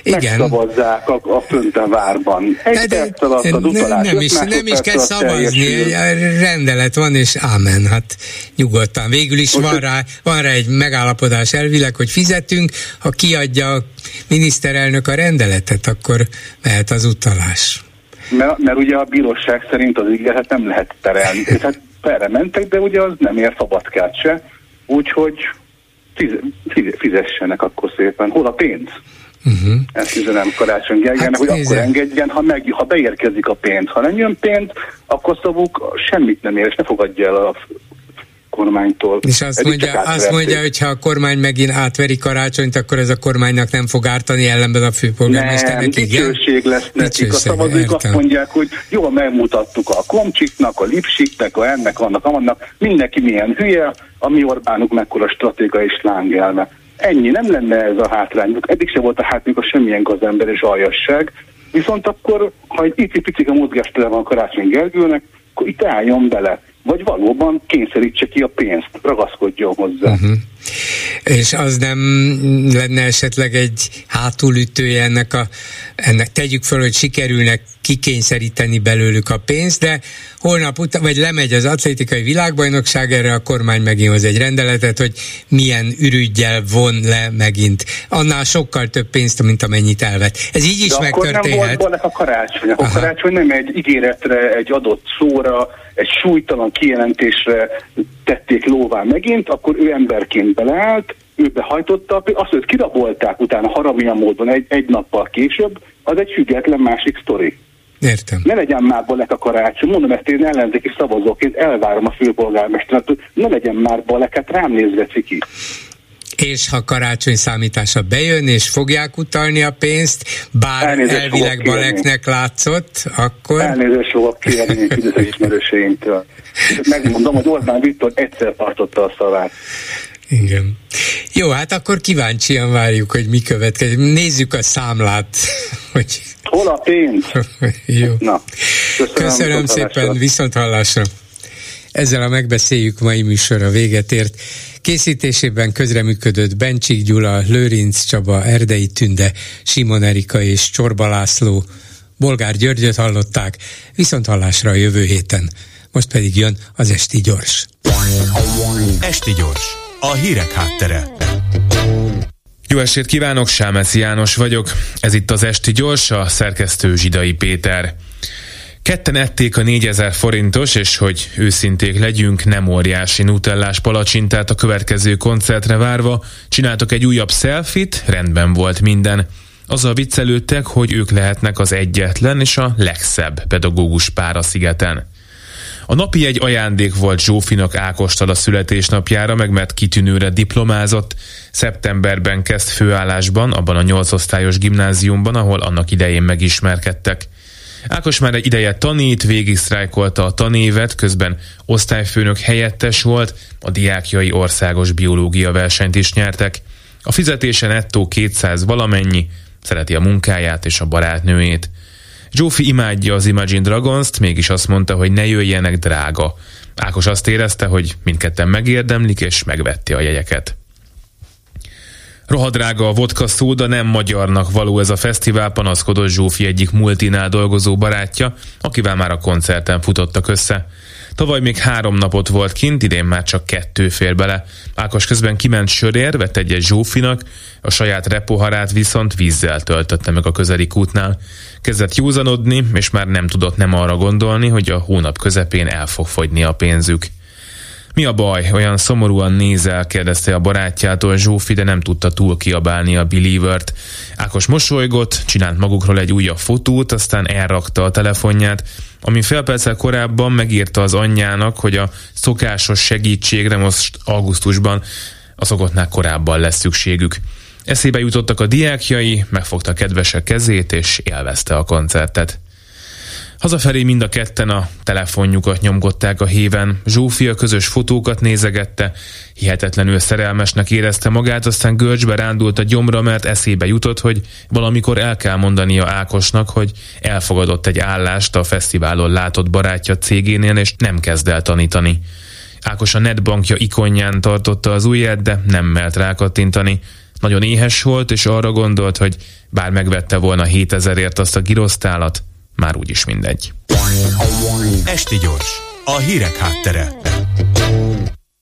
Igen. Megszavazzák a, a fönten várban. Egy de, perc alatt az utalás, nem is, nem is kell szavazni, rendelet van, és ámen, hát nyugodtan. Végül is van rá, van rá egy megállapodás elvileg, hogy fizetünk, ha kiadja a miniszterelnök a rendeletet, akkor mehet az utalás. Mert, mert ugye a bíróság szerint az ígéret nem lehet terelni. Tehát erre mentek, de ugye az nem ér szabadkát se, úgyhogy fizessenek akkor szépen. Hol a pénz? Uh-huh. Ezt üzenem Karácsony Gergelynek, hát, hogy nézze. akkor engedjen, ha, meg, ha beérkezik a pénz. Ha nem jön pénz, akkor szavuk semmit nem ér, és ne fogadja el a kormánytól. És azt mondja, azt mondja, hogy ha a kormány megint átveri karácsonyt, akkor ez a kormánynak nem fog ártani ellenben a főpolgármesternek. Nem, dicsőség lesz nekik. A szavazók azt mondják, hogy jól megmutattuk a Komcsiknak, a Lipsiknek, a ennek, annak, annak, mindenki milyen hülye, a mi Orbánuk mekkora stratéga és lángelme. Ennyi, nem lenne ez a hátrányuk. Eddig se volt a hátrányuk a semmilyen gazember és aljasság. Viszont akkor, ha egy pici-pici a mozgástele van Karácsony Gergőnek, akkor itt álljon bele vagy valóban kényszerítse ki a pénzt, ragaszkodjon hozzá. Uh-huh. És az nem lenne esetleg egy hátulütője ennek a, ennek tegyük föl, hogy sikerülnek kikényszeríteni belőlük a pénzt, de holnap után, vagy lemegy az atlétikai világbajnokság, erre a kormány megint hoz egy rendeletet, hogy milyen ürügyel von le megint. Annál sokkal több pénzt, mint amennyit elvet. Ez így is de megtörténhet. Akkor nem volt a karácsony. A karácsony nem egy ígéretre, egy adott szóra, egy súlytalan kijelentésre tették lóvá megint, akkor ő emberként beleállt, ő behajtotta, azt, hogy kirabolták utána haramilyen módon egy, egy nappal később, az egy független másik sztori. Értem. Ne legyen már balek a karácsony, mondom ezt én ellenzéki szavazóként, elvárom a főpolgármesteret, hogy ne legyen már baleket, rám nézve ciki és ha karácsony számítása bejön, és fogják utalni a pénzt, bár Elnézést elvileg Baleknek látszott, akkor... Elnézést fogok kérni a ismerőseimtől. Megmondom, hogy Orbán Viktor egyszer tartotta a szavát. Igen. Jó, hát akkor kíváncsian várjuk, hogy mi következik. Nézzük a számlát. [LAUGHS] Hogy... Hol a pénz? [LAUGHS] Jó. Na, köszönöm, köszönöm szépen, viszont hallásra. Ezzel a megbeszéljük mai műsor véget ért. Készítésében közreműködött Bencsik Gyula, Lőrinc Csaba, Erdei Tünde, Simon Erika és Csorba László. Bolgár Györgyöt hallották, viszont hallásra a jövő héten. Most pedig jön az Esti Gyors. Esti Gyors, a hírek háttere. Jó estét kívánok, Sámeszi János vagyok. Ez itt az Esti Gyors, a szerkesztő Zsidai Péter. Ketten ették a 4000 forintos, és hogy őszinték legyünk, nem óriási nutellás palacsintát a következő koncertre várva, csináltak egy újabb selfit, rendben volt minden. Azzal viccelődtek, hogy ők lehetnek az egyetlen és a legszebb pedagógus pár a szigeten. A napi egy ajándék volt Zsófinak Ákostal a születésnapjára, meg mert kitűnőre diplomázott. Szeptemberben kezd főállásban, abban a nyolcosztályos gimnáziumban, ahol annak idején megismerkedtek. Ákos már egy ideje tanít, végig sztrájkolta a tanévet, közben osztályfőnök helyettes volt, a diákjai országos biológia versenyt is nyertek. A fizetése nettó 200 valamennyi, szereti a munkáját és a barátnőjét. Zsófi imádja az Imagine Dragons-t, mégis azt mondta, hogy ne jöjjenek drága. Ákos azt érezte, hogy mindketten megérdemlik, és megvette a jegyeket. Rohadrága a vodka szóda, nem magyarnak való ez a fesztivál, panaszkodott Zsófi egyik multinál dolgozó barátja, akivel már a koncerten futottak össze. Tavaly még három napot volt kint, idén már csak kettő fér bele. Ákos közben kiment sörér, vett egyet Zsófinak, a saját repoharát viszont vízzel töltötte meg a közeli kútnál. Kezdett józanodni, és már nem tudott nem arra gondolni, hogy a hónap közepén el fog fogyni a pénzük. Mi a baj? Olyan szomorúan nézel, kérdezte a barátjától Zsófi, de nem tudta túl kiabálni a Believer-t. Ákos mosolygott, csinált magukról egy újabb fotót, aztán elrakta a telefonját, ami fél perccel korábban megírta az anyjának, hogy a szokásos segítségre most augusztusban a szokottnál korábban lesz szükségük. Eszébe jutottak a diákjai, megfogta kedvesek kezét és élvezte a koncertet. Hazafelé mind a ketten a telefonjukat nyomgották a héven. Zsófia közös fotókat nézegette, hihetetlenül szerelmesnek érezte magát, aztán görcsbe rándult a gyomra, mert eszébe jutott, hogy valamikor el kell mondania Ákosnak, hogy elfogadott egy állást a fesztiválon látott barátja cégénél, és nem kezd el tanítani. Ákos a netbankja ikonján tartotta az ujját, de nem mert rákattintani. Nagyon éhes volt, és arra gondolt, hogy bár megvette volna 7000ért azt a girosztálat, már úgyis mindegy. Esti gyors, a hírek háttere.